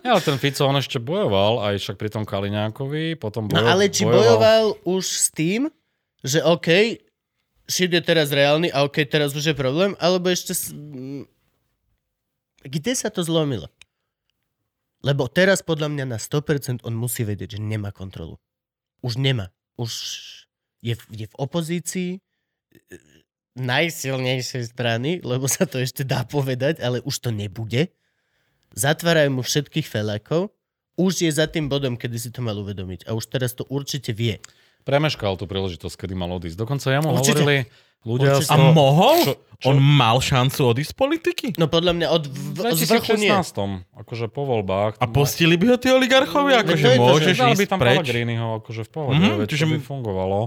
Ja, ale ten Fico, on ešte bojoval, aj však pri tom Kaliňákovi, potom no bojo, ale či bojoval už s tým, že OK, shit je teraz reálny a OK, teraz už je problém, alebo ešte... S... Kde sa to zlomilo? Lebo teraz podľa mňa na 100% on musí vedieť, že nemá kontrolu. Už nemá. Už je, v- je v opozícii e, najsilnejšej strany, lebo sa to ešte dá povedať, ale už to nebude. Zatvárajú mu všetkých felákov. Už je za tým bodom, kedy si to mal uvedomiť. A už teraz to určite vie. Premeškal tú príležitosť, kedy mal odísť. Dokonca ja mu Určite. hovorili ľudia... Určite. A mohol? Čo- čo? On mal šancu odísť z politiky? No podľa mňa od V v, z vrchu nie. 2016, akože po voľbách. A pustili by ho tí oligarchovia? No, Akože to je to, môžeš Dali by ísť tam preč? Pellegriniho akože v pohode, Mhm, mm-hmm, čiže by fungovalo.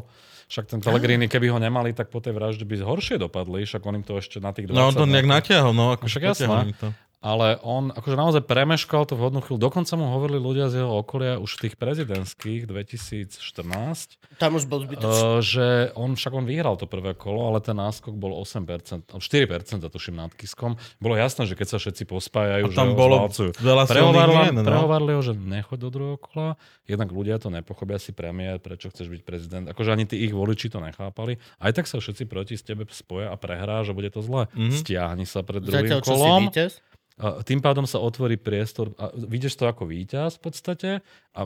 Však ten Pellegrini, keby ho nemali, tak po tej vražde by horšie dopadli, však on im to ešte na tých 20 No on to nejak natiahol, no akože Však jasné. to. Ale on akože naozaj premeškal to vhodnú chvíľu. Dokonca mu hovorili ľudia z jeho okolia už v tých prezidentských 2014, Tam už bol zbytočný. uh, že on však on vyhral to prvé kolo, ale ten náskok bol 8%, alebo 4% tuším nad Kiskom. Bolo jasné, že keď sa všetci A pospájajú, že tam ho bolo veľa Prehovarli, no. prehovarli ho, že nechoď do druhého kola. Jednak ľudia to nepochopia si premiér, prečo chceš byť prezident. Akože ani tí ich voliči to nechápali. Aj tak sa všetci proti s tebe spoja a prehrá, že bude to zle. Mhm. Stiahni sa pred druhým Zatiaľ, čo si kolom. víťaz. A tým pádom sa otvorí priestor, a vidíš to ako víťaz v podstate a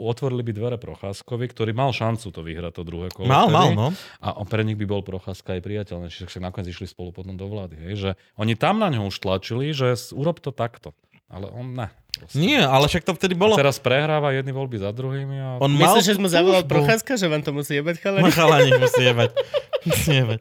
otvorili by dvere Procházkovi, ktorý mal šancu to vyhrať to druhé kolo. Mal, mal, no. A on- pre nich by bol Procházka aj priateľnejší, však nakoniec išli spolu potom do vlády. Hej, že oni tam na ňo už tlačili, že urob to takto. Ale on ne. proste. Nie, ale však to vtedy A bolo... teraz prehráva jedny voľby za druhými a... On mal Myslíš, že sme zavolal. Procházka, že vám to musí jebať chalani? No chalani, musí jebať. Musí jebať.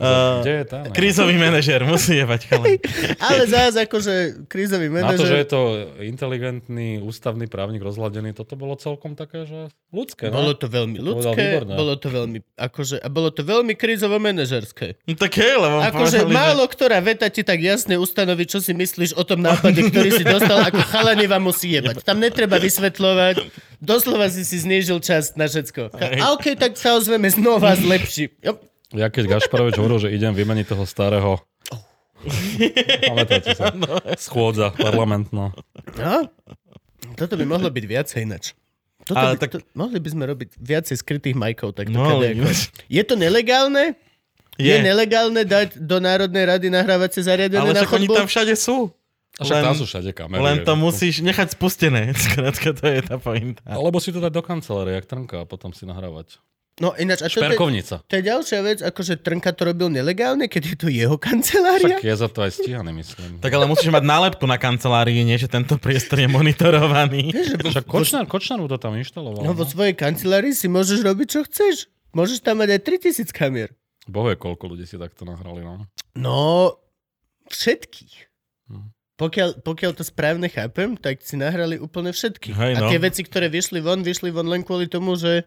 Uh, Kde je ten? krízový manažer, musí jebať chalani. Ale zás akože krízový Na to, že manažer. je to inteligentný ústavný právnik rozladený, toto bolo celkom také, že ľudské. Bolo ne? to veľmi ľudské, výborné. bolo to veľmi, akože, a bolo to veľmi krízovo manažerské. No tak hej, lebo Akože povedali, málo ktorá veta ti tak jasne ustanoví, čo si myslíš o tom nápade, ktorý si dostal, ako chalani vám musí jebať. Tam netreba vysvetľovať, doslova si si znížil čas na všetko. A okej, tak sa ozveme znova zlepší. Jo, Ja keď Gašparovič hovoril, že idem vymeniť toho starého Pamätáte sa? Schôdza parlamentná. No, toto by mohlo byť viacej ináč. Toto Ale by, tak- to, mohli by sme robiť viacej skrytých majkov. Tak No, ale Je to nelegálne? Je. je, nelegálne dať do Národnej rady nahrávacie zariadenie ale na však oni chodbu? tam všade sú. A však Len- tam sú všade kamery. Len to je- musíš nechať spustené. Skrátka, to je tá pointa. Alebo si to dať do kancelárie, jak Trnka, a potom si nahrávať. No ináč, a to, je, Šperkovnica. to je ďalšia vec, akože Trnka to robil nelegálne, keď je to jeho kancelária. Však je za to aj stíhaný, myslím. Tak ale musíš mať nálepku na kancelárii, nie, že tento priestor je monitorovaný. Vieš, Kočner, Kočner mu to tam inštaloval. no, vo svojej kancelárii si môžeš robiť, čo chceš. Môžeš tam mať aj 3000 kamier. Boh vie, koľko ľudí si takto nahrali. No. No, všetkých. Hm. Pokiaľ, pokiaľ to správne chápem, tak si nahrali úplne všetky. Hej, A no. tie veci, ktoré vyšli von, vyšli von len kvôli tomu, že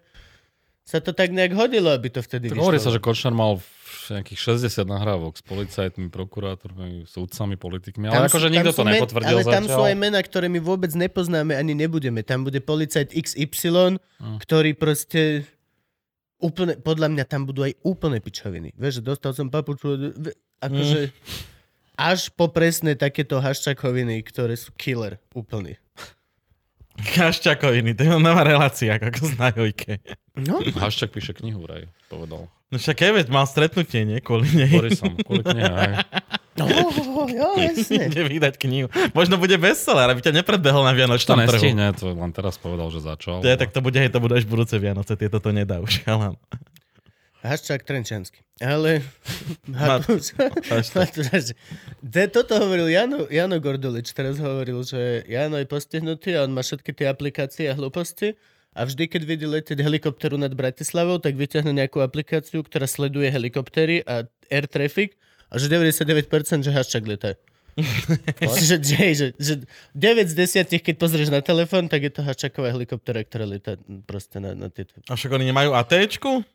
sa to tak nejak hodilo, aby to vtedy Tak vyšlo. hovorí sa, že Kočner mal nejakých 60 nahrávok s policajtmi, prokurátormi, súdcami, politikmi. Ale akože sú- nikto sú to men- nepotvrdil Ale tam sú zatiaľ. aj mená, ktoré my vôbec nepoznáme, ani nebudeme. Tam bude policajt XY, Hm. ktorý proste úplne, podľa mňa tam budú aj úplne pičoviny. Vieš, dostal som papuču, akože Hm. až po presné takéto haščakoviny, ktoré sú killer úplný. Kaščakoviny, to je nová relácia, ako z Najojke. No, Haščak píše knihu, vraj, povedal. No však aj veď mal stretnutie, nie? Kvôli nej. Borisom, kvôli knihe, hej. no, jo, jasne. Ide vydať knihu. Možno bude bestseller, aby ťa nepredbehol na To Vianočnom trhu. nestihne, to len teraz povedal, že začal. To je, tak to bude, hej, to bude až budúce Vianoce, tieto to nedá už, ale... Haščák Trenčanský. Ale... Mat- Matúš. Toto hovoril Jano, Jano Gordulič. Teraz hovoril, že Jano je postihnutý a on má všetky tie aplikácie a hlúposti. A vždy, keď vidí letieť helikopteru nad Bratislavou, tak vyťahne nejakú aplikáciu, ktorá sleduje helikoptery a air traffic a že 99% že Haščák lieta. že, že, že, že 9 z 10, keď pozrieš na telefón, tak je to hačaková helikoptera, ktorá lieta proste na, na tieto... A však oni nemajú ATčku?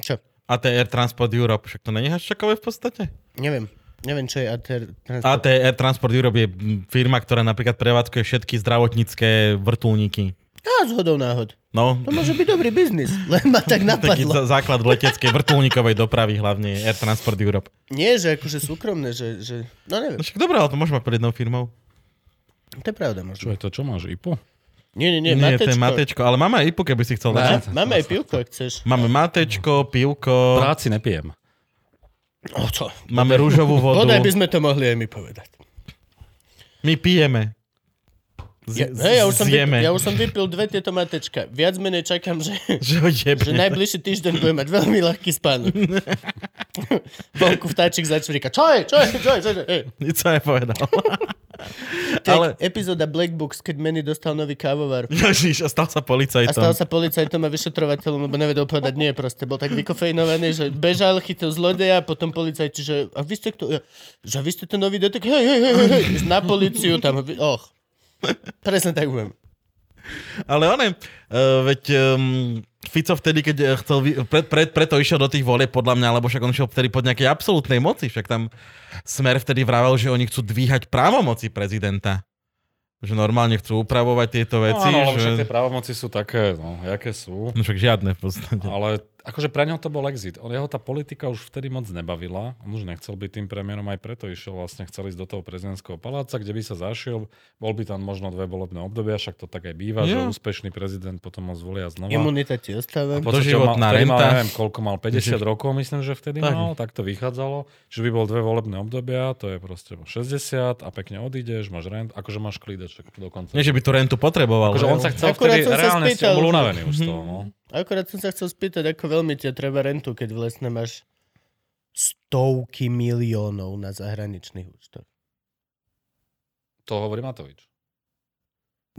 Čo? ATR Transport Europe, však to není haščakové v podstate? Neviem. Neviem, čo je ATR. Transport. ATR Transport Europe je firma, ktorá napríklad prevádzkuje všetky zdravotnícke vrtulníky. Á, zhodou náhod. No, To môže byť dobrý biznis, len ma tak taký napadlo. za- základ leteckej vrtulníkovej dopravy, hlavne Air Transport Europe. Nie, že akože súkromné, že, že... No neviem, No však dobré, ale to môžeme pred jednou firmou. to je pravda Čo možno. je to, čo máš, IPO? Nie, nie, nie, Nie, matečko. to je matečko, ale máme aj IPu, keby si chcel dať. máme aj pivko, ak chceš. Máme matečko, pivko, Práci nepijem. O, čo? máme rúžovú vodu. Bodaj by sme to mohli aj my povedať. My pijeme. Ja, Z- hej, ja, už som vypil, ja už som vypil dve tieto matečka. Viac menej čakám, že, Že že najbližší týždeň budem mať veľmi ľahký spánok. Vonku vtáčik začvíka. Čo je? Čo je? Čo je? Čo je? Nic sa nepovedal. Tak Ale- epizóda Black Books, keď Manny dostal nový kávovar. Ježiš, a stal sa A policajtom. stal sa policajtom a vyšetrovateľom, lebo nevedel povedať nie proste. Bol tak vykofejnovaný, že bežal, chytil zlodeja, potom policajti, že a vy ste kto? Ja, Že a vy ste ten nový detek? Hej, hej, hej, hej, hej. Na policiu tam. Och. Presne tak budem. Ale one, uh, veď um, Fico vtedy, keď eh, chcel, pred, pred, preto išiel do tých volieb podľa mňa, lebo však on išiel vtedy pod nejakej absolútnej moci, však tam Smer vtedy vravel, že oni chcú dvíhať právomoci prezidenta. Že normálne chcú upravovať tieto veci. no, áno, lebo však že... tie právomoci sú také, no, jaké sú. No však žiadne v podstate. Ale akože pre ňo to bol exit. On, jeho tá politika už vtedy moc nebavila. On už nechcel byť tým premiérom, aj preto išiel vlastne, chcel ísť do toho prezidentského paláca, kde by sa zašiel. Bol by tam možno dve volebné obdobia, však to tak aj býva, že Jo. úspešný prezident potom ho zvolia znova. Imunita ti ostáva. Doživotná vtedy mal, renta. neviem, koľko mal, 50 rokov myslím, že vtedy Tak. mal, tak to vychádzalo, že by bol dve volebné obdobia, to je proste 60 a pekne odídeš, máš rent, akože máš klídeček dokonca. Nie, že by tú rentu potreboval. Akože on sa chcel Akurát vtedy, reálne spýtal, bol že- unavený už z toho, no. Akorát som sa chcel spýtať, ako veľmi ti treba rentu, keď vlastne máš stovky miliónov na zahraničných účtoch. To hovorí Matovič.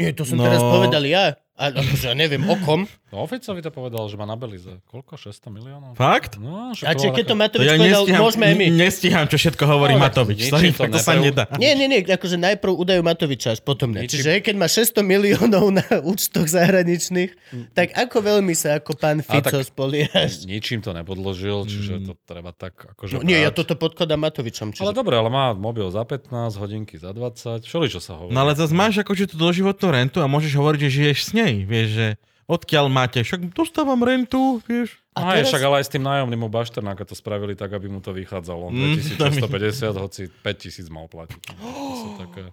Nie, to som No. teraz povedal ja. A, akože ja neviem o kom. No Oficovi to povedal, že má na Belize. Koľko? 600 miliónov? Fakt? No, A či keď to To Matovič ja povedal, nestíham, môžeme aj my. nestíham, čo všetko hovorí No, Matovič. Sorry, to to sa nedá. Nie, nie, nie, akože najprv udajú Matoviča až potom ne. Ničím- Čiže keď má 600 miliónov na účtoch zahraničných, tak ako veľmi sa ako pán Fico spoliehaš? Ničím to nepodložil, čiže to treba tak akože... No, nie, ja toto podkladám Matovičom. Ale Čiže... dobre, ale má mobil za 15, hodinky za 20, čo sa hovorí. No ale zase máš akože tú doživotnú rentu a môžeš hovoriť, že žiješ s nej. Vieš, že odkiaľ máte, však dostávam rentu, vieš. A teraz- však ale aj s tým nájomným u Bašternáka to spravili tak, aby mu to vychádzalo. Mm, 2650, hoci 5000 mal platiť. To sú také...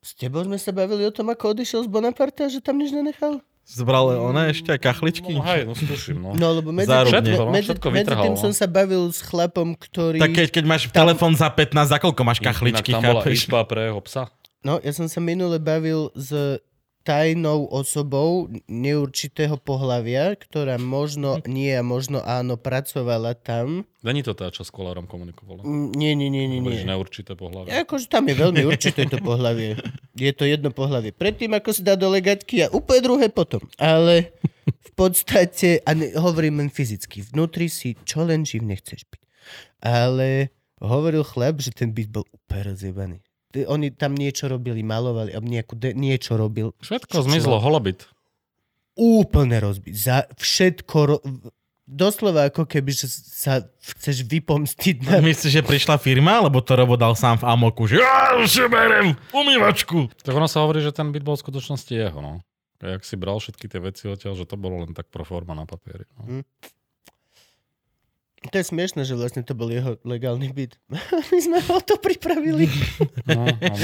S tebou sme sa bavili o tom, ako odišiel z Bonaparte a že tam nič nenechal? Zbral one ešte aj kachličky. No hej, no skúšim, no. No, lebo medzi, Zárubne. tým, Všetko, no, medzi, všetko medzi tým som no. sa bavil s chlapom, ktorý... Tak keď, keď máš telefón za 15, za koľko máš kachličky, Inak tam bola chápeš? izba pre jeho psa. No, ja som sa minule bavil s tajnou osobou neurčitého pohlavia, ktorá možno nie a možno áno pracovala tam. Není to tá, čo s kolárom komunikovala. Mm, Nie, nie, nie, nie. Nie. neurčité pohľavie. Akože tam je veľmi určité to pohlavie. Je to jedno pohlavie. Predtým, ako si dá do legatky a úplne druhé potom. Ale v podstate, a ne, hovorím len fyzicky, vnútri si čo len živ nechceš byť. Ale hovoril chlap, že ten byt bol úplne rozjebaný. Oni tam niečo robili, malovali, nejakú de- niečo robil. Všetko zmizlo, holobit. Úplne rozbiť. Za všetko... Ro- doslova ako keby, že sa chceš vypomstiť na... Myslíš, že prišla firma, alebo to Robo dal sám v amoku, že ja už berem umývačku. Tak ono sa hovorí, že ten byt bol v skutočnosti jeho, no. A jak si bral všetky tie veci odtiaľ, že to bolo len tak pro forma na papieri. No. To je smiešne, že vlastne to bol jeho legálny byt. My sme ho to pripravili. No, no.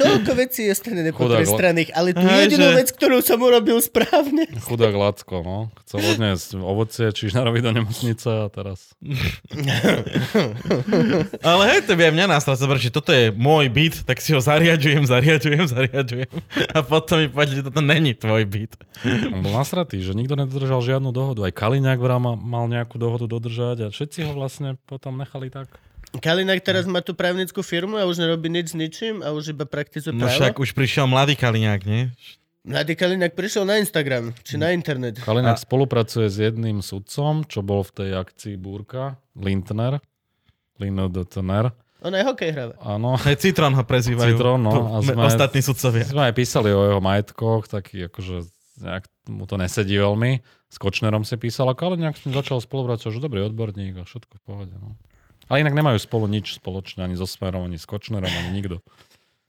Toľko vecí ostane Chudák, nepotrestaných, ale tú Hej, jedinú že- vec, ktorú som urobil správne. Chudák Lacko, no. Chcel odniesť ovocie Čižnárovi do nemocnice a teraz... Ale hej, to by aj mňa nastal sa že toto je môj byt, tak si ho zariadujem, zariadujem, zariadujem. A potom mi povedali, že toto není tvoj byt. On bol nasratý, že nikto nedodržal žiadnu dohodu. Aj Kaliňák mal nejakú dohodu dodržať a všetci ho vlastne potom nechali tak. Kalinak teraz má tú právnickú firmu a už nerobí nič s ničím a už iba praktizuje No právo. však už prišiel mladý Kaliňák, nie? Mladý Kalinak prišiel na Instagram, či na internet. Kaliňák spolupracuje s jedným sudcom, čo bol v tej akcii Búrka, Lindner. Lindner. On aj hokej hráva. Áno. Aj Citron ho prezývajú. Citron, no, a me- sme- Ostatní sudcovia. Sme aj písali o jeho majetkoch, taký akože nejak mu to nesedí veľmi. S Kočnerom si písal, ale nejak s ním začal spolupracovať, že dobrý odborník a všetko v pohode. No. Ale inak nemajú spolu nič spoločné, ani so Smerom, ani s Kočnerom, ani nikto.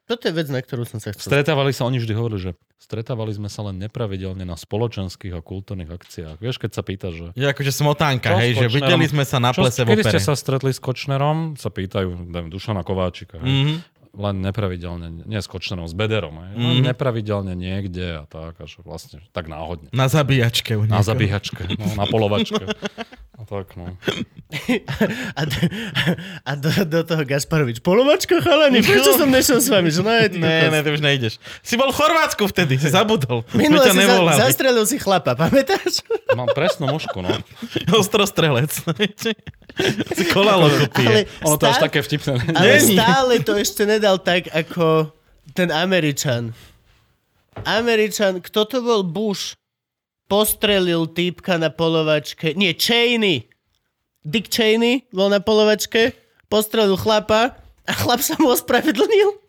Toto je vec, na ktorú som sa chcel... Stretávali sa, oni vždy hovorili, že stretávali sme sa len nepravidelne na spoločenských a kultúrnych akciách. Vieš, keď sa pýta, že Je akože smotánka, hej, že videli sme sa na čo, plese v kedy opere. ste sa stretli s Kočnerom, sa pýtajú neviem, Dušana Kováčika. Hej. Len nepravidelne, nie s Kočnerom, s Bederom. Len Mhm. nepravidelne niekde a tak, a že vlastne tak náhodne. Na zabíjačke. u Na niekoho. zabíhačke, no, na polovačke. A tak, no. A, do, a do, do toho Gasparovič. Polovačka, chalani, prečo som nešiel s vami? Že no, je Ne, ne, ty už nejdeš. Si bol v Chorvátsku vtedy, si zabudol. Minule si za, zastrelil si chlapa, pamätáš? Mám presnú mušku, no. Ostrostrelec. si kolalo kopie. Ono to až také vtipné. ale Není. stále to ešte nedal tak, ako ten Američan. Američan, kto to bol? Bush. Postrelil týpka na polovačke. Nie, Cheney. Dick Cheney bol na polovačke, postrelil chlapa a chlap sa mu ospravedlnil.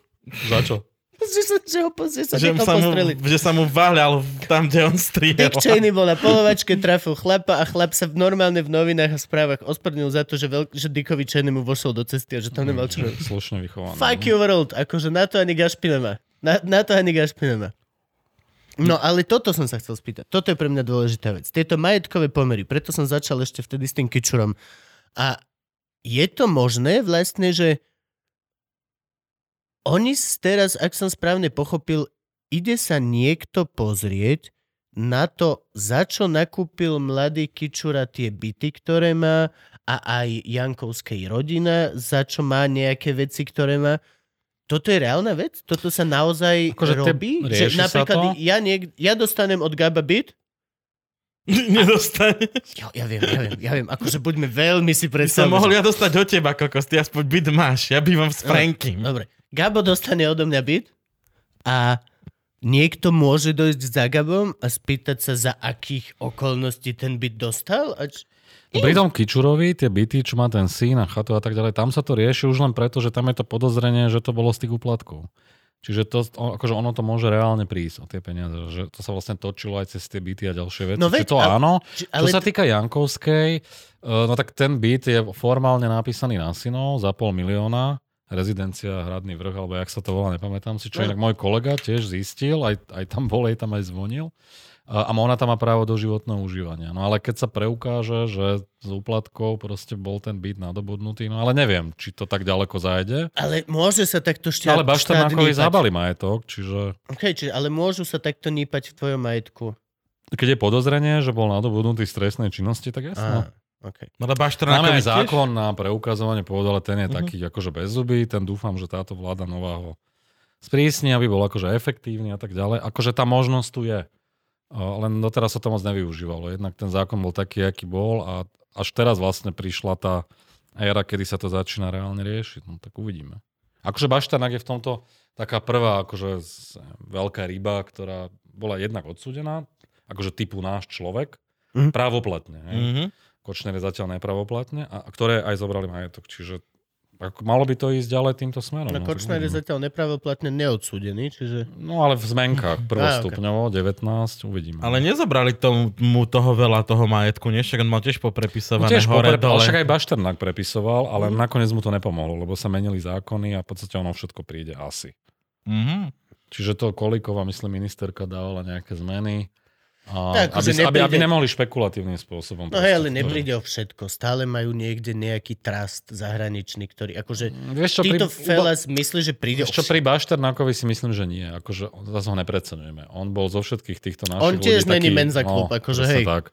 Za čo? Že sa, že ho, že sa Že sa, mu, že sa mu váľal tam, kde on striel. Dick Cheney bol na polovačke, trafil chlapa a chlap sa v normálne v novinách a správach ospravedlnil za to, že, veľk, že Dickovi Cheney mu vošiel do cesty a že tam nemal čo robiť. Slušne vychovaný. Fuck you world, akože na to ani Gašpi nemá. Na, na to ani Gašpi nemá. No ale toto som sa chcel spýtať. Toto je pre mňa dôležitá vec. Tieto majetkové pomery, preto som začal ešte vtedy s tým kičurom. A je to možné vlastne, že oni teraz, ak som správne pochopil, ide sa niekto pozrieť na to, za čo nakúpil mladý Kičura tie byty, ktoré má a aj Jankovskej rodina, za čo má nejaké veci, ktoré má. Toto je reálna vec? Toto sa naozaj Akože robí? sa napríklad ja, niek- ja dostanem od Gaba byt, Nedostaneš. Jo, ja viem, ja viem, ja viem. Akože buďme veľmi si By som predstavili. mohol ja dostať od teba, kokos, ty aspoň byt máš. Ja bývam s Frankim. Dobre. Gabo dostane odo mňa byt a niekto môže dojsť za Gabom a spýtať sa, za akých okolností ten byt dostal? A č- No Pri tom Kičurovi, tie byty, čo má ten syn a chatu a tak ďalej, tam sa to rieši už len preto, že tam je to podozrenie, že to bolo z tých úplatkov. Čiže to, akože ono to môže reálne prísť o tie peniaze, že to sa vlastne točilo aj cez tie byty a ďalšie veci. No Čiže veď, to ale- áno. či- Čo ale sa t- týka Jankovskej, eh, no tak ten byt je formálne napísaný na synov za pol milióna, rezidencia Hradný vrch, alebo jak sa to volá, nepamätám si, čo No. inak môj kolega tiež zistil, aj, aj tam bol, aj tam aj zvonil. A ona tam má právo do životného užívania. No ale keď sa preukáže, že z úplatkov proste bol ten byt nadobudnutý, no ale neviem, či to tak ďaleko zajde. Ale môže sa takto štát, ale nípať. zabali majetok, čiže Okay, čiže, ale môžu sa takto nípať v tvojom majetku. keď je podozrenie, že bol nadobudnutý z trestnej činnosti, tak jasno. Á, okay. No ale Máme Bašternákovi aj tiež? zákon na preukazovanie pôvodu, ale ten je Mhm. taký akože bez zuby, ten dúfam, že táto vláda nová ho sprísni, aby bol akože efektívny a tak ďalej. Akože tá možnosť tu je. Len doteraz sa to moc nevyužívalo. Jednak ten zákon bol taký, aký bol a až teraz vlastne prišla tá éra, kedy sa to začína reálne riešiť. No tak uvidíme. Akože Baštanák je v tomto taká prvá akože veľká ryba, ktorá bola jednak odsúdená, akože typu náš človek, Mhm. právoplatne. Hej? Mhm. Kočner je zatiaľ nepravoplatne a ktoré aj zobrali majetok. Čiže ako, malo by to ísť ďalej týmto smerom. No, Kočner je zatiaľ nepravoplatne neodsúdený, čiže... No ale v zmenkách, prvostupňovo, 19, uvidíme. Ale nezobrali tomu toho veľa, toho majetku, nie? Však on mal tiež No poprepisované tiež hore, poprep- dole. ale však aj Bašternák prepisoval, ale nakoniec mu to nepomohlo, lebo sa menili zákony a v podstate ono všetko príde asi. Mhm. Čiže to Kolíková, myslím, ministerka dávala nejaké zmeny. A Tak, aby, že aby, aby nepríde- nemohli špekulatívnym spôsobom. No hej, ale nepríde o všetko. Stále majú niekde nejaký trust zahraničný, ktorý... Akože, Vieš čo, títo pri, fellas myslí, že príde Vieš čo, pri Bašternákovi si myslím, že nie. Akože zase ho nepreceňujeme. On bol zo všetkých týchto našich On tiež není taký, menza klub, akože presne hej. Tak.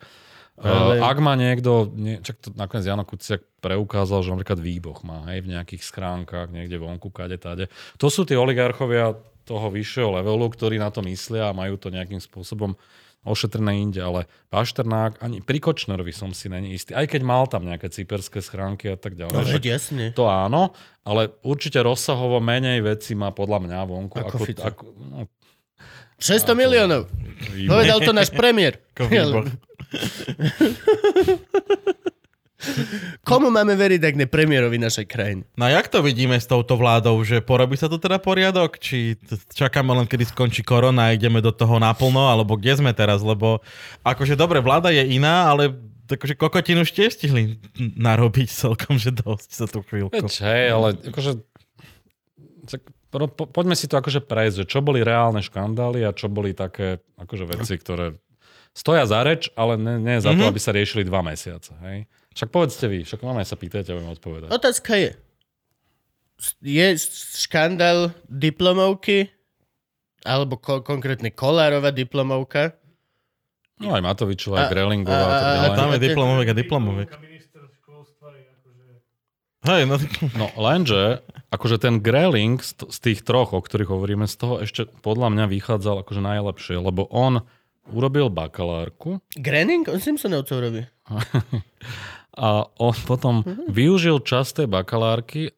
Ale- Ale... Ak má niekto, nie, čak to nakoniec Jano Kuciak preukázal, že napríklad výboch má hej, v nejakých skránkach, niekde vonku, kade, tade. To sú tí oligarchovia toho vyššieho levelu, ktorí na to myslia a majú to nejakým spôsobom ošetrené inde, ale Pašternák, ani pri Kočnerovi som si není istý, aj keď mal tam nejaké cyperské schránky a tak ďalej. No, veď jasne. to áno, ale určite rozsahovo menej veci má podľa mňa vonku. Ako Fico. ako no, 600 miliónov. výbor. Povedal to náš premiér. Komu máme veriť, ak ne premiérovi našej krajiny? No a jak to vidíme s touto vládou, že porobí sa tu teda poriadok? Či čakáme len, kedy skončí korona a ideme do toho naplno, alebo kde sme teraz? Lebo akože dobre, vláda je iná, ale akože kokotinu už tiež stihli narobiť celkom, že dosť za tú chvíľku. Veď, hej, ale akože... Tak, po, po, poďme si to akože prejsť, že čo boli reálne škandály a čo boli také akože veci, ktoré stoja za reč, ale nie, nie za to, Mhm. aby sa riešili dva mesiace. Hej? Však povedzte vy, však máme sa pýtajte, budem odpovedať. Otázka je, je škandál diplomovky alebo ko- konkrétne Kolárova diplomovka? No aj Matovičová, A- aj Grelingová a, a- a- ďalej. Tam je a- diplomovek a diplomovek. Akože... Hej, no, No lenže, akože ten Greling z, t- z tých troch, o ktorých hovoríme, z toho ešte podľa mňa vychádzal akože najlepšie, lebo on urobil bakalárku Grenning? On Simpsonovcov robí. a on potom využil časť tej bakalárky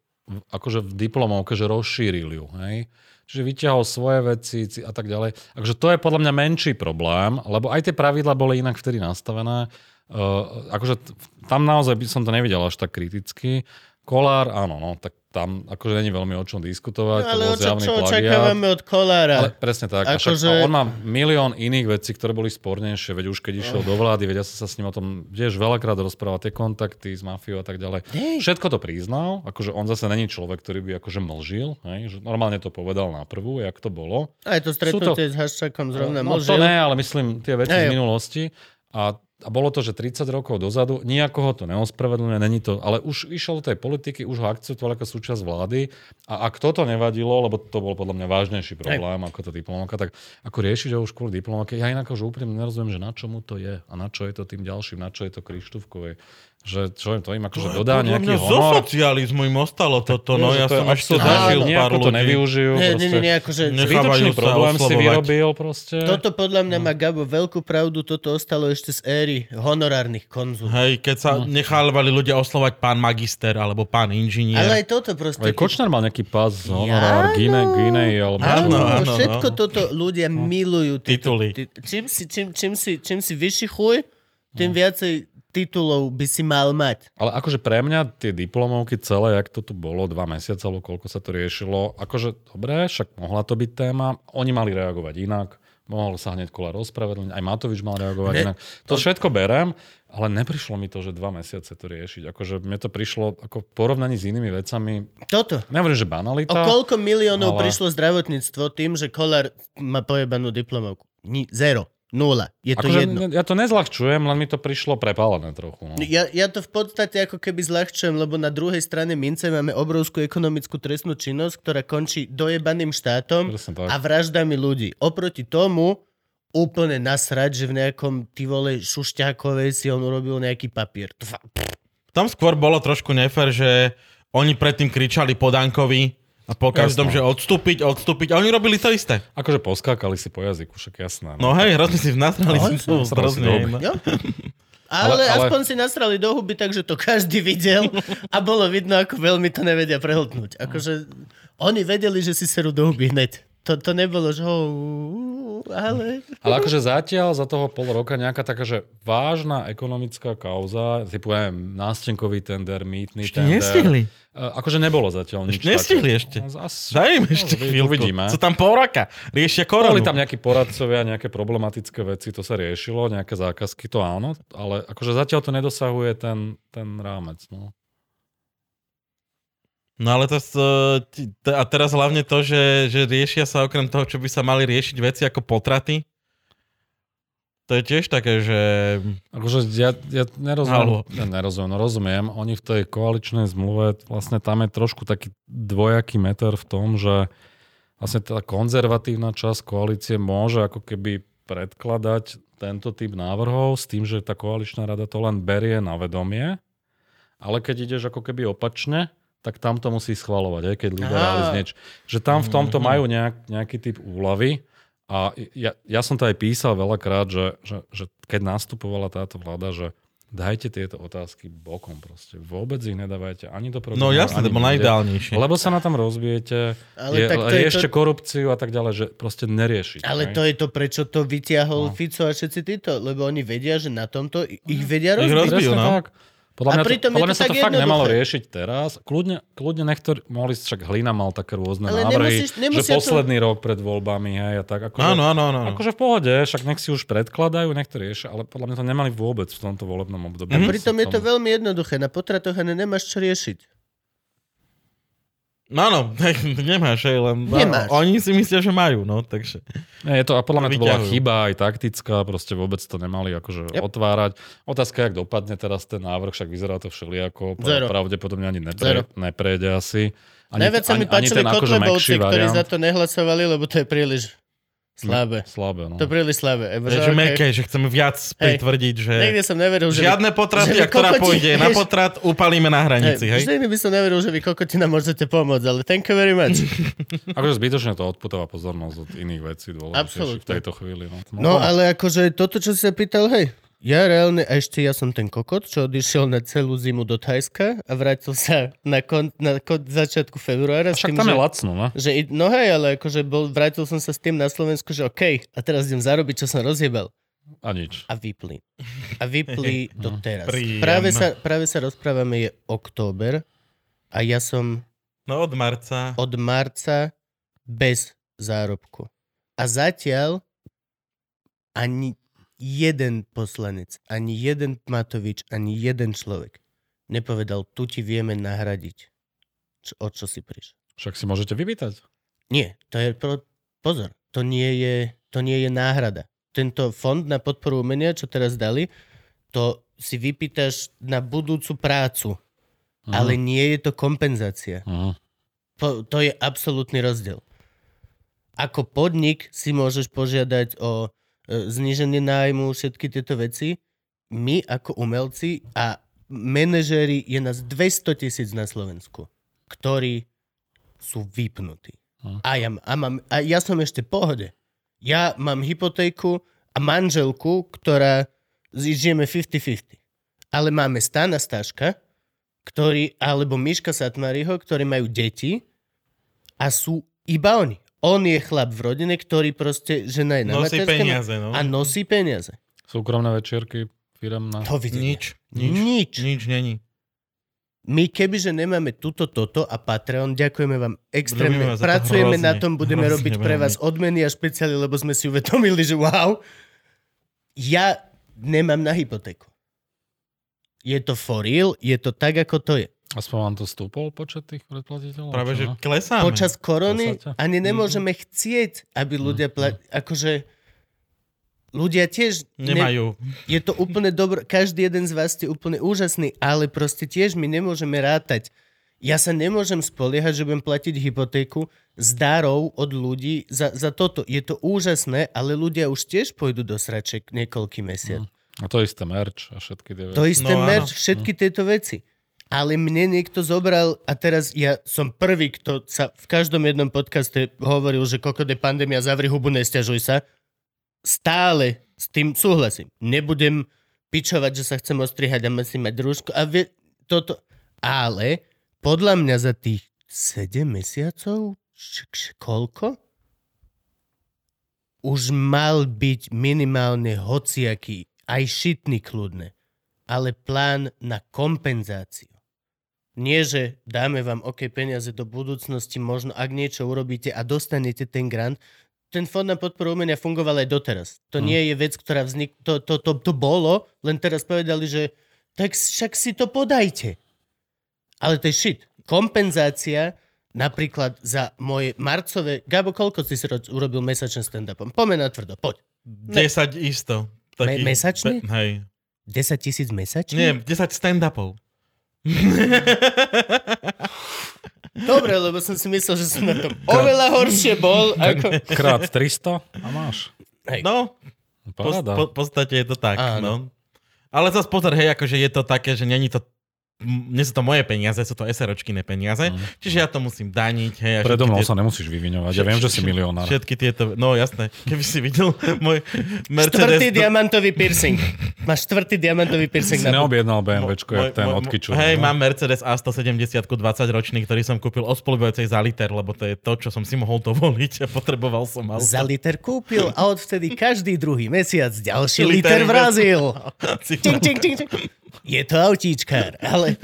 akože v diplomovke, že rozšíril ju. Hej? Čiže vyťahol svoje veci ci- a tak ďalej. Takže to je podľa mňa menší problém, lebo aj tie pravidla boli inak vtedy nastavené. Uh, akože tam naozaj by som to nevidel až tak kriticky. Kolár, áno, no, tak tam akože není veľmi o čom diskutovať. No, to ale bol o čo, čo očakávame od Kolára? Ale presne tak. A, však, Akože- a on má milión iných vecí, ktoré boli spornejšie, veď už keď išiel do vlády, veď ja som sa s ním o tom, vieš, veľakrát rozprávať tie kontakty s mafiou a tak ďalej. Hej. Všetko to priznal, akože on zase není človek, ktorý by akože mlžil, hej, že normálne to povedal na prvú, jak to bolo. Aj to stretnutie s Haščakom zrovna no, môže. to ne, ale myslím tie veci Hej. z minulosti. A a bolo to, že 30 rokov dozadu, nejako ho to neospravedlňuje, není to, ale už išiel do tej politiky, už ho akceptoval ako súčasť vlády a ak toto nevadilo, lebo to bol podľa mňa vážnejší problém ako to diplomovka, tak ako riešiť ho už kvôli diplomovke, ja inak už úprimne nerozumiem, že na čomu to je a na čo je to tým ďalším, na čo je to Krištúfkovej. Že čo im to im akože dodá podľa nejaký mňa Zo honor. socializmu im ostalo toto, no ja to som ešte absurdné. zažil pár Nejako to ľudí. nevyužijú. Nie, nie, nie, akože... Zbytočný problém si vyrobil proste. Toto podľa mňa má Gabo veľkú pravdu, toto ostalo ešte z éry honorárnych konzulov. Hej, keď sa No. nechávali ľudia oslovať pán magister alebo pán inžinier. Ale aj toto proste. Aj Kočner mal nejaký pás, honorár, Áno. Guinea, Guinea, alebo Áno, áno, všetko no. toto ľudia milujú. Tieto, Tituly. ti- čím, si, čím, čím, si, čím si vyšší chuj, tým viacej titulov by si mal mať. Ale akože pre mňa tie diplomovky celé, jak to tu bolo, dva mesiace, alebo koľko sa to riešilo, akože dobré, však mohla to byť téma, oni mali reagovať inak, mohol sa hneď kola rozpravedlniť, aj Matovič mal reagovať Ne- inak. To všetko berem, ale neprišlo mi to, že dva mesiace to riešiť. Akože mne to prišlo ako v porovnaní s inými vecami, Toto. nehovorím, že O banalita, koľko miliónov ale- prišlo zdravotníctvo tým, že Kolár má pojebanú diplomovku? Ni, zero. Nula. Je to akože jedno. ja to nezľahčujem, len mi to prišlo prepálené trochu. No. Ja, ja to v podstate ako keby zľahčujem, lebo na druhej strane mince máme obrovskú ekonomickú trestnú činnosť, ktorá končí dojebaným štátom a vraždami ľudí. Oproti tomu úplne nasrať, že v nejakom ty vole šušťákovej si on urobil nejaký papier. Tfa- Tam skôr bolo trošku nefér, že oni predtým kričali podankovi a po každom, že odstúpiť, odstúpiť. A oni robili to isté. Akože poskákali si po jazyku, však jasné. No hej, hrozne si nasrali No, si to hrozne. no. Ale- ale- aspoň si nasrali do huby, takže to každý videl a bolo vidno, ako veľmi to nevedia prehltnúť. Akože oni vedeli, že si serú do huby hneď. To, to nebolo, že ho, ale... Ale akože zatiaľ za toho pol roka nejaká taká, že vážna ekonomická kauza, typu neviem, nástenkový tender, mýtny Ešte tender. nestihli. e, Akože nebolo zatiaľ nič Ešte nestihli také. ešte. No, zas- Daj im no, ešte uvi- chvíľku. Uvidíme. Sú tam pol roka. Riešia koronu. Boli tam nejakí poradcovia, nejaké problematické veci, to sa riešilo, nejaké zákazky, to áno, ale akože zatiaľ to nedosahuje ten, ten rámec. No. No ale to, t- a teraz hlavne to, že, že riešia sa okrem toho, čo by sa mali riešiť veci ako potraty. To je tiež také, že... Akože ja, ja nerozumiem, Halo. ja nerozumiem, no rozumiem, oni v tej koaličnej zmluve, vlastne tam je trošku taký dvojaký meter v tom, že vlastne tá konzervatívna časť koalície môže ako keby predkladať tento typ návrhov s tým, že tá koaličná rada to len berie na vedomie, ale keď ideš ako keby opačne, tak tam to musí schvalovať, aj keď liberáli Aha. znieč. Že tam v tomto Mhm. majú nejak, nejaký typ úlavy a ja, ja som to aj písal veľakrát, že, že, že keď nastupovala táto vláda, že dajte tieto otázky bokom proste. Vôbec ich nedávajte ani do programu. No jasne, to bolo najideálnejšie. Lebo sa na tom rozbijete, Ale je, tak to riešte to- korupciu a tak ďalej, že proste neriešiť. Ale hej. to je to, prečo to vyťahol No. Fico a všetci títo, lebo oni vedia, že na tomto ich vedia Ich rozbiť. rozbijú, Presne no. tak. Podľa A mňa, to, pritom je podľa to mňa sa to fakt nemalo riešiť teraz. Kľudne, kľudne to, mohli však Hlina mal také rôzne Ale návrhy, nemusíš- že nemusia to- posledný rok pred voľbami, hej, a tak. Akože, Áno, áno, áno. Akože v pohode, však nech si už predkladajú, nech to riešia, ale podľa mňa to nemali vôbec v tomto volebnom období. A pritom je to veľmi jednoduché. Na potratoch ani nemáš čo riešiť. No áno, nemáš, hej, len Nemáš. oni si myslia, že majú, no, takže... Nie, je to, a podľa mňa to bola chyba aj taktická, proste vôbec to nemali akože Yep. otvárať. Otázka, jak dopadne teraz ten návrh, však vyzerá to všeliako, pra- Zero. pravdepodobne ani Zero. nepre, neprejde asi. Ani, Najviac sa mi ani, ani páčili ten akože Kotlebovci, ktorí za to nehlasovali, lebo to je príliš slabé. Slabé, no. To je príliš slabé. Ebo, Že, okay. meké, že chceme viac pritvrdiť, že... Niekde som neveril, že... Žiadne potraty, že vy a ktorá pôjde na Hej. potrat, upalíme na hranici, hej? Vždy by som neveril, že vy kokotina môžete pomôcť, ale thank you very much. Akože zbytočne to odputáva pozornosť od iných vecí dôležitejších v tejto chvíli. No, No ale akože toto, čo si sa pýtal, hej, ja reálne, a ešte ja som ten kokot, čo odišiel na celú zimu do Thajska a vrátil sa na, kon, na kon, začiatku februára. s Však tým, tam že, je lacno, no. že, no hej, ale akože bol, vrátil som sa s tým na Slovensku, že OK, a teraz idem zarobiť, čo som rozjebal. A nič. A vypli. A vypli do teraz. Príjem. Práve sa, práve sa rozprávame, je október a ja som No od marca. od marca bez zárobku. A zatiaľ ani jeden poslanec, ani jeden Matovič, ani jeden človek nepovedal, tu ti vieme nahradiť. Čo, o čo si prišiel? Však si môžete vypýtať. Nie, to je pro, pozor, to nie je, to nie je náhrada. Tento fond na podporu umenia, čo teraz dali, to si vypýtaš na budúcu prácu, Mhm. ale nie je to kompenzácia. Mhm. Po, to je absolútny rozdiel. Ako podnik si môžeš požiadať o zníženie nájmu, všetky tieto veci. My ako umelci a manažéri je nás 200 tisíc na Slovensku, ktorí sú vypnutí. Hm. A ja, a, mám, a ja som ešte v pohode. Ja mám hypotéku a manželku, ktorá žijeme 50-50. Ale máme Stana Staška, ktorý, alebo Miška Satmariho, ktorí majú deti a sú iba oni. On je chlap v rodine, ktorý proste, žena je na Nosí peniaze, no. a nosí peniaze. Súkromné večierky, firemná. To vidíte. Nič, nič, Nič. nič není. My kebyže nemáme túto, toto a Patreon, ďakujeme vám extrémne. Vás to Pracujeme hrozne, na tom, budeme hrozne robiť pre vás odmeny a špeciály, lebo sme si uvedomili, že wow, ja nemám na hypotéku. Je to for real, je to tak, ako to je. Aspoň vám to stúpol počet tých predplatiteľov? Práve, že no? klesáme. Počas korony Podstate. ani nemôžeme chcieť, aby ľudia pla- akože ľudia tiež ne- Nemajú. je to úplne dobro, každý jeden z vás je úplne úžasný, ale proste tiež my nemôžeme rátať. Ja sa nemôžem spoliehať, že budem platiť hypotéku z darov od ľudí za, za toto. Je to úžasné, ale ľudia už tiež pôjdu do sraček niekoľký mesiac. A to isté merch a všetky tie To veci. isté No, merch, všetky tieto veci. Ale mne niekto zobral a teraz ja som prvý, kto sa v každom jednom podcaste hovoril, že kokode pandémia, zavri hubu, nestiažuj sa. Stále s tým súhlasím. Nebudem pičovať, že sa chcem ostrihať a musím mať rúško. A vie, toto. Ale podľa mňa za tých 7 mesiacov, č- č- koľko? Už mal byť minimálne hociaký, aj šitný kľudne, ale plán na kompenzáciu. Nie, že dáme vám OK peniaze do budúcnosti, možno ak niečo urobíte a dostanete ten grant. Ten fond na podporu umenia fungoval aj doteraz. To Hm. nie je vec, ktorá vznik... To, to, to, to bolo, len teraz povedali, že tak však si to podajte. Ale to je shit. Kompenzácia napríklad za moje marcové... Gabo, koľko si si ro- urobil mesačne stand-upom? Pomeň na tvrdo, poď. 10 isto. Me- mesačne? Hej. 10 tisíc mesačne? Nie, 10 stand-upov. Dobre, lebo som si myslel, že som na tom oveľa horšie bol. Ako... Krát 300 a máš. No, po, Paráda. po, v podstate je to tak, Áno. no. Ale zase pozor, hej, akože je to také, že není to m- nie sú to moje peniaze, sú to SROčkové peniaze, Mm. čiže ja to musím daniť. Hej, Predo mnou tie- sa nemusíš vyviňovať. Ja viem, že si milionár. Všetky tieto, no jasné, keby si videl môj Štvrtý Mercedes... diamantový piercing. Máš štvrtý diamantový piercing Si na neobjednal BMWčko, jak ten od Kiču. Hej, no? mám Mercedes A170 20 ročný, ktorý som kúpil od spolubujúcej za liter, lebo to je to, čo som si mohol dovoliť a potreboval som auto. Za liter kúpil a odvtedy každý druhý mesiac ďalší Liter liter vrazil. Je to autíčkár, ale...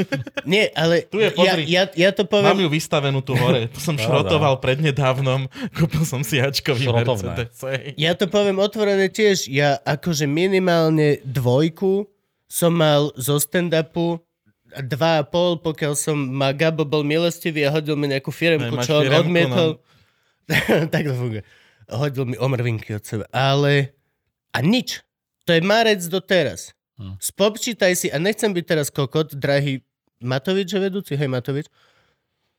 Nie, ale... Tu je, ja, pozri. ja, ja to Mám poviem... ju vystavenú tu hore. Tu som šrotoval prednedávnom. Kúpil som si Ačkový. Mercedes. Ja to poviem otvorene tiež. Ja akože minimálne dvojku som mal zo stand-upu dva a pol, pokiaľ som ma Gabo bol milostivý a hodil mi nejakú firemku, Aj, čo on firemku, no. odmietol. tak to funguje. Hodil mi omrvinky od seba. Ale... A nič. To je marec do teraz. Hm. Spopčítaj si, a nechcem byť teraz kokot, drahý Matovič je vedúci, hej Matovič,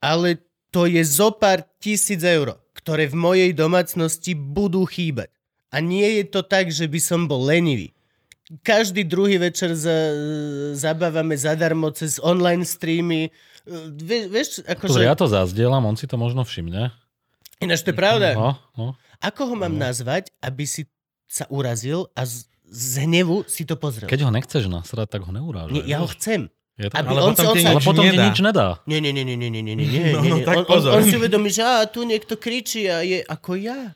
ale to je zo pár tisíc eur, ktoré v mojej domácnosti budú chýbať. A nie je to tak, že by som bol lenivý. Každý druhý večer za, zabávame zadarmo cez online streamy. Vie, vieš, akože... Ja to zazdielam, on si to možno všimne. Ináč to je pravda. No, no. Ako ho mám nazvať, aby si sa urazil a z, z hnevu si to pozrel? Keď ho nechceš nasrať, tak ho neurážaj. Nie, ja ho chcem. Je to... Aby Ale on potom ti odsa- Ale potom ti nedá. nič nedá. Nie, nie, nie, nie, nie, nie, nie, nie, nie, No, no, tak on, on, pozor. on si uvedomí, že á, tu niekto kričí a je ako ja.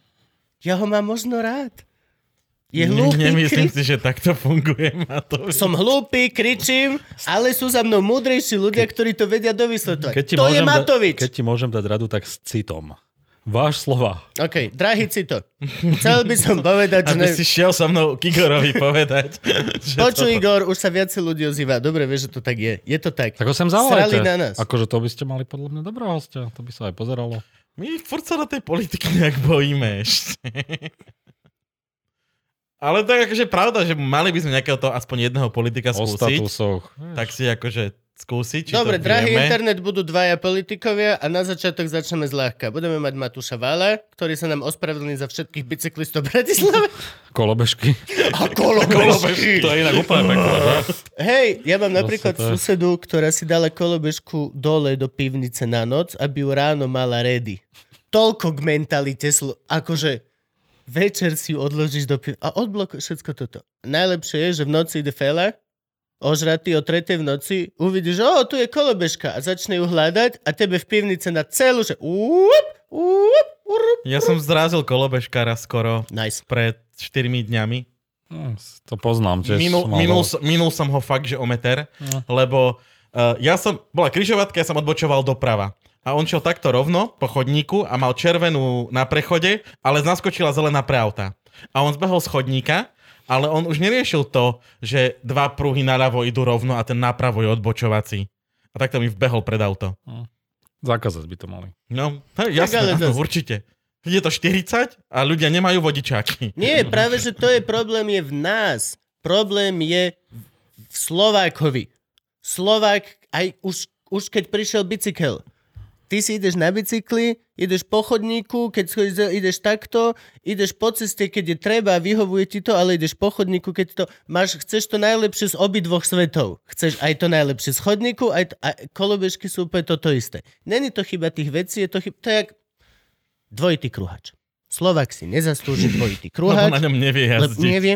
Ja ho mám možno rád. Je hlúpy, Nemyslím kri- si, že takto funguje Matovič. som hlúpy, kričím, ale sú za mnou múdrejší ľudia, ktorí to vedia dovysvetľovať. Keď ti, To je môžem da- Matovič. keď ti môžem dať radu, tak s citom. Váš slova. OK, drahý Cito, chcel by som povedať, že... Aby Ne... si šiel so mnou k Igorovi povedať. že Počuj, toto- Igor, už sa viacej ľudí ozýva. Dobre, vieš, že to tak je. Je to tak. Tak ho sem Srali zavolajte. na nás. Akože to by ste mali podľa mňa dobrého hostia. To by sa aj pozeralo. My furt sa do tej politiky nejak bojíme ešte. Ale tak akože pravda, že mali by sme nejakého toho aspoň jedného politika O skúsiť. statusoch. Tak si akože skúsiť, Dobre, drahý vieme. internet budú dvaja politikovia a na začiatok začneme zľahka. Budeme mať Matúša Vála, ktorý sa nám ospravedlní za všetkých bicyklistov v Bratislave. Kolobežky. A kolobežky. To je inak úplne pekné. že? Hej, ja mám napríklad to susedu, ktorá si dala kolobežku dole do pivnice na noc, aby ju ráno mala ready. Toľko k mentalite, slo- akože večer si ju odložíš do pivnice a odblokuješ všetko toto. Najlepšie je, že v noci ide fela, ožratý o tretej v noci, uvidíš, že o, tu je kolobežka a začne ju hľadať a tebe v pivnice na celú, že úp, úp, úp. Ja som zrázil kolobežkára skoro Nice. pred 4 dňami. Hm, To poznám tiež. Minul, minul, minul som ho fakt, že o meter, No. lebo uh, ja som, bola križovatka, ja som odbočoval doprava. A on šiel takto rovno po chodníku a mal červenú na prechode, ale naskočila zelená pre auta. A on zbehol z chodníka, ale on už neriešil to, že dva pruhy naľavo idú rovno a ten napravo je odbočovací. A takto mi vbehol pred auto. Zakázať by to mali. No, hej, jasné, áno, určite. Je to 40 a ľudia nemajú vodičáky. Nie, práve, že to je problém je v nás. Problém je v Slovákovi. Slovák, aj už, už keď prišiel bicykel, ty si ideš na bicykli, ideš po chodníku, keď ideš takto, ideš po ceste, keď je treba, vyhovuje ti to, ale ideš po chodníku, keď to máš, chceš to najlepšie z obidvoch svetov. Chceš aj to najlepšie z chodníku, aj to, a kolobežky sú úplne toto isté. Není to chyba tých vecí, je to chyba, to je jak dvojitý kruhač. Slovak si nezaslúži dvojitý Lebo kruhač. na ňom nevie Lebo jazdiť. nevie.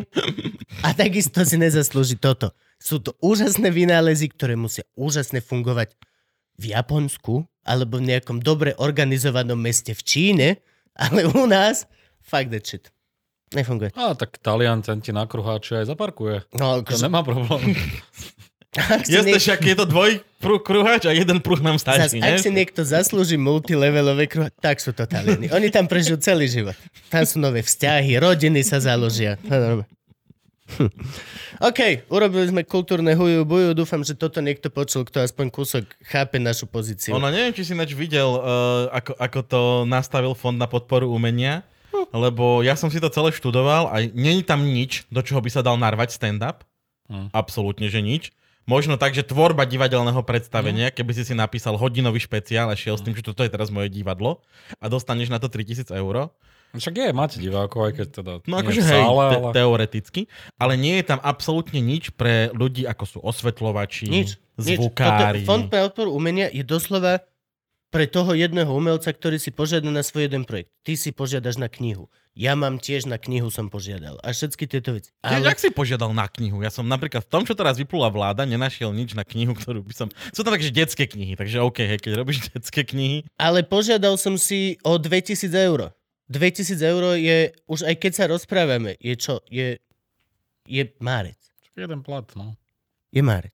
A takisto si nezaslúži toto. Sú to úžasné vynálezy, ktoré musia úžasne fungovať v Japonsku alebo v nejakom dobre organizovanom meste v Číne, ale u nás fuck that shit. Nefunguje. A tak Talian ten ti na kruháči aj zaparkuje. No, To akože, nemá problém. Jasne, niek- však je to dvoj prúh kruhač a jeden prúh nám zas, stačí, ak si niekto zaslúži multilevelové kruh, tak sú to Taliani. Oni tam prežijú celý život. Tam sú nové vzťahy, rodiny sa založia. Hm. OK, urobili sme kultúrne huju buju. Dúfam, že toto niekto počul, kto aspoň kúsok chápe našu pozíciu. Ono, neviem, či si ináč videl, uh, ako, ako to nastavil Fond na podporu umenia, lebo ja som si to celé študoval a není tam nič, do čoho by sa dal narvať stand-up. Hm. Absolútne, že nič. Možno tak, že tvorba divadelného predstavenia, keby si si napísal hodinový špeciál a šiel s tým, že toto je teraz moje divadlo a dostaneš na to 3000 eur. Však je, máte divákov, aj keď teda No akože hej, te- ale... teoreticky, ale nie je tam absolútne nič pre ľudí, ako sú osvetľovači, Nič. Nič. zvukári. Toto, Fond pre podporu umenia je doslova pre toho jedného umelca, ktorý si požiada na svoj jeden projekt. Ty si požiadaš na knihu. Ja mám tiež na knihu som požiadal. A všetky tieto veci. Ale... Jak si požiadal na knihu? Ja som napríklad v tom, čo teraz vyplula vláda, nenašiel nič na knihu, ktorú by som... Sú tam takže detské knihy, takže OK, hej, keď robíš detské knihy, Ale požiadal som si o 2000 eur. 2000 eur je, už aj keď sa rozprávame, je čo? Je, je márec. Jeden plat, no. Je márec.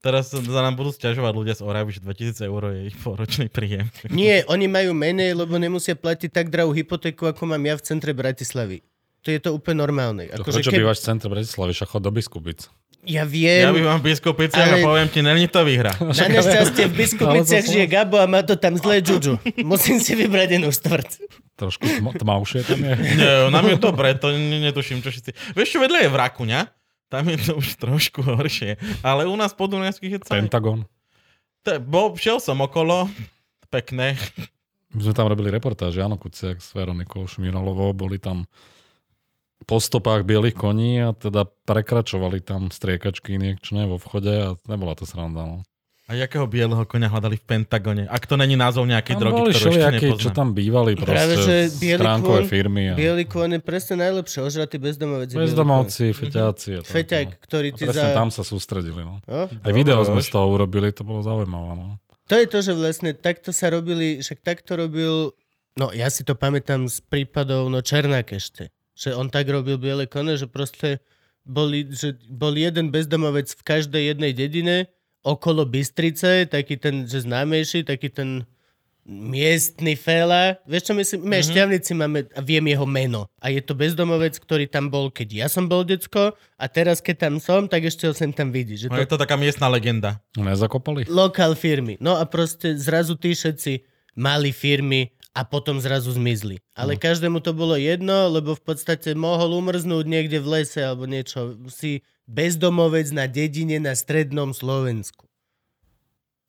Teraz sa nám budú stiažovať ľudia z Oravy, že 2000 eur je ich poročný príjem. Nie, oni majú menej, lebo nemusia platiť tak drahú hypotéku, ako mám ja v centre Bratislavy. To je to úplne normálne. To Akože prečo keď- bývaš v centre Bratislavy, však chod do Biskupic. Ja viem, Ja by vám v Biskupiciach Ale- a poviem ti, není to výhra. na nešťastie v Biskupiciach žije Gabo a má to tam zlé džudžu. Musím si vybrať jednu štvrť. Trošku tma, tmavšie tam je. Nie, nám je dobre, to ne- netuším, čo všetci... Vieš, čo vedľa je v Rakuňa? Tam je to už trošku horšie. Ale u nás po Dunajských je celé... Pentagon. To, bo, šiel som okolo, pekné. My sme tam robili reportáž, Jano Kuciak s Veronikou Šmíralovou, boli tam po stopách bielých koní a teda prekračovali tam striekačky injekčné vo vchode a nebola to sranda. No. A jakého bieleho konia hľadali v Pentagone? Ak to není názov nejakej Tam drogy, boli ktorú ešte všelijakí, nepoznám. čo tam bývali proste, Práve, že stránkové kôň- firmy. A Bielý kôň je presne najlepšie. Ožratý bezdomovec. bezdomovci, feťáci. A tak, Feťák, no. ktorý A ti presne za... tam sa sústredili. No. No? Aj video Dobre, sme z toho urobili, to bolo zaujímavé. No. To je to, že vlastne takto sa robili, však takto robil, no ja si to pamätám z prípadov, no Černák ešte, že on tak robil biele kone, že proste boli, že bol jeden bezdomovec v každej jednej dedine okolo Bystrice, taký ten, že známejší, taký ten miestny fela. Vieš čo myslím? My mm-hmm. šťavnici máme, a viem jeho meno. A je to bezdomovec, ktorý tam bol, keď ja som bol decko a teraz, keď tam som, tak ešte ho sem tam vidí. Že No, to je to taká miestna legenda. Nezakopali? lokál firmy. No a proste zrazu tí všetci mali firmy a potom zrazu zmizli. Ale Mhm. každému to bolo jedno, lebo v podstate mohol umrznúť niekde v lese alebo niečo. Si bezdomovec na dedine na strednom Slovensku.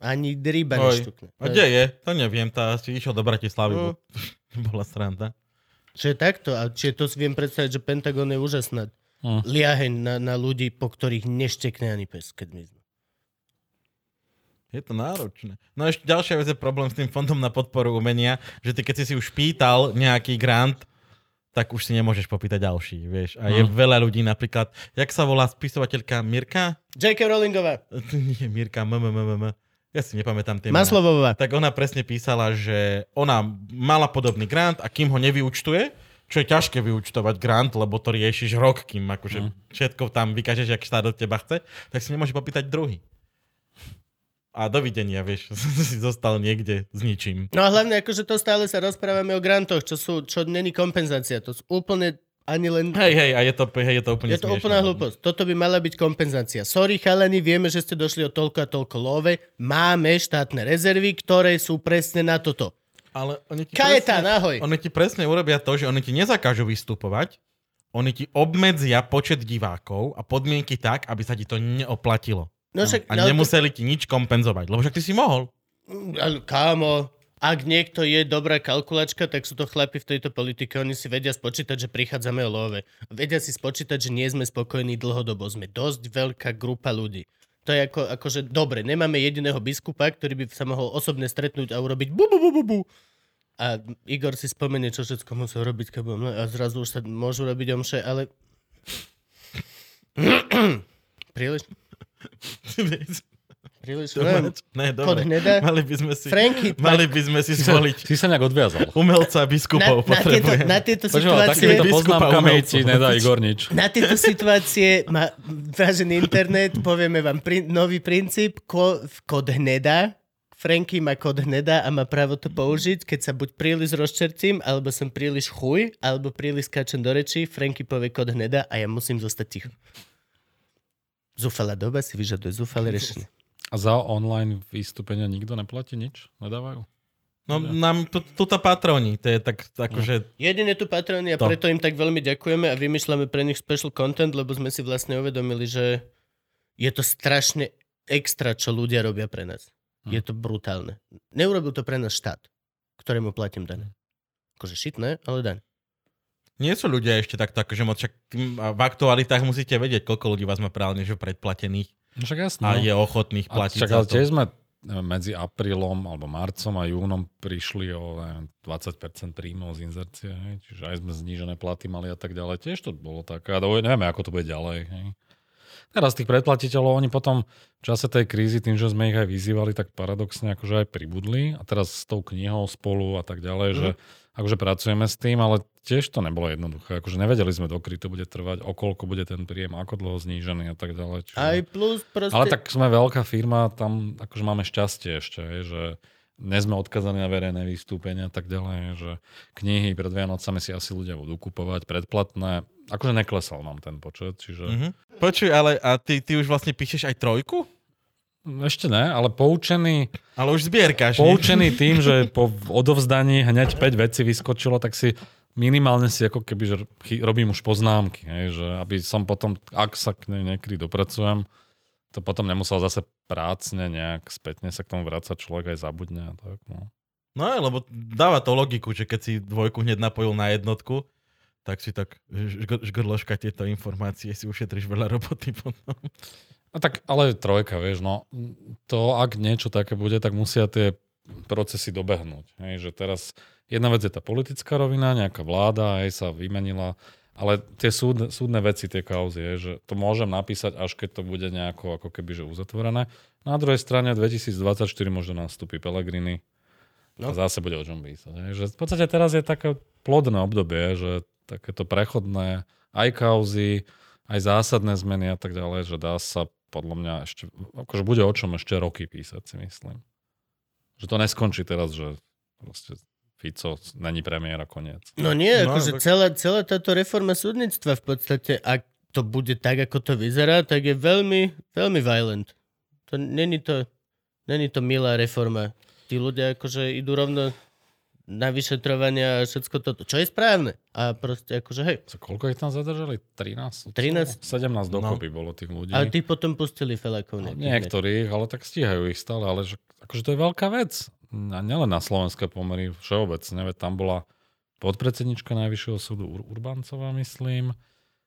Ani ryba neštukne. A kde je? To neviem, tá asi išiel do Bratislavy. No. bo- Bola sranda. Čiže takto. A čiže to si viem predstaviť, že Pentagon je úžasná. Hm. Liaheň na, na ľudí, po ktorých neštekne ani pes, keď miznú. Je to náročné. No ešte ďalšia vec je problém s tým fondom na podporu umenia, že ty keď si si už pýtal nejaký grant, tak už si nemôžeš popýtať ďalší, vieš. A je Hm. veľa ľudí, napríklad, jak sa volá spisovateľka Mirka? J.K. Rowlingová. Nie, Mirka, m, m, m, m, m. Ja si nepamätám tie. Maslovová. Tak ona presne písala, že ona mala podobný grant a kým ho nevyučtuje, čo je ťažké vyučtovať grant, lebo to riešiš rok, kým akože všetko tam vykážeš, jak štát od teba chce, tak si nemôže popýtať druhý. A dovidenia, vieš, si zostal niekde s ničím. No a hlavne akože to stále sa rozprávame o grantoch, čo sú, čo není kompenzácia. To sú úplne ani len... Hej, hej, a je to, hej, je to úplne Je to smiešné. úplná hlúposť. Toto by mala byť kompenzácia. Sorry, chalani, vieme, že ste došli o toľko a toľko love. Máme štátne rezervy, ktoré sú presne na toto. Ale oni ti, Kajetán, presne, ahoj. oni ti presne urobia to, že oni ti nezakážu vystupovať, oni ti obmedzia počet divákov a podmienky tak, aby sa ti to neoplatilo. No však, A no, nemuseli ti nič kompenzovať, lebo však ty si mohol. ale kámo, ak niekto je dobrá kalkulačka, tak sú to chlapi v tejto politike. Oni si vedia spočítať, že prichádzame o love. Vedia si spočítať, že nie sme spokojní dlhodobo. Sme dosť veľká grupa ľudí. To je ako, akože dobre, nemáme jediného biskupa, ktorý by sa mohol osobne stretnúť a urobiť bu, bu, bu, bu, bu. A Igor si spomenie, čo všetko musel robiť, no a zrazu už sa môžu robiť omše, ale... Príliš? Príliš? Neviem. Ne, Kod dobre. hneda? Mali by sme si, Franky, mali by sme si zvoliť Si sa nejak odviazal. umelca na, biskupov. na, tieto, potrebujeme. na tieto Počúva, situácie... poznámkami umelcov. ti nedá Igor nič. Na tieto situácie má vážený internet, povieme vám prin, nový princíp, ko, kód hneda. Franky má kód hneda a má právo to použiť, keď sa buď príliš rozčercím, alebo som príliš chuj, alebo príliš skáčem do rečí, Franky povie kód hneda a ja musím zostať ticho. Zúfalá doba si vyžaduje zúfalé riešenie. A za online vystúpenia nikto neplatí nič? Nedávajú? No nám tu, tuto patroni, to je tak, akože, Jedine tu patroni a To. preto im tak veľmi ďakujeme a vymýšľame pre nich special content, lebo sme si vlastne uvedomili, že je to strašne extra, čo ľudia robia pre nás. Hm. Je to brutálne. Neurobil to pre nás štát, ktorému platím dane. Akože šitné, ale daň. Nie sú ľudia ešte takto, akože moc, však tým- a v aktualitách musíte vedieť, koľko ľudí vás má právne, že predplatených No však jasné. a no. je ochotných A platiť čak, za ale to. tiež sme neviem, medzi aprílom alebo marcom a júnom prišli o neviem, 20% príjmov z inzercie, hej? čiže aj sme znížené platy mali a tak ďalej. Tiež to bolo také, ale nevieme, ako to bude ďalej. Hej? teraz tých predplatiteľov, oni potom v čase tej krízy, tým, že sme ich aj vyzývali, tak paradoxne akože aj pribudli a teraz s tou knihou spolu a tak ďalej, mm. že akože pracujeme s tým, ale tiež to nebolo jednoduché. Akože nevedeli sme, dokedy to bude trvať, o koľko bude ten príjem, ako dlho znížený a tak ďalej. Čiže... Aj plus proste... Ale tak sme veľká firma, tam akože máme šťastie ešte, že nie sme odkazaní na verejné vystúpenia a tak ďalej, že knihy pred Vianocami si asi ľudia budú kupovať predplatné. Akože neklesal nám ten počet, čiže... Mm-hmm. Počuj, ale a ty, ty už vlastne píšeš aj trojku? Ešte ne, ale poučený... Ale už zbierkaš. Poučený tým, že po odovzdaní hneď 5 vecí vyskočilo, tak si minimálne si ako keby, že robím už poznámky, hej, že aby som potom, ak sa k nej niekedy dopracujem, to potom nemusel zase prácne nejak spätne sa k tomu vrácať, človek aj zabudne a tak. No. No lebo dáva to logiku, že keď si dvojku hneď napojil na jednotku, tak si tak žgrloška tieto informácie, si ušetríš veľa roboty potom. No tak, ale trojka, vieš, no, to ak niečo také bude, tak musia tie procesy dobehnúť. Hej, že teraz jedna vec je tá politická rovina, nejaká vláda, aj sa vymenila, ale tie súdne, súdne veci, tie kauzy, je, že to môžem napísať, až keď to bude nejako ako keby že uzatvorené. Na druhej strane 2024 možno nastúpi Pelegrini no. a zase bude o čom písať. Hej, že v podstate teraz je také plodné obdobie, že takéto prechodné aj kauzy, aj zásadné zmeny a tak ďalej, že dá sa podľa mňa ešte, akože bude o čom ešte roky písať, si myslím. Že to neskončí teraz, že proste Fico není premiéra koniec. No nie, no, akože tak... celá, celá táto reforma súdnictva v podstate, ak to bude tak, ako to vyzerá, tak je veľmi, veľmi violent. To není to, není to milá reforma. Tí ľudia akože idú rovno na vyšetrovania a všetko toto, čo je správne. A proste akože hej. Co, koľko ich tam zadržali? 13? 13? 17 dokopy no. bolo tých ľudí. Ale tí potom pustili felakov. No, niektorých, ale tak stíhajú ich stále, ale že, akože to je veľká vec. A nielen na slovenské pomery, všeobecne, veď tam bola podpredsednička Najvyššieho súdu Ur- Urbancová, myslím.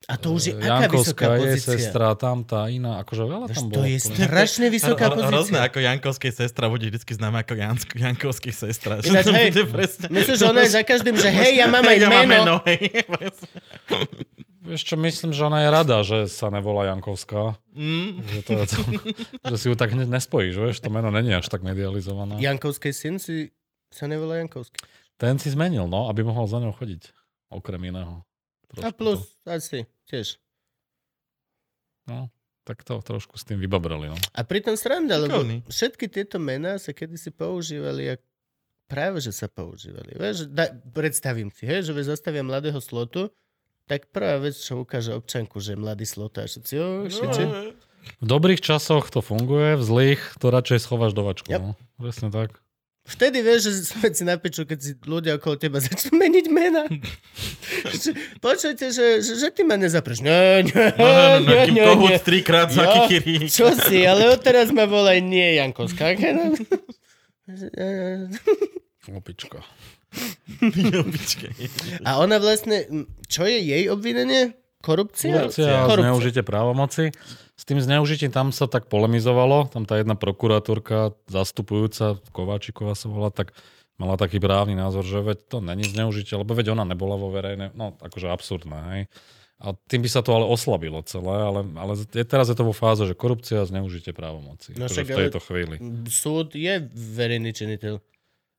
A to už je aká vysoká je pozícia? sestra, tam tá iná, akože veľa tam bolo. To je strašne vysoká pozícia. Hrozné, ako Jankovskej sestra bude vždy známa ako Jansk, Jankovský sestra. Ináč, hej, myslíš, že ona je za každým, že hej, ja mám aj ja meno. meno hej. Vieš čo, myslím, že ona je rada, že sa nevolá Jankovská. Mm. Že, to, to, že si ju tak hneď nespojíš, vieš, to meno není až tak medializované. Jankovský syn si sa nevolá Jankovský. Ten si zmenil, no, aby mohol za ňou chodiť. Okrem iného. A plus, asi, tiež. No, tak to trošku s tým vybabrali, no. A pritom sranda, lebo všetky tieto mená sa kedysi používali a práve, že sa používali. Vieš, da, predstavím si, hej, že vieš, zastavia mladého slotu, tak prvá vec, čo ukáže občanku, že je mladý slot a všetci, jo, všetci. V dobrých časoch to funguje, v zlých to radšej schováš do vačku. Yep. No. Presne tak. Vtedy vieš, že sme si na piču, keď si ľudia okolo teba začnú meniť mena. Že- Počujete, že, že, že ty ma nezapreš. Nie, nie, No, no, no, nie, kým nie, nie. trikrát za Jo, kikiri. Čo si, ale odteraz ma volaj nie Jankovská. Opička. Jobičke. A ona vlastne, čo je jej obvinenie? Korupcia? Korupcia a zneužitie právomoci. S tým zneužitím tam sa tak polemizovalo. Tam tá jedna prokurátorka, zastupujúca, Kováčiková sa volá, tak mala taký právny názor, že veď to není zneužitie, lebo veď ona nebola vo verejnej, no akože absurdné, hej. A tým by sa to ale oslabilo celé, ale, ale je, teraz je to vo fáze, že korupcia a zneužitie právomoci. No akože v tejto chvíli. Súd je verejný činiteľ.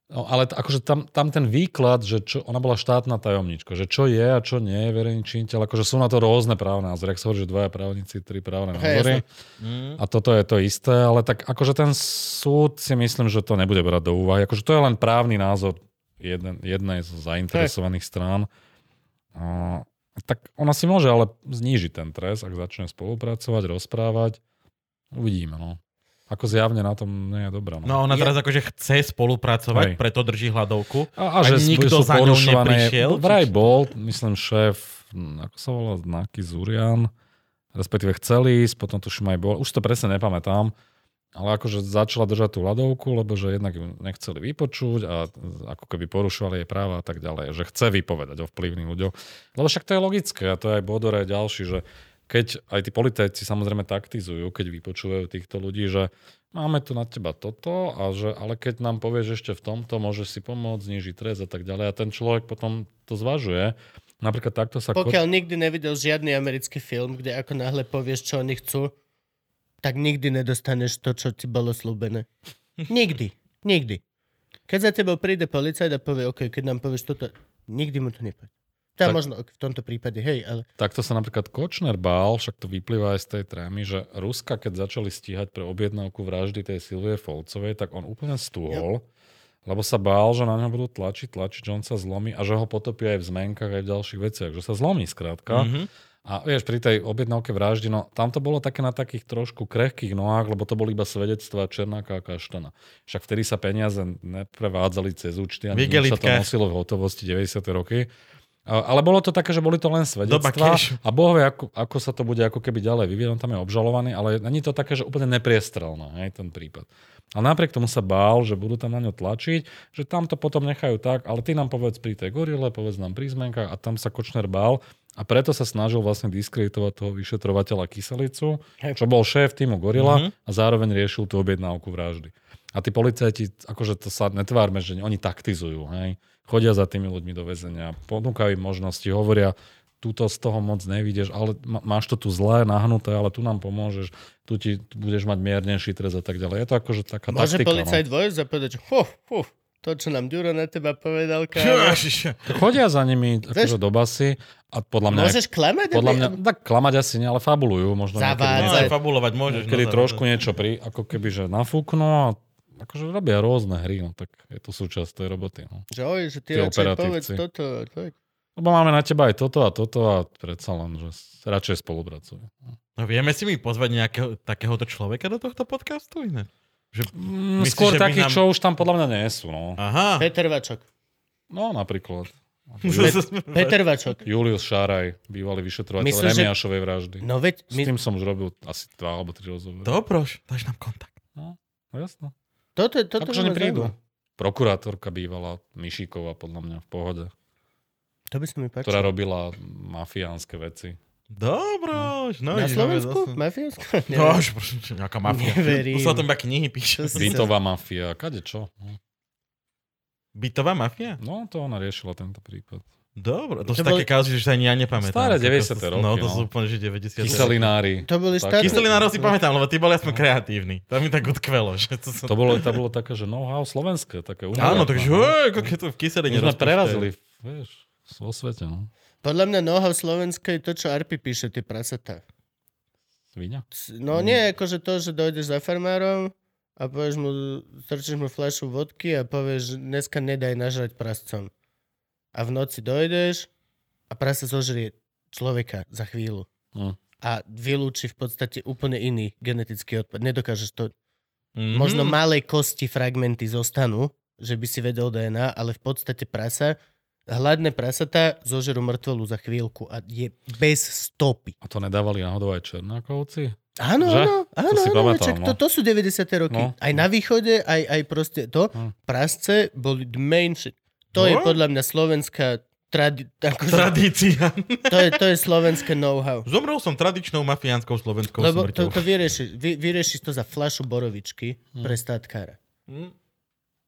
No, ale t- akože tam, tam ten výklad, že čo, ona bola štátna tajomnička, že čo je a čo nie je verejný činiteľ, akože sú na to rôzne právne názory. Ak sa hovorí, že dvaja právnici, tri právne Hej, názory. Mm. A toto je to isté, ale tak akože ten súd si myslím, že to nebude brať do úvahy. Akože to je len právny názor jeden, jednej z zainteresovaných strán. A, tak ona si môže ale znížiť ten trest, ak začne spolupracovať, rozprávať. Uvidíme, no. Ako zjavne na tom nie je dobrá. No ona Ja- teraz akože chce spolupracovať, Hej. preto drží hľadovku. A, a že nikto za ňou neprišiel? Vraj bol, myslím, šéf, hm, ako sa volá, Náky Zurian, respektíve chcel ísť, potom tuším aj bol, už to presne nepamätám, ale akože začala držať tú ľadovku, lebo že jednak ju nechceli vypočuť a ako keby porušovali jej práva a tak ďalej, že chce vypovedať o vplyvných ľuďoch. Lebo však to je logické a to je aj Bodor aj ďalší, že keď aj tí politici samozrejme taktizujú, keď vypočúvajú týchto ľudí, že máme tu na teba toto, a že, ale keď nám povieš ešte v tomto, môžeš si pomôcť, znižiť trest a tak ďalej. A ten človek potom to zvažuje. Napríklad takto sa... Ko... Pokiaľ nikdy nevidel žiadny americký film, kde ako náhle povieš, čo oni chcú, tak nikdy nedostaneš to, čo ti bolo slúbené. Nikdy. Nikdy. Keď za tebou príde policajt a povie, OK, keď nám povieš toto, nikdy mu to nepovie. Tá Tak- možno v tomto prípade, hej, ale Takto sa napríklad Kočner bál, však to vyplýva aj z tej trémy, že Ruska, keď začali stíhať pre objednávku vraždy tej Silvie Folcovej, tak on úplne stúhol, lebo sa bál, že na ňo budú tlačiť, tlačiť, že on sa zlomí a že ho potopia aj v zmenkách, aj v ďalších veciach, že sa zlomí skrátka. Mhm. A vieš, pri tej objednávke vraždy, no tam to bolo také na takých trošku krehkých nohách, lebo to boli iba svedectvá Černáka a Kaštana. Však vtedy sa peniaze neprevádzali cez účty, nič sa to nosilo v hotovosti 90. roky. Ale bolo to také, že boli to len svedectvá a Boh vie, ako, ako sa to bude ako keby ďalej vyvíjať. On tam je obžalovaný, ale není to také, že úplne nepriestrelné, hej, ten prípad. Ale napriek tomu sa bál, že budú tam na ňo tlačiť, že tam to potom nechajú tak, ale ty nám povedz pri tej gorile, povedz nám pri zmenkách a tam sa Kočner bál a preto sa snažil vlastne diskreditovať toho vyšetrovateľa Kyselicu, čo bol šéf týmu Gorila Mhm. a zároveň riešil tú objednávku vraždy. A tí policajti, akože to sa netvárme, že oni taktizujú, hej. Chodia za tými ľuďmi do väzenia, ponúkajú im možnosti, hovoria, túto z toho moc nevidíš, ale má- máš to tu zlé, nahnuté, ale tu nám pomôžeš, tu ti tu budeš mať miernejší trest a tak ďalej. Je to akože taká môže taktika. policajt vojsť a povedať, že hu, hu, to, čo nám Ďuro na teba povedal, kámo. No. Chodia za nimi akože do basy a podľa mňa... Môžeš klamať? podľa aby- mňa, tak klamať asi nie, ale fabulujú. Možno Zavádzať. No, niekedy, aj fabulovať môžeš. niekedy no, trošku niečo pri, ako keby, že nafúknú a akože robia rôzne hry, no tak je to súčasť tej roboty. No. Že oj, že ty Tí radšej povedz toto. Tak. Lebo máme na teba aj toto a toto a predsa len, že s- radšej spolupracujú. No vieme si mi pozvať nejakého takéhoto človeka do tohto podcastu? Iné? Že... Mm, Myslíš, skôr že takých, nám- čo už tam podľa mňa nie sú. No, Aha. Peter Vačok. no napríklad. Peter Vačok. Julius Šáraj, bývalý vyšetrovateľ Myslím, Remiašovej vraždy. No veď, S my, tým som už robil asi dva alebo tri rozhovory. Dobroš, dáš nám kontakt. No, jasno. Toto, toto Akože neprídu. Prokurátorka bývala Mišíková, podľa mňa v pohode, To by sa mi páčilo. ktorá robila mafiánske veci. Dobroš. No, Na Slovensku? zase. Mafiánsko? No, už nejaká mafia. Neverím. Tu sa o tom iba knihy si- Bytová mafia, kade čo? No. Bytová mafia? No, to ona riešila tento prípad. Dobre, to, To sú boli- také kauzy, že sa ani ja nepamätám. Staré To- to- 90. to- roky, No, to no. sú úplne, že 90. Kyselinári. To boli štátne... Kyselinárov si pamätám, lebo tí boli aspoň kreatívni. To mi tak utkvelo. Že to, som... To bolo, to bolo také, že know-how slovenské, také Áno, unikátne, takže no. hej, ako keď to v kyseline My sme prerazili, vieš, vo svete, no. Podľa mňa know-how Slovenska je to, čo Arpi píše, tie prasatá. Svíňa. C- No nie, akože to, že dojdeš za farmárom a povieš mu, strčíš mu fľašu vodky a povieš, dneska nedaj nažrať prascom. A v noci dojdeš a prasa zožrie človeka za chvíľu. Hm. A vylúči v podstate úplne iný genetický odpad. Nedokážeš to. Mhm. Možno malé kosti, fragmenty zostanú, že by si vedel DNA, ale v podstate prasa, hladné prasatá zožerú mŕtvolu za chvíľku a je bez stopy. A to nedávali náhodou aj Černákovci? Áno, Že? áno, To áno, si áno, pamätám, čak, no. to, to sú 90. roky. No. Aj na východe, aj, aj proste to. Hm. Prasce boli the main shit. To je No. podľa mňa slovenská tradi- akože, Tradícia. to, je, to je slovenské know-how. Zomrel som tradičnou mafiánskou slovenskou Lebo to, smrťou. to vyriešiš, vy, vyriešiš to za flašu borovičky Hm. pre státkára. Hm.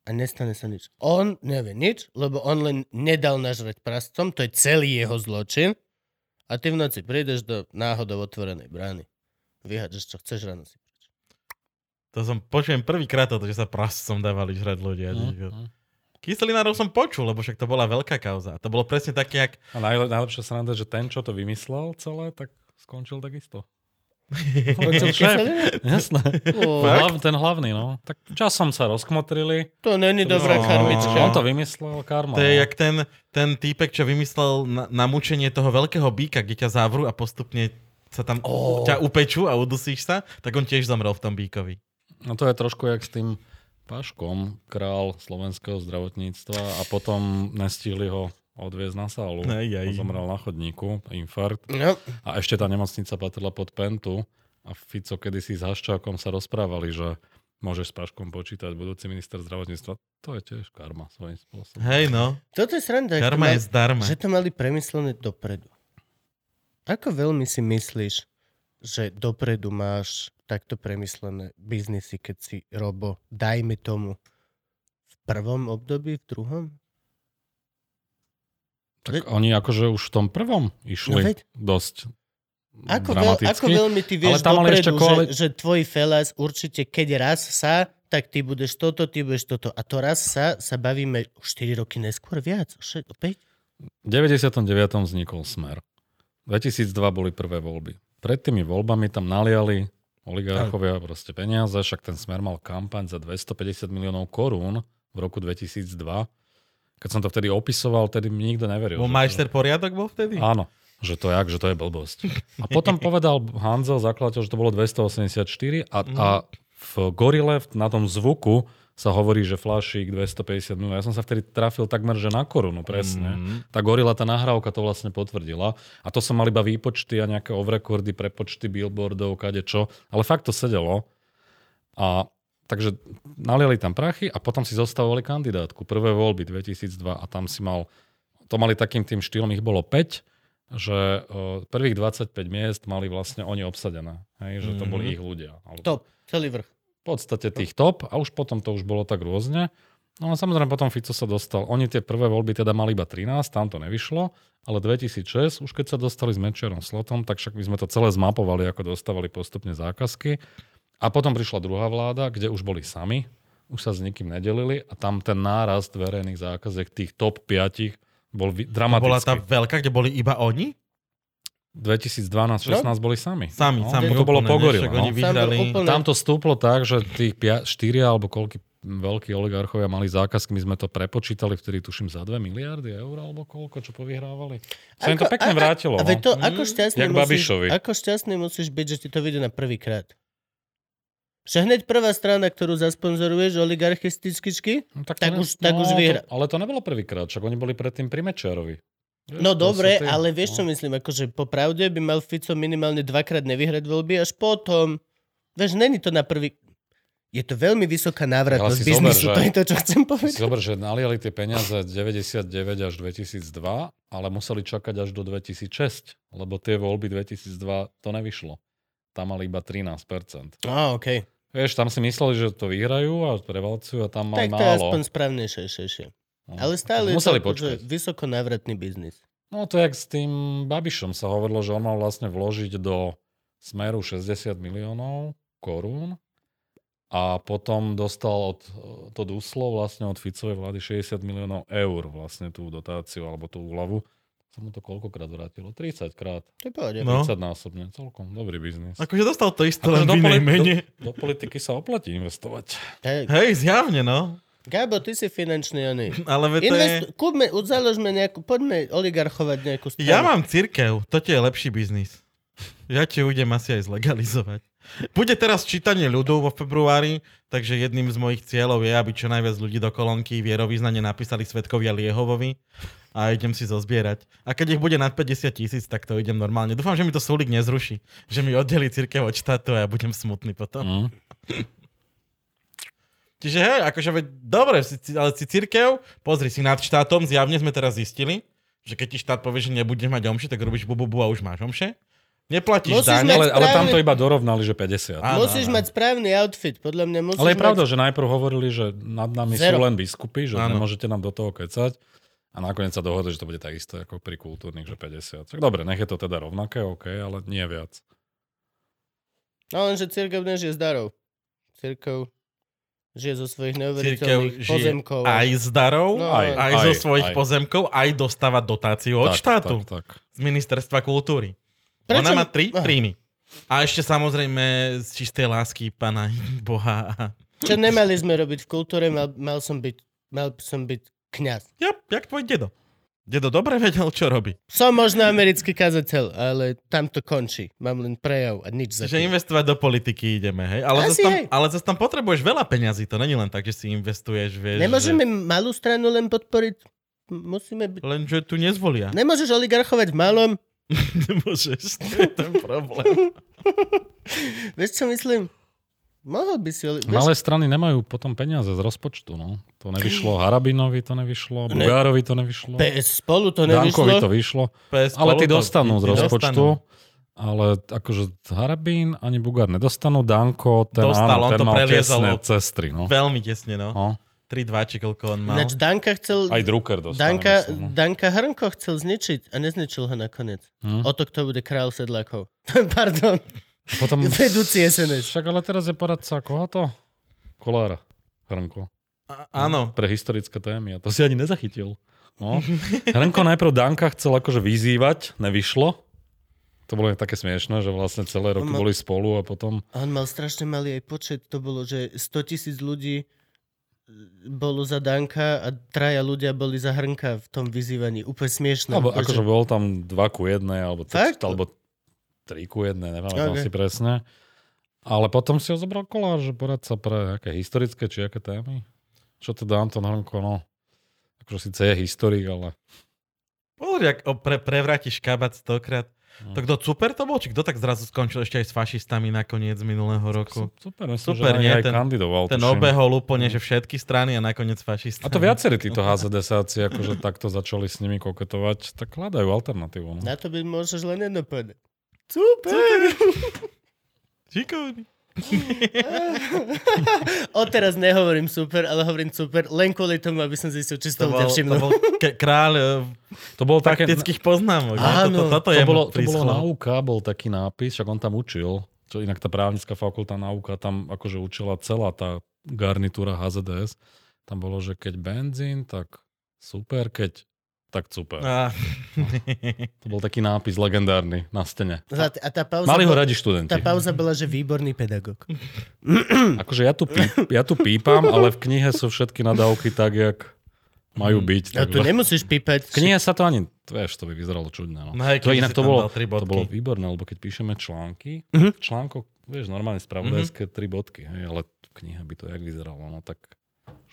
A nestane sa nič. On nevie nič, lebo on len nedal nažrať prascom, to je celý jeho zločin. A ty v noci prídeš do náhodou otvorenej brány. Vyhádžeš, čo chceš ráno si. To som počujem prvýkrát že sa prascom dávali žrať ľudia. Hm, Že- hm. Kyselinárov som počul, lebo však to bola veľká kauza. To bolo presne také, jak... A najle- najlepšia sa nám že ten, čo to vymyslel celé, tak skončil takisto. Šéf. kyselinu? Jasné. Hlav, ten hlavný, no. Tak časom sa rozkmotrili. To není dobrá No. karmička. On to vymyslel, karma. To je no. jak ten, ten týpek, čo vymyslel na, na mučenie toho veľkého býka, kde ťa zavrú a postupne sa tam Ó. ťa upečú a udusíš sa, tak on tiež zomrel v tom býkovi. No to je trošku jak s tým Paškom, král slovenského zdravotníctva a potom nestihli ho odviezť na sálu. Aj, aj. Zomrel na chodníku, infarkt. No, A ešte tá nemocnica patrila pod Pentu a Fico kedysi s Haščákom sa rozprávali, že môžeš s Paškom počítať, budúci minister zdravotníctva. To je tiež karma svojím spôsobom. Hej no, toto je sranda. karma je zdarma. Že to mali premyslené dopredu. Ako veľmi si myslíš, že dopredu máš takto premyslené biznisy, keď si robo, dajme tomu, v prvom období, v druhom? Tak oni akože už v tom prvom išli No veď. dosť Ako, veľ, ako veľmi ty vieš Ale tam dopredu, ešte koali- že, že tvoj felas určite, keď raz sa, tak ty budeš toto, ty budeš toto. A to raz sa, sa bavíme už 4 roky neskôr, viac, 6, 5. V 99. vznikol Smer. 2002 boli prvé voľby. Pred tými voľbami tam naliali oligarchovia proste peniaze, však ten Smer mal kampaň za 250 miliónov korún v roku 2002. Keď som to vtedy opisoval, tedy mi nikto neveril. Bol majster poriadok bol vtedy? Áno, že to jak, že to je blbosť. A potom povedal Hanzel, zakladateľ, že to bolo 284 a, a v Gorile na tom zvuku sa hovorí, že flašík 250 miliónov. Ja som sa vtedy trafil takmer, že na korunu, presne. Mhm. Tá Gorila, tá nahrávka to vlastne potvrdila. A to som mal iba výpočty a nejaké off-recordy, prepočty billboardov, kade čo. Ale fakt to sedelo. A takže naliali tam prachy a potom si zostavovali kandidátku. Prvé voľby 2002 a tam si mal, to mali takým tým štýlom, ich bolo 5, že uh, prvých 25 miest mali vlastne oni obsadené. Hej, že to boli ich ľudia. Alebo Top, celý vrch. V podstate tých top a už potom to už bolo tak rôzne. No a samozrejme potom Fico sa dostal. Oni tie prvé voľby teda mali iba 13, tam to nevyšlo, ale 2006, už keď sa dostali s Mečiarom Slotom, tak však my sme to celé zmapovali, ako dostávali postupne zákazky. A potom prišla druhá vláda, kde už boli sami, už sa s nikým nedelili a tam ten nárast verejných zákaziek tých top 5 bol vy- To bola tá dramatický. veľká, kde boli iba oni? 2012-16 boli sami. Sami, No, sami. To bolo úplne, po ne? Gorile, Však no. oni vyhrali. Tam to stúplo tak, že tých 4 alebo koľky veľkí oligarchovia mali zákazky, my sme to prepočítali, vtedy tuším za 2 miliardy eur alebo koľko, čo povyhrávali. Sa im to pekne vrátilo. A, a, no. to, ako šťastný, Jak musíš, ako šťastný musíš byť, že ti to vyjde na prvýkrát. Že hneď prvá strana, ktorú zasponzoruješ, oligarchisticky, No, to tak ne- už- tak už to- vyhra. Ale to nebolo prvýkrát, však oni boli predtým pri Mečerovi. No dobre, ale vieš čo no. myslím, akože popravde by mal Fico minimálne dvakrát nevyhrať voľby, až potom, vieš, není to na prvý... Je to veľmi vysoká návratnosť si biznisu, zober, to je to, čo chcem Si povedať. zober, že naliali tie peniaze 99 až 2002, ale museli čakať až do 2006, lebo tie voľby 2002 to nevyšlo. Tam mali iba 13%. Á, okej. Vieš, tam si mysleli, že to vyhrajú a prevalcujú a tam mali Tak to je málo. aspoň správnejšie. No. Ale stále Museli je to počkať. akože vysoko návratný biznis. No to je jak s tým Babišom sa hovorilo, že on mal vlastne vložiť do Smeru 60 miliónov korún a potom dostal od to duslo vlastne od Ficovej vlády 60 miliónov eur vlastne tú dotáciu alebo tú úľavu. Sa mu to koľkokrát vrátilo? 30 krát. No. 30 násobne. Celkom dobrý biznis. Akože dostal to isté, Akože len do, v inej poli- mene. do, do politiky sa oplatí investovať. Hej, Hej, zjavne, no. Gabo, ty si finančný oný. Ale to je... Invest, kúpme, založme nejakú, poďme oligarchovať nejakú stranu. Ja mám církev, to ti je lepší biznis. Ja ti idem asi aj zlegalizovať. Bude teraz čítanie ľudu vo februári, takže jedným z mojich cieľov je, aby čo najviac ľudí do kolónky vierovýznanie napísali svetkovia Liehovovi a idem si zozbierať. A keď ich bude nad 50 tisíc, tak to idem normálne. Dúfam, že mi to súlik nezruší. Že mi oddelí církev od štátu a ja budem smutný potom. Mm. Čiže hej, akože veď, dobre, si, ale si církev, pozri si nad štátom, zjavne sme teraz zistili, že keď ti štát povie, že nebudeš mať omše, tak robíš bububu a už máš omše. Neplatíš Musíš daň, Ale, ale tam to iba dorovnali, že 50. Áno, Musíš áno. mať správny outfit, podľa mňa musíš Ale je mať... pravda, že najprv hovorili, že nad nami Zero. sú len biskupy, že Áno. nemôžete nám do toho kecať. A nakoniec sa dohodli, že to bude tak isté ako pri kultúrnych, že 50. Tak dobre, nech je to teda rovnaké, OK, ale nie viac. No lenže církev nežije z darov. Církev žije zo svojich církev neuveriteľných žije pozemkov. aj z darov, No, aj, aj zo aj, svojich aj. pozemkov, aj dostáva dotáciu od tak, štátu, Tak, tak. z ministerstva kultúry. Prečo- Ona má tri Aha. príjmy. A ešte samozrejme z čistej lásky pána Boha. Čo nemali sme robiť v kultúre, mal, mal som byť, mal som byť kňaz. Ja, jak tvoj dedo. Dedo dobre vedel, čo robí. Som možno americký kazateľ, ale tam to končí. Mám len prejav a nič za Že investovať do politiky ideme, hej? Ale zase tam, hej. ale zase tam potrebuješ veľa peňazí, to není len tak, že si investuješ, vieš. Nemôžeme malú stranu len podporiť? Musíme byť... Že... Lenže tu nezvolia. Nemôžeš oligarchovať v malom? Nemôžeš, to je ten problém. Vieš, čo myslím? Mohol by si... Oli... Vieš, Malé strany nemajú potom peniaze z rozpočtu. No. To nevyšlo Harabinovi, to nevyšlo, Ne. Bugárovi to nevyšlo, PS spolu to Dankovi nevyšlo. to vyšlo. PS Ale tí to- dostanú z rozpočtu. dostanú. Ale akože Harabín ani Bugár nedostanú. Danko, ten, Dostal, áno, on ten to mal tesné cestry. No. Veľmi tesne, no. No. 3-2, či koľko on mal. Ináč Danka chcel... Aj Drucker dostane, Danka, myslím, no. Danka Hrnko chcel zničiť a nezničil ho nakoniec. Hm? O to, kto bude král sedlákov. Pardon, Potom... vedúci SNS. Však ale teraz je poradca koho to? Kolára. Hrnko. A- Áno. Pre historické témy. A to si ani nezachytil. No. Hrnko najprv Danka chcel akože vyzývať, nevyšlo. To bolo také smiešné, že vlastne celé roky mal- boli spolu a potom... On mal strašne malý aj počet. To bolo, že 100 tisíc ľudí bolo za Danka a traja ľudia boli za Hrnka v tom vyzývaní. Úplne smiešné. Alebo akože že- bol tam 2 ku 1, alebo, t- alebo 3 ku 1, nepamätám Ok. si presne. Ale potom si ho zobral kolár, že poradca pre aké historické či aké témy. Čo teda Anton Hrnko, no. Akože síce je historik, ale... Pozri, ak pre, prevrátiš kabát stokrát. No. To kto super to bol? Či kto tak zrazu skončil ešte aj s fašistami nakoniec minulého roku? Super, myslím, Super, že nie? aj, aj Ten- kandidoval. Ten tuším. obehol úplne, že všetky strany a nakoniec fašistami. A to viacerí títo HZDSáci akože takto začali s nimi koketovať, tak hľadajú alternatívu. No. Na to by môžeš len jedno povedať. Super! Šikovný. Odteraz nehovorím super, ale hovorím super, len kvôli tomu, aby som zistil, či to To bol, to všimnú. bol ke- kráľ To bolo také... taktických poznámok. Áno, toto, toto To je bolo, to bolo náuka, bol taký nápis, však on tam učil, čo inak tá právnická fakulta náuka tam akože učila celá tá garnitúra HZDS. Tam bolo, že keď benzín, tak super, keď tak super. Á. To bol taký nápis legendárny na stene. A, a tá pauza, Mali ho radi študenti. tá pauza bola, že výborný pedagóg. Akože ja tu, píp, ja tu pípam, ale v knihe sú všetky nadávky tak, jak majú byť. A tu takže- nemusíš pípať. V knihe sa to ani, vieš, to by vyzeralo čudne. No. No to inak to bolo, to bolo výborné, lebo keď píšeme články, Mhm. v článkoch, vieš, normálne spravodajské tri bodky, hej, ale v knihe by to jak vyzeralo, no tak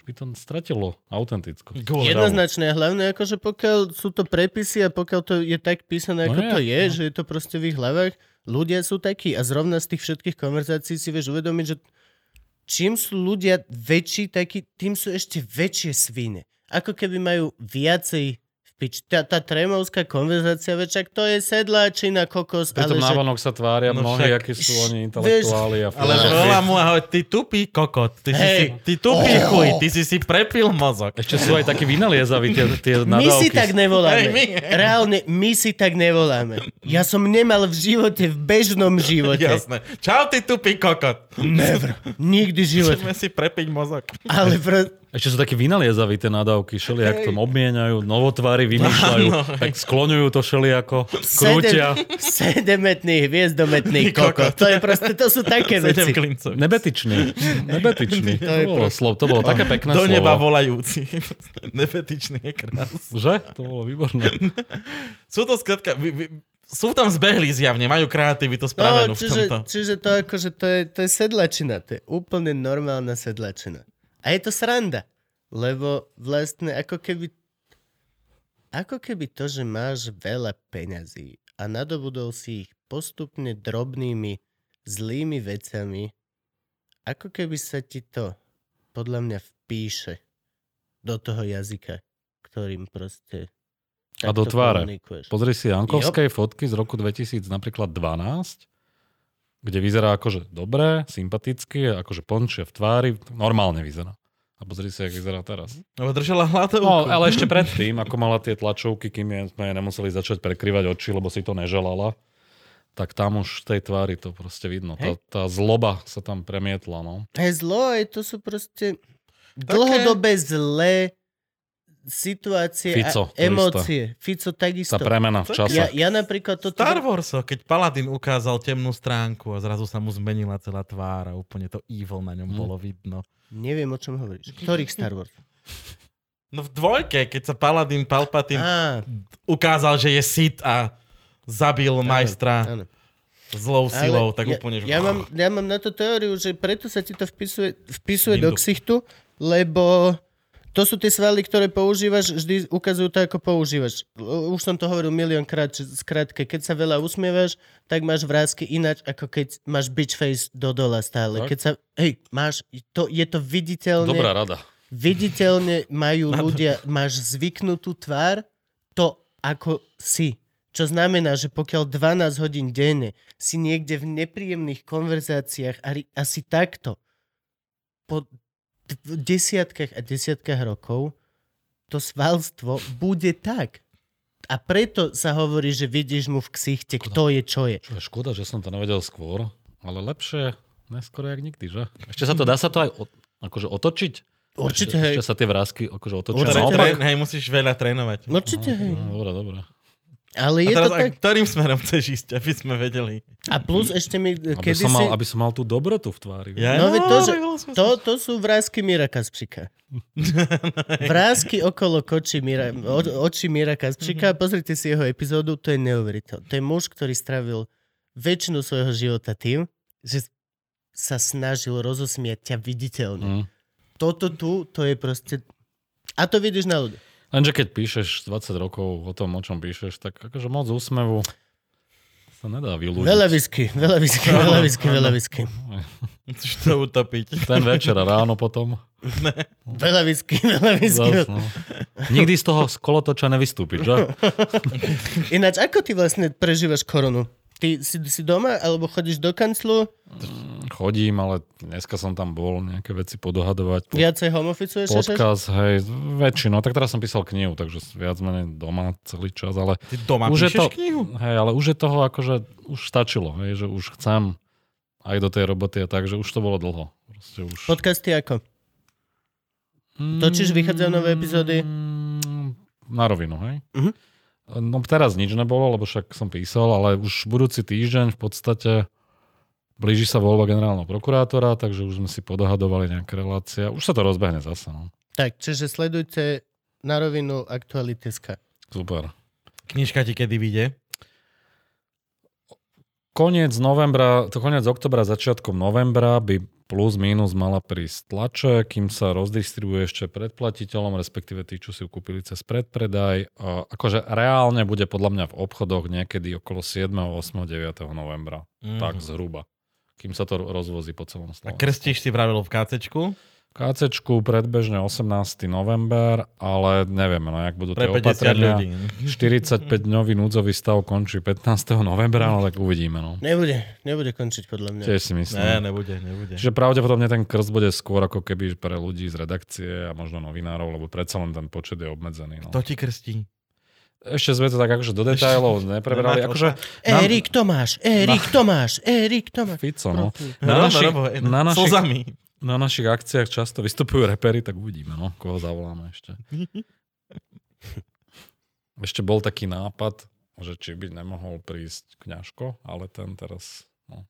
by to stratilo autentickosť. Jednoznačne, a hlavne akože pokiaľ sú to prepisy a pokiaľ to je tak písané, ako No to je, no. že je to proste v ich hlavách, ľudia sú takí a zrovna z tých všetkých konverzácií si vieš uvedomiť, že čím sú ľudia väčší, takí, tým sú ešte väčšie svine. Ako keby majú viacej pič. Tá, tá tremovská konverzácia, veď však to je sedláčina, kokos, Pritom ale že... návonok sa tvária No mnohí, však- akí sú oni intelektuáli a Ale volá mu ahoj, ty tupý kokot, ty Hej. si, ty tupý chuj, ty si si prepil mozog. Ešte sú aj takí vynaliezaví tie, tie My si nadávky. tak nevoláme. Hej, my. Reálne, my si tak nevoláme. Ja som nemal v živote, v bežnom živote. Jasné. Čau, ty tupý kokot. Never. Nikdy v živote. Chceme si prepiť mozog. Ale pro... Ešte sú takí vynaliezaví tie nadávky, šeliak to obmieniajú, novotvári vymýšľajú, tak skloňujú to šeliako, krútia. Sedem, sedemetný, hviezdometný kokot. To je proste, to sú také Sedem veci. klincov. Nebetičný. Nebetičný. To, je bolo slovo, to bolo také pekné Do slovo. neba volajúci. Nebetičný je krásny. Že? To bolo výborné. Sú to skratka... Vy, vy, sú tam zbehli zjavne, majú kreativitu spravenú No, v čiže, tomto. čiže to akože to je, to je sedlačina. To je úplne normálna sedlačina. A je to sranda. Lebo vlastne ako keby ako keby to, že máš veľa peňazí a nadobudol si ich postupne drobnými zlými vecami, ako keby sa ti to podľa mňa vpíše do toho jazyka, ktorým proste A do tváre. Pozri si Jankovskej fotky z roku 2000, napríklad 12, kde vyzerá akože dobré, sympaticky, akože pončia v tvári, normálne vyzerá. A pozri si, jak vyzerá teraz. Lebo držala hladovku. No, ale ešte predtým, ako mala tie tlačovky, kým sme jej nemuseli začať prekryvať oči, lebo si to neželala, tak tam už v tej tvári to proste vidno. Tá, Hej. tá zloba sa tam premietla, no. Aj zlo, aj to sú proste dlhodobé zlé situácie Fico, a emócie. Fico takisto. Tá premena v čase. Ja, ja napríklad toto... Star Wars, keď Paladin ukázal temnú stránku a zrazu sa mu zmenila celá tvár a úplne to evil na ňom Hm. bolo vidno. Neviem, o čom hovoríš. Ktorých Star Wars? No v dvojke, keď sa Paladin Palpatine Á, ukázal, že je Sith a zabil majstra áno. zlou silou, tak ja, úplne... že- Ja mám, ja mám na to teóriu, že preto sa ti to vpisuje, vpisuje do ksichtu, lebo to sú tie svaly, ktoré používaš, vždy ukazujú to, ako používaš. Už som to hovoril miliónkrát, skrátke, keď sa veľa usmievaš, tak máš vrázky ináč, ako keď máš bitch face do dola stále. Tak. Keď sa, hej, máš, to, je to viditeľne, Dobrá rada. viditeľne majú ľudia, máš zvyknutú tvár, to ako si. Čo znamená, že pokiaľ 12 hodín denne si niekde v nepríjemných konverzáciách asi takto po v desiatkách a desiatkách rokov to svalstvo bude tak. A preto sa hovorí, že vidíš mu v ksichte, kto je, čo je. Čo je škoda, že som to nevedel skôr, ale lepšie neskôr jak nikdy, že? Ešte sa to dá sa to aj o, akože otočiť? Určite, ešte, hej. Ešte sa tie vrázky akože otočia Určite, hej, musíš veľa trénovať. Určite, hej. No, dobre, dobre. Ale A je to teraz, tak. tak... ktorým smerom chceš ísť, aby sme vedeli? A plus ešte mi, Aby kedy som, mal, si... aby som mal tú dobrotu v tvári. Ja? No, veď to, že, to, to sú vrázky Mira Kaspčika. Vrázky okolo koči Mira, o, oči Mira Kaspčika. Pozrite si jeho epizódu, to je neuveriteľné. To je muž, ktorý stravil väčšinu svojho života tým, že sa snažil rozosmiať ťa viditeľne. Mm. Toto tu, to je proste... A to vidíš na ľudí. Lenže keď píšeš 20 rokov o tom, o čom píšeš, tak akože moc úsmevu sa nedá vylúdiť. Veľa whisky, veľa whisky, veľa whisky, veľa whisky. Musíš to utopiť. Ten večer a ráno potom. Veľa whisky, veľa whisky. Zas, no. Nikdy z toho z kolotoča nevystúpiť, že? Ináč, ako ty vlastne prežívaš koronu? Ty si, si doma, alebo chodíš do kanclu, Chodím, ale dneska som tam bol nejaké veci podohadovať. Pod, viacej home ešte? podcast, hej, väčšinou. Tak teraz som písal knihu, takže viac menej doma celý čas, ale Ty doma už je píšeš to, knihu? Hej, ale už je toho akože, už stačilo, hej, že už chcem aj do tej roboty a tak, že už to bolo dlho. Proste už... Podcasty ako? točíš, vychádzajú nové epizódy? Mm, Na rovinu, hej? Mhm. No teraz nič nebolo, lebo však som písal, ale už budúci týždeň v podstate blíži sa voľba generálneho prokurátora, takže už sme si podohadovali nejaké relácie. Už sa to rozbehne zase, no. Tak, čiže sledujte na rovinu aktuality.sk. Super. Knižka ti kedy vyjde? Koniec novembra, to koniec oktobra, začiatkom novembra by plus minus mala prísť tlače, kým sa rozdistribuje ešte predplatiteľom, respektíve tí, čo si ju kúpili cez predpredaj. A akože reálne bude podľa mňa v obchodoch niekedy okolo 7., 8., 9. novembra. Mhm. Tak zhruba. Kým sa to rozvozí po celom A Slovensku. krstíš si pravilo v KCčku? KCčku predbežne 18. november, ale nevieme, no jak budú tie Pre 50 opatrenia. ľudí. 45-dňový núdzový stav končí 15. novembra, no tak uvidíme. No. Nebude, nebude končiť podľa mňa. Tiež si myslím. Ne, nebude, nebude. Čiže pravdepodobne ten krst bude skôr ako keby pre ľudí z redakcie a možno novinárov, lebo predsa len ten počet je obmedzený. No. To ti krstí. Ešte sme to tak akože do detailov to Akože Erik Tomáš, Erik Tomáš, Erik Tomáš. Fico, no. Na, našich, na, našich, na našich akciách často vystupujú repery, tak uvidíme, no, koho zavoláme ešte. Ešte bol taký nápad, že či by nemohol prísť kňažko, ale ten teraz... No.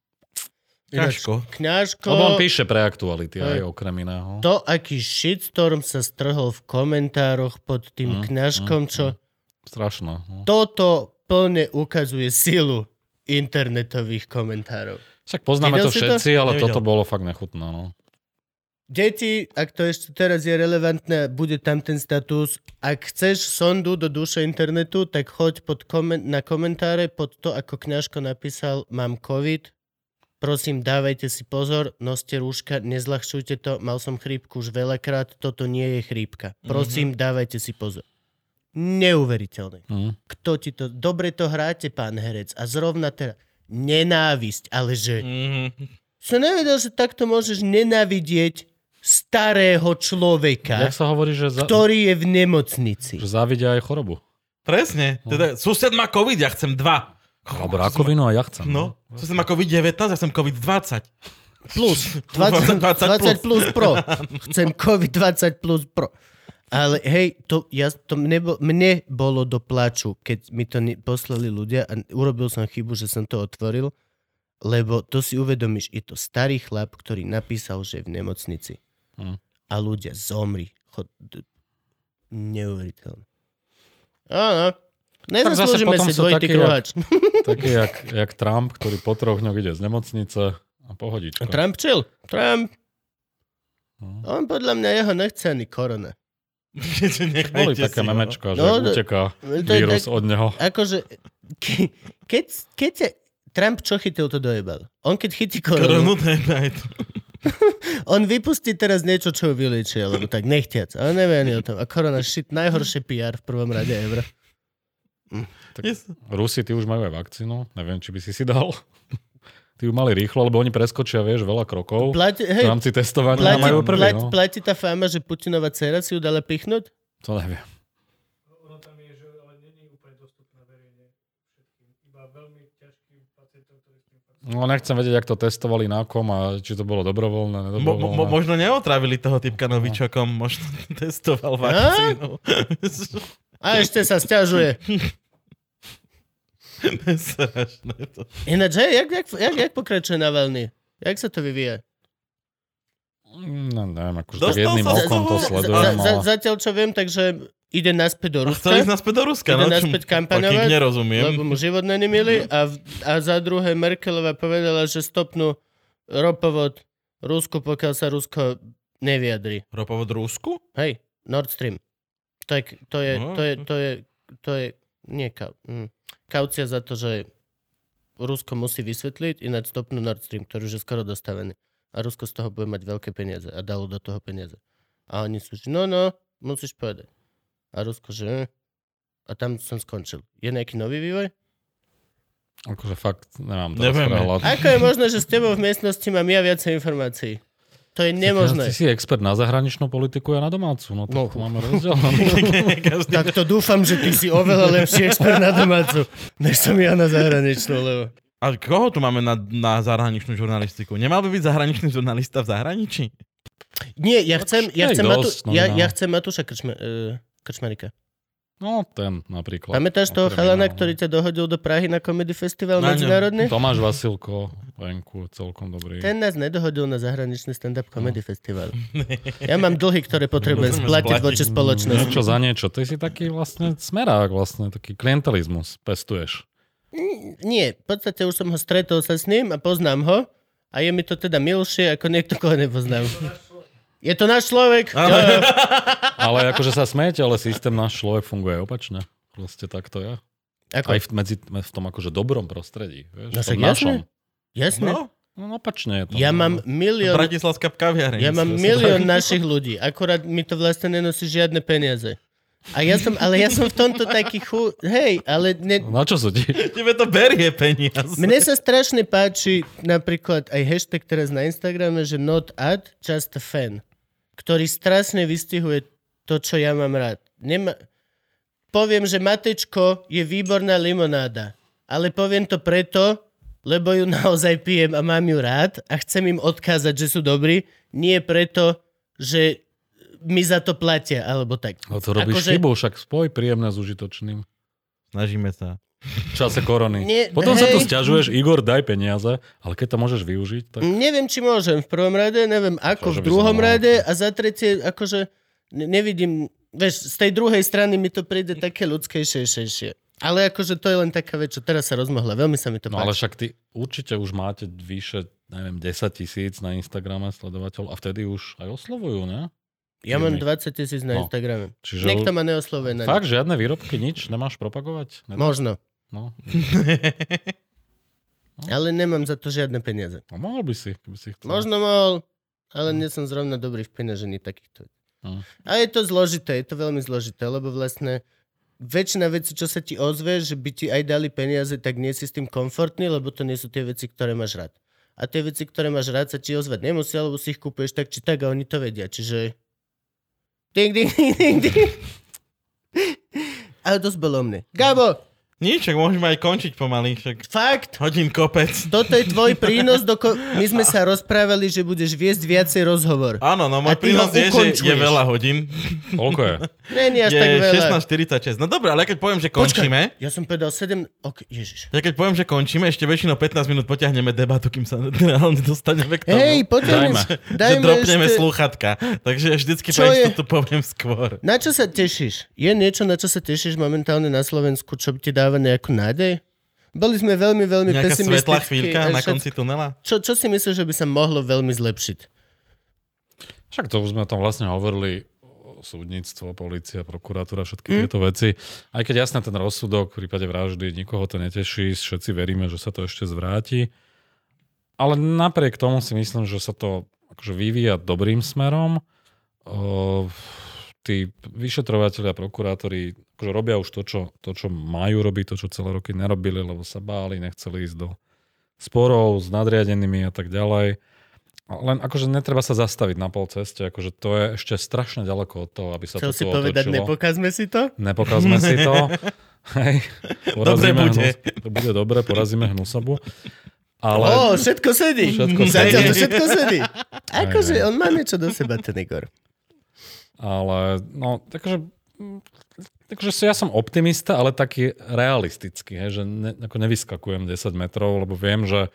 Ťažko. Kňažko, Lebo on píše pre aktuality Hej. aj okrem iného. to, aký shitstorm sa strhol v komentároch pod tým Mm, kňažkom, mm, čo Strašné. No. toto plne ukazuje silu internetových komentárov. Však poznáme Videl to si to? všetci, ale Nevidel. toto bolo fakt nechutné. No. Deti, ak to ešte teraz je relevantné, bude tam ten status. Ak chceš sondu do duše internetu, tak choď pod komen- na komentáre pod to, ako kňažko napísal mám COVID. Prosím, dávajte si pozor, noste rúška, nezľahčujte to, mal som chrípku už veľakrát, toto nie je chrípka. Prosím, dávajte si pozor. Neuveriteľné. Mm. Kto ti to... Dobre to hráte, pán herec. A zrovna teraz... Nenávisť, ale že... Mhm. Som nevedel, že takto môžeš nenávidieť starého človeka, Jak sa hovorí, že, za, ktorý je v nemocnici. že závidia aj chorobu. Presne. Teda, sused má COVID, ja chcem dva. Alebo rakovinu a ja chcem. No, sused má COVID-19, ja chcem COVID-20. Plus. 20, 20 plus pro. Chcem COVID-20 plus pro. Ale hej, to, ja, to mne, mne bolo do plaču, keď mi to ne- poslali ľudia a urobil som chybu, že som to otvoril, lebo to si uvedomíš, je to starý chlap, ktorý napísal, že je v nemocnici. Hm. A ľudia zomri. Chod, neuveriteľné. Áno. Nezaslúžime potom si dvojitý kruhač. Taký jak, jak Trump, ktorý po troch dňoch ide z nemocnice a pohodička. Trump chill. Trump. No. On podľa mňa jeho nechce ani korona. Boli také memečka, že No, no, uteká to vírus tak- od neho. Akože, ke, keď, keď sa Trump čo chytil, to dojebal. On keď chytí koronu, Koronu, to je on vypustí teraz niečo, čo ho vylečí, alebo tak nechtiac. Ale nevie ani o tom. A korona shit, najhoršie PR v prvom rade ever. Tak Yes. Rusi, ty už majú aj vakcínu. Neviem, či by si si dal. Tí by mali rýchlo, lebo oni preskočia, vieš, veľa krokov Platí, v hej, rámci testovania a platí, majú prvý, platí, no. platí tá fáma, že Putinova dcera si ju dala pichnúť? To neviem. Ono tam je, že ale není úplne dostupné verejne všetkým. Iba veľmi ťažkým pacientom, ktorí s tým pracujú. No nechcem vedieť, jak to testovali na kom a či to bolo dobrovoľné, Mo, nedobrovoľné. mo, možno neotravili toho typka novičokom, možno testoval vakcínu. A ešte sa stiažuje. Strašné to. Ináč, hej, jak, jak, jak, jak pokračuje Navalny? Jak sa to vyvíja? No, neviem, akože tak jedným okom to sledujem, Za, za, zatiaľ, čo viem, takže ide naspäť do A Ruska. chceli ísť naspäť do Ruska, Ide no? naspäť kampaňovať, nerozumiem. lebo mu život není milý a, v- a za druhé Merkelová povedala, že stopnú ropovod Rusku, pokiaľ sa Rusko nevyjadri. Ropovod Rusku? Hej, Nord Stream. To je, to je, No. to je, to je, to je nie kau, hm, kaucia za to, že Rusko musí vysvetliť, ináč stopnú Nord Stream, ktorý už je skoro dostavený. A Rusko z toho bude mať veľké peniaze a dalo do toho peniaze. A oni sú, že no, no, musíš povedať. A Rusko, že hm. a tam som skončil. Je nejaký nový vývoj? Akože fakt nemám teraz. Ako je možné, že s tebou v miestnosti mám ja viacej informácií? To je Ty nemožné. si expert na zahraničnú politiku a na domácu, no No. tak máme rozdiel. Každý... Tak to dúfam, že ty si oveľa lepší expert na domácu, než som ja na zahraničnú, lebo... A koho tu máme na, na zahraničnú žurnalistiku? Nemal by byť zahraničný žurnalista v zahraničí? Nie, ja chcem, ja chcem, Matu, dosť, no, ja, no. ja chcem Matúša Krčma, uh, Krčmarika. No, ten napríklad. Pamätáš toho Okrem chalana, ktorý ťa dohodil do Prahy na Comedy Festival Na medzinárodný? Tomáš Vasilko, venku, celkom dobrý. Ten nás nedohodil na zahraničný stand-up comedy festival. Ja mám dlhy, ktoré potrebujem splatiť. voči spoločnosti. Niečo za niečo. Ty si taký vlastne smerák, vlastne taký klientelizmus pestuješ. Nie, v podstate už som ho stretol sa s ním a poznám ho a je mi to teda milšie ako niekto, koho nepoznám. Je to náš človek. Jo, jo. Ale akože sa smejete, ale systém náš človek funguje opačne. Proste takto je. Ako? Aj v, medzi, v tom akože dobrom prostredí. Vieš, No v tom však jasné. Jasne. No, No opačne je to. Ja mám milión, Bratislavská kaviareň. ja mám milión našich ľudí. Akurát mi to vlastne nenosí žiadne peniaze. A ja som, ale ja som v tomto taký chu... Hej, ale ne, Na čo sú ti? Tebe to berie peniaze. mne sa strašne páči napríklad aj hashtag teraz na Instagrame, že not ad, just a fan. Ktorý strašne vystihuje to, čo ja mám rád. Nema... Poviem, že Matečko je výborná limonáda. Ale poviem to preto, lebo ju naozaj pijem a mám ju rád a chcem im odkázať, že sú dobrí. Nie preto, že mi za to platia, alebo tak. Ale to robíš Akože- chybu, však spoj príjemné s užitočným. Snažíme sa. V čase korony. Nie, Potom sa tu hej. stiažuješ, Igor, daj peniaze, ale keď to môžeš využiť, tak... Neviem, či môžem v prvom rade, neviem ako v druhom rade a za tretie, akože ne- nevidím, vieš, z tej druhej strany mi to príde také ľudskejšie. Ale akože to je len taká vec, čo teraz sa rozmohla. Veľmi sa mi to No ale však ty určite už máte vyše, neviem, 10 tisíc na Instagrame sledovateľov a vtedy už aj oslovujú, ne? Ja mám firmy. 20 tisíc na No. Instagrame. Čiže Niekto ma neoslovuje na Fakt, žiadne výrobky, nič? Nemáš propagovať? Nedá? Možno. No. Ale nemám za to žiadne peniaze. no, mohol by si, keby si chcel. Možno mohol, ale nie som zrovna dobrý v peňažení takýchto. Hm. A je to zložité, je to veľmi zložité, lebo vlastne väčšina vecí, čo sa ti ozve, že by ti aj dali peniaze, tak nie si s tým komfortný, lebo to nie sú tie veci, ktoré máš rád. A tie veci, ktoré máš rád, sa ti ozvať nemusia, lebo si ich kúpuješ tak či tak a oni to vedia. Čiže... Ding, ding, ding, ding, ding. Ale dosť bolo mne. Gabo, Nič, môžeme aj končiť pomaly. Však fakt, hodín kopec. toto je tvoj prínos, doko... my sme sa rozprávali, že budeš viesť viacej rozhovor. Áno, no môj prínos je, že je veľa hodín. Koľko je? Není až Je tak veľa. 16.46. No dobré, ale keď poviem, že končíme, Ja som povedal 7... Ok, ježiš. ja keď poviem, že končíme, ešte väčšinou 15 minút potiahneme debatu, kým sa reálne dostaneme k tomu. Hej, poďme. Dajme. že dropneme slúchatka. Takže ja vždycky Čo pre istotu poviem skôr. Na čo sa tešíš? Je niečo, na čo sa tešíš momentálne na Slovensku, čo ti dáva nejakú nádej? Boli sme veľmi, veľmi Nejaká svetlá pesimistickí. chvíľka a na všetko- konci tunela? Čo, čo si myslíš, že by sa mohlo veľmi zlepšiť? Však to už sme tam vlastne hovorili súdnictvo, policia, prokuratúra, všetky mm. tieto veci. Aj keď jasne ten rozsudok v prípade vraždy, nikoho to neteší, všetci veríme, že sa to ešte zvráti. Ale napriek tomu si myslím, že sa to akože vyvíja dobrým smerom. O, tí vyšetrovateľi a prokurátori akože robia už to čo, to, čo majú robiť, to, čo celé roky nerobili, lebo sa báli, nechceli ísť do sporov s nadriadenými a tak ďalej. Len akože netreba sa zastaviť na pol ceste, akože to je ešte strašne ďaleko od toho, aby sa Chcel to si povedať, otočilo. nepokazme si to? Nepokazme si to. Hej. Dobre bude. Hnus, to bude dobre, porazíme hnusobu. Ale Ó, všetko sedí. Všetko Zatiaľ sedí. to všetko sedí. Akože on má niečo do seba, ten Igor. Ale no, takže, mm, takže ja som optimista, ale taký realistický, hej, že ne, ako nevyskakujem 10 metrov, lebo viem, že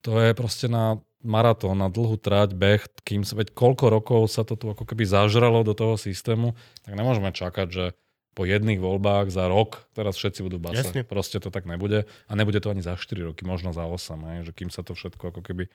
to je proste na maratón, na dlhú trať, beh, kým sa, veď koľko rokov sa to tu ako keby zažralo do toho systému, tak nemôžeme čakať, že po jedných voľbách za rok teraz všetci budú base. Jasne. Proste to tak nebude. A nebude to ani za 4 roky, možno za 8, hej, že kým sa to všetko ako keby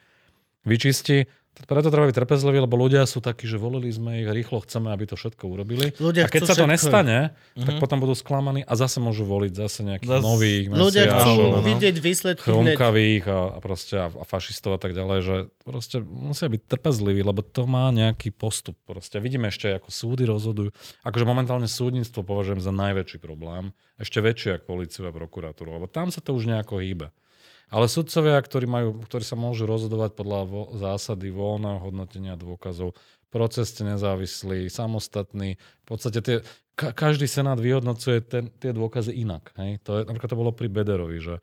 vyčistí. Preto treba byť trpezlivý, lebo ľudia sú takí, že volili sme ich, rýchlo chceme, aby to všetko urobili. Ľudia a keď sa to všetko. nestane, tak Mhm. potom budú sklamaní a zase môžu voliť zase nejakých Zas- nových Ľudia chcú no. vidieť výsledky hneď. chromkavých a, a proste a, a fašistov a tak ďalej, že proste musia byť trpezliví, lebo to má nejaký postup. Proste vidíme ešte, ako súdy rozhodujú. Akože momentálne súdnictvo považujem za najväčší problém. Ešte väčšie ako policiu a prokuratúru, lebo tam sa to už nejako hýbe. Ale sudcovia, ktorí, majú, ktorí sa môžu rozhodovať podľa vo, zásady voľného hodnotenia dôkazov, procesne nezávislí, samostatní, v podstate tie, ka, každý senát vyhodnocuje ten, tie dôkazy inak. Hej? To je, napríklad to bolo pri Bederovi, že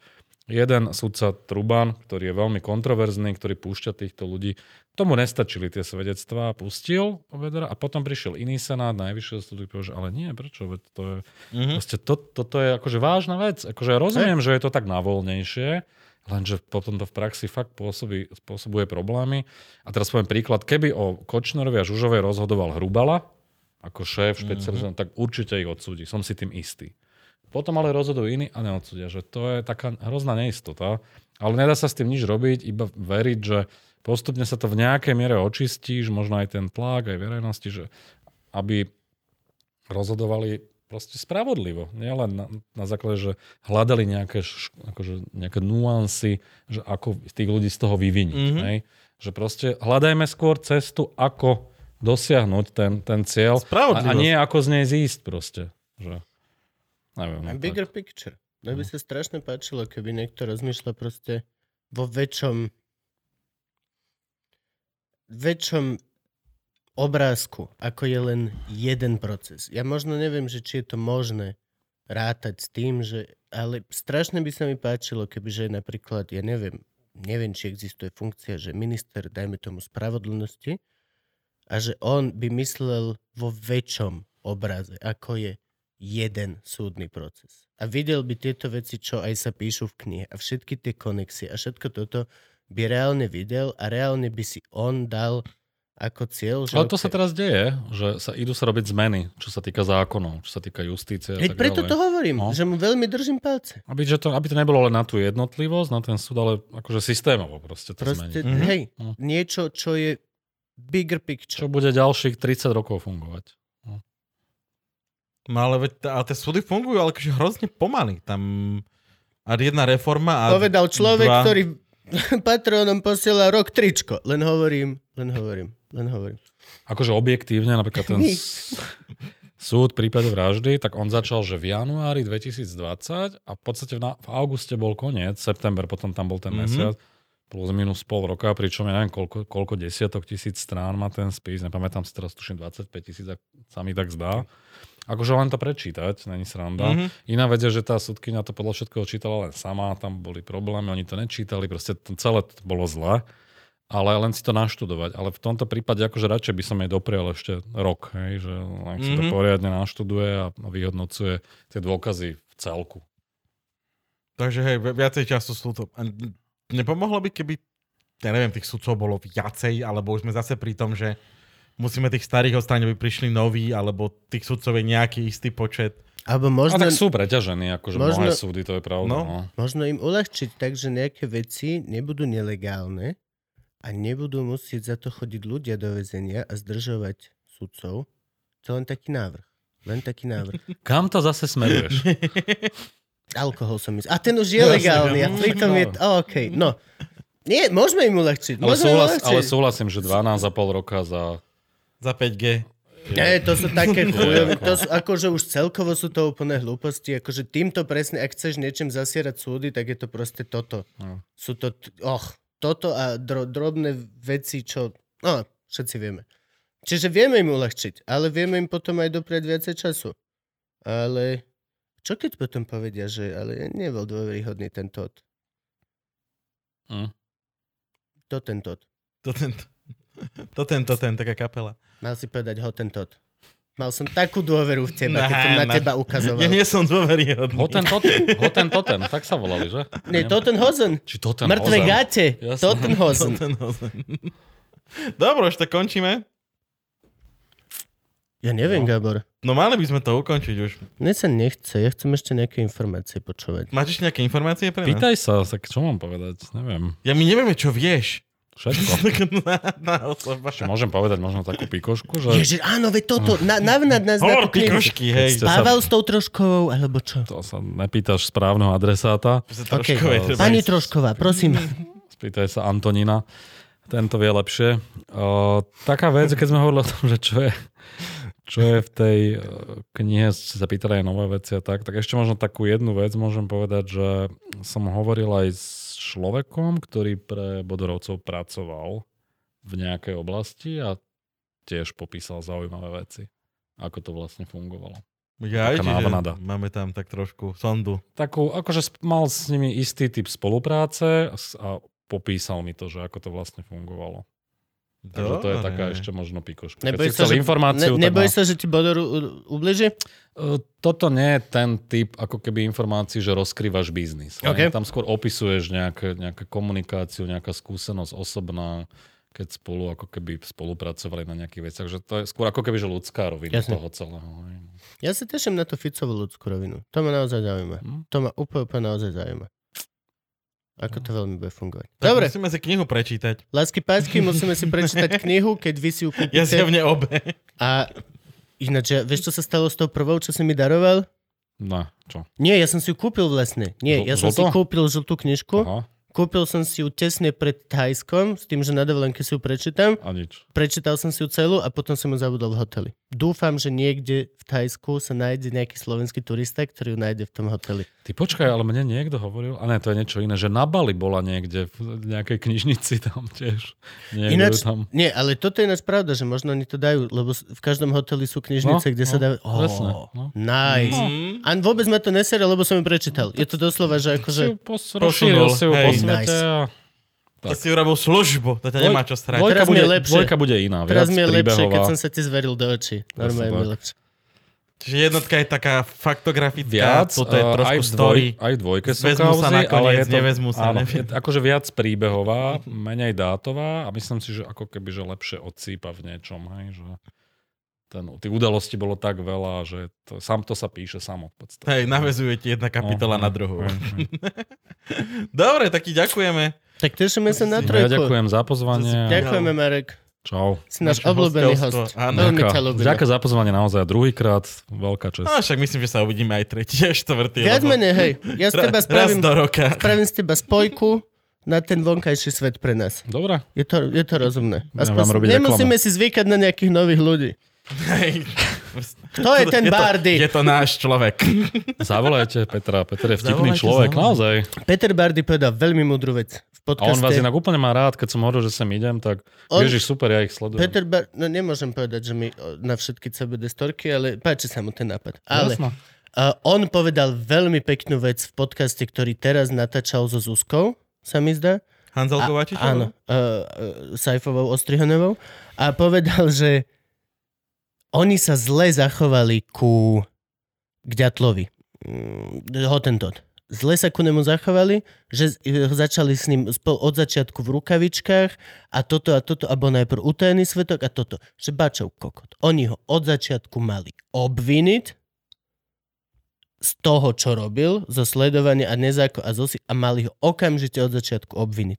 jeden sudca Truban, ktorý je veľmi kontroverzný, ktorý púšťa týchto ľudí, tomu nestačili tie svedectvá, pustil Bedera a potom prišiel iný senát, najvyššieho súdu, že ale nie, prečo, veď to je Mhm. Proste to, toto je akože vážna vec. Akože ja rozumiem, že je to tak navoľnejšie, lenže potom to v praxi fakt pôsobí, spôsobuje problémy. A teraz poviem príklad, keby o Kočnerovi a Žužovej rozhodoval Hrubala, ako šéf špecializovaný, mm-hmm. tak určite ich odsúdi. Som si tým istý. Potom ale rozhodujú iní a neodsúdia, že to je taká hrozná neistota. Ale nedá sa s tým nič robiť, iba veriť, že postupne sa to v nejakej miere očistí, že možno aj ten tlak, aj verejnosti, že aby rozhodovali proste spravodlivo. Nielen na, na základe, že hľadali nejaké, akože nejaké nuancy, že ako tých ľudí z toho vyviniť. Mhm. Mm-hmm. Že proste hľadajme skôr cestu, ako dosiahnuť ten, ten cieľ a, a nie ako z nej zísť proste. Že, neviem. A no bigger tak. picture. Mne by sa strašne páčilo, keby niekto rozmýšľa proste vo väčšom väčšom obrázku, ako je len jeden proces. Ja možno neviem, že či je to možné rátať s tým, že, ale strašne by sa mi páčilo, keby že napríklad, ja neviem, neviem, či existuje funkcia, že minister, dajme tomu spravodlnosti, a že on by myslel vo väčšom obraze, ako je jeden súdny proces. A videl by tieto veci, čo aj sa píšu v knihe a všetky tie konexie a všetko toto by reálne videl a reálne by si on dal ako cieľ. Že Ale to ok, sa teraz deje, že sa idú sa robiť zmeny, čo sa týka zákonov, čo sa týka justície a Veď tak preto ďalej. to hovorím, No. že mu veľmi držím palce. Aby, že to, aby to nebolo len na tú jednotlivosť, na ten súd, ale akože systémovo proste to Proste, zmeniť. Mhm. hej, No. niečo, čo je bigger picture. Čo bude ďalších 30 rokov fungovať. No ale, veď, ale tie súdy fungujú, ale akože hrozne pomaly. Tam a jedna reforma a... Povedal človek, dva... ktorý Patreonom posiela rok tričko. Len hovorím, len hovorím, len hovorím. Akože objektívne, napríklad ten s- súd v prípade vraždy, tak on začal, že v januári 2020 a v podstate v, na, v auguste bol koniec, september, potom tam bol ten Mhm. mesiac, plus minus pol roka, pričom ja neviem, koľko, koľko desiatok tisíc strán má ten spis, nepamätám si teraz, tuším 25 tisíc, ak sa mi tak zdá. Akože len to prečítať, není sranda. Mhm. Iná vec je, že tá súdkynia to podľa všetkého čítala len sama, tam boli problémy, oni to nečítali, proste to celé to bolo zle, ale len si to naštudovať. Ale v tomto prípade akože radšej by som jej doprial ešte rok, hej, že len si to Mhm. poriadne naštuduje a vyhodnocuje tie dôkazy v celku. Takže hej, vi- viacej času sú to... Nepomohlo by, keby, ja neviem, tých sudcov bolo viacej, alebo už sme zase pri tom, že musíme tých starých odstrániť, aby prišli noví, alebo tých sudcov je nejaký istý počet. Alebo Možno... A tak sú preťažení, akože možno- mnohé súdy, to je pravda. No. No. možno im uľahčiť tak, že nejaké veci nebudú nelegálne a nebudú musieť za to chodiť ľudia do väzenia a zdržovať sudcov. To je len taký návrh. Len taký návrh. Kam to zase smeruješ? Alkohol som myslel. A ten už je Jasne, legálny. A no. pritom je... Oh, OK, no. Nie, môžeme im uľahčiť. ale, súhlas, uľahčiť. ale súhlasím, že 12,5 roka za... Za 5G. Nie, to sú také chujové, to sú, akože už celkovo sú to úplne hlúposti, akože týmto presne, ak chceš niečím zasierať súdy, tak je to proste toto. No. Sú to, och, toto a dro, drobné veci, čo, no, všetci vieme. Čiže vieme im uľahčiť, ale vieme im potom aj dopriať viacej času. Ale čo keď potom povedia, že ale nebol dôveryhodný ten tot. Hm. To ten tot. To ten, to ten, to ten, taká kapela. Mal si povedať hotentot. Mal som takú dôveru v teba, keď som na Na- teba ukazoval. Ja nie som dôveryhodný. Hoten Toten, Hoten Toten, tak sa volali, že? Nie, Totenhosen. Či Toten Mŕtve Hozen. gate. Jasné. Totenhosen. To ten hozen. Dobre, už to končíme. Ja neviem, No. Gabor. No mali by sme to ukončiť už. Mne sa nechce, ja chcem ešte nejaké informácie počúvať. Máš ešte nejaké informácie pre nás? Pýtaj sa, tak čo mám povedať? Neviem. Ja my nevieme, čo vieš. Všetko. na, na osoba. Môžem povedať možno takú pikošku, že... Ježiš, áno, veď toto, na, navnad nás na Hovor knihu. pikošky, hej. Ste sa- Spával s tou troškovou, alebo čo? To sa nepýtaš správneho adresáta. Okay. treba Pani. Trošková, prosím. Spýtaj sa Antonina. Tento vie lepšie. Uh, taká vec, keď sme hovorili o tom, že čo je, čo je v tej uh, knihe, ste sa pýtali aj nové veci a tak, tak ešte možno takú jednu vec môžem povedať, že som hovoril aj s človekom, ktorý pre Bodorovcov pracoval v nejakej oblasti a tiež popísal zaujímavé veci. Ako to vlastne fungovalo. Ja, Taká návnada. máme tam tak trošku sondu. Takú, akože mal s nimi istý typ spolupráce a popísal mi to, že ako to vlastne fungovalo. Takže to je Dobre. taká ešte možno pikoška. Neboj sa, že, informáciu, ne, tak neboj má- sa, že ti Bodoru u- ubliží? E, Toto nie je ten typ ako keby informácií, že rozkrývaš biznis. hej. OK. Tam skôr opisuješ nejaké, nejakú komunikáciu, nejaká skúsenosť osobná, keď spolu ako keby spolupracovali na nejakých veciach. Že to je skôr ako keby že ľudská rovina Jasne. toho celého. hej. Ja sa teším na tú Ficovú ľudskú rovinu. To ma naozaj zaujíma. Hm? To ma úplne, úplne naozaj zaujíma. Ako to veľmi bude fungovať. Tak Dobre, musíme si knihu prečítať. lásky pásky, musíme si prečítať knihu, keď vy si ju kúpite. Ja zjavne obe. A ináč, ja- vieš, čo sa stalo s tou prvou, čo si mi daroval? No, čo? Nie, ja som si ju kúpil vlastne. Nie, ja som si kúpil žltú knižku. Aha, Kúpil som si ju tesne pred Thajskom, s tým, že na dovolenke si ju prečítam. a nič. Prečítal som si ju celú a potom som ju zabudol v hoteli. Dúfam, že niekde v Thajsku sa nájde nejaký slovenský turista, ktorý ju nájde v tom hoteli. Ty počkaj, ale mne niekto hovoril, a ne, to je niečo iné, že na Bali bola niekde v nejakej knižnici tam tiež. Niekde Ináč, tam. nie, ale toto je ináč pravda, že možno oni to dajú, lebo v každom hoteli sú knižnice, No, kde sa no, dá... presne, Oh, no. nice. Mm. A vôbec ma to neserie, lebo som ju prečítal. Je to doslova, že akože... pos- Posunul, si ju po svete Nice. a To si urobil službu, to ťa nemá čo strať. Dvojka bude, lepšie. dvojka bude iná, Teraz mi je lepšie, keď som sa ti zveril do očí. Normálne mi je tak. lepšie. Čiže jednotka je taká faktografická, Viac, toto je eh, trošku aj v, story. dvoj, aj v dvojke sú Vezmu sa kauzy, nakoniec, ale je to, nevezmu sa, áno, neviem. je akože viac príbehová, menej dátová a myslím si, že ako keby, že lepšie odsýpa v niečom, hej, že ten, tých udalostí bolo tak veľa, že to, sám to sa píše samo v podstate. Hej, navezuje ti jedna kapitola No, na no, druhú. hej, hej. Dobre, tak ti ďakujeme. Tak tešíme sa na Ja trojku. ďakujem za pozvanie. Ďakujeme, Marek. Čau. Si náš obľúbený host. áno. Veľmi ťa ľúbime. Ďakujem za pozvanie naozaj druhýkrát. Veľká čest. No však myslím, že sa uvidíme aj tretí a štvrtý. Viac lebo menej, hej. Ja z teba spravím, do roka. spravím z teba spojku na ten vonkajší svet pre nás. Dobre. Je to, je to rozumné. Vám robiť nemusíme si zvykať na nejakých nových ľudí. Hej. Kto je ten to, Bardy? Je to náš človek. Zavolajte Petra. Peter je vtipný Zavolajte, človek, zavolajte. naozaj. Peter Bardy povedal veľmi múdru vec v A on vás podcaste. inak úplne má rád, keď som hovoril, že sem idem, tak On- Ježiš, super, ja ich sledujem. Peter Bar... No nemôžem povedať, že mi na všetky CBD storky, ale páči sa mu ten nápad. Ale Jasno. uh, on povedal veľmi peknú vec v podcaste, ktorý teraz natáčal so Zuzkou, sa mi zdá. Hanzel Kovačič? Áno, uh, uh, Saifovou Ostrihanovou. A povedal, že oni sa zle zachovali ku k Ďatlovi. Mm, Hotentot. Zle sa ku nemu zachovali, že ho začali s ním od začiatku v rukavičkách a toto a toto a bol najprv utajený svetok a toto. Že bačov kokot. Oni ho od začiatku mali obviniť z toho, čo robil, zo sledovania a nezáko a, zosi, a mali ho okamžite od začiatku obviniť.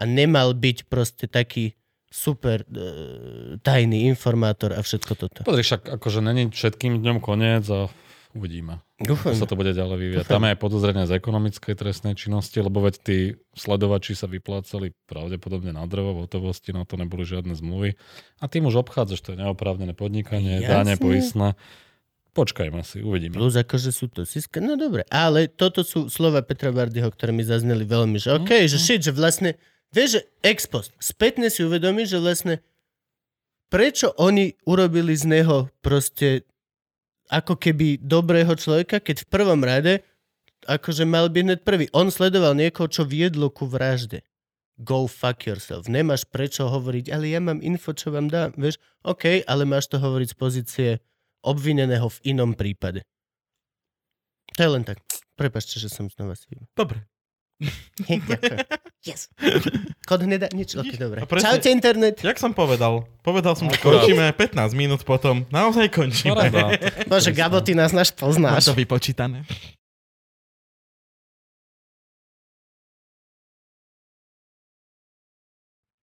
A nemal byť proste taký super e, tajný informátor a všetko toto. Pozri, však akože není všetkým dňom koniec a Uvidíme. Dúfam. Ako sa to bude ďalej vyvíjať. Tam je aj podozrenie z ekonomickej trestnej činnosti, lebo veď tí sledovači sa vyplácali pravdepodobne na drevo v hotovosti, na to neboli žiadne zmluvy. A tým už obchádzaš, to je neoprávnené podnikanie, dáne poistné. Počkajme si, uvidíme. Plus akože sú to siska, no dobre. Ale toto sú slova Petra Bardyho, ktoré mi zazneli veľmi, že OK, že shit, že vlastne, vieš, že ex post, spätne si uvedomíš, že vlastne prečo oni urobili z neho proste ako keby dobrého človeka, keď v prvom rade akože mal byť hneď prvý. On sledoval niekoho, čo viedlo ku vražde. Go fuck yourself. Nemáš prečo hovoriť, ale ja mám info, čo vám dám. Vieš, OK, ale máš to hovoriť z pozície obvineného v inom prípade. To je len tak. Prepačte, že som znova si... Dobre. Ďakujem. Yes. Kod hneda? Nič? Ok, dobre. Presne- Čaute internet. Jak som povedal? Povedal som, že končíme 15 minút potom. Naozaj končíme. Bože, Gabo, ty nás náš poznáš. to vypočítané.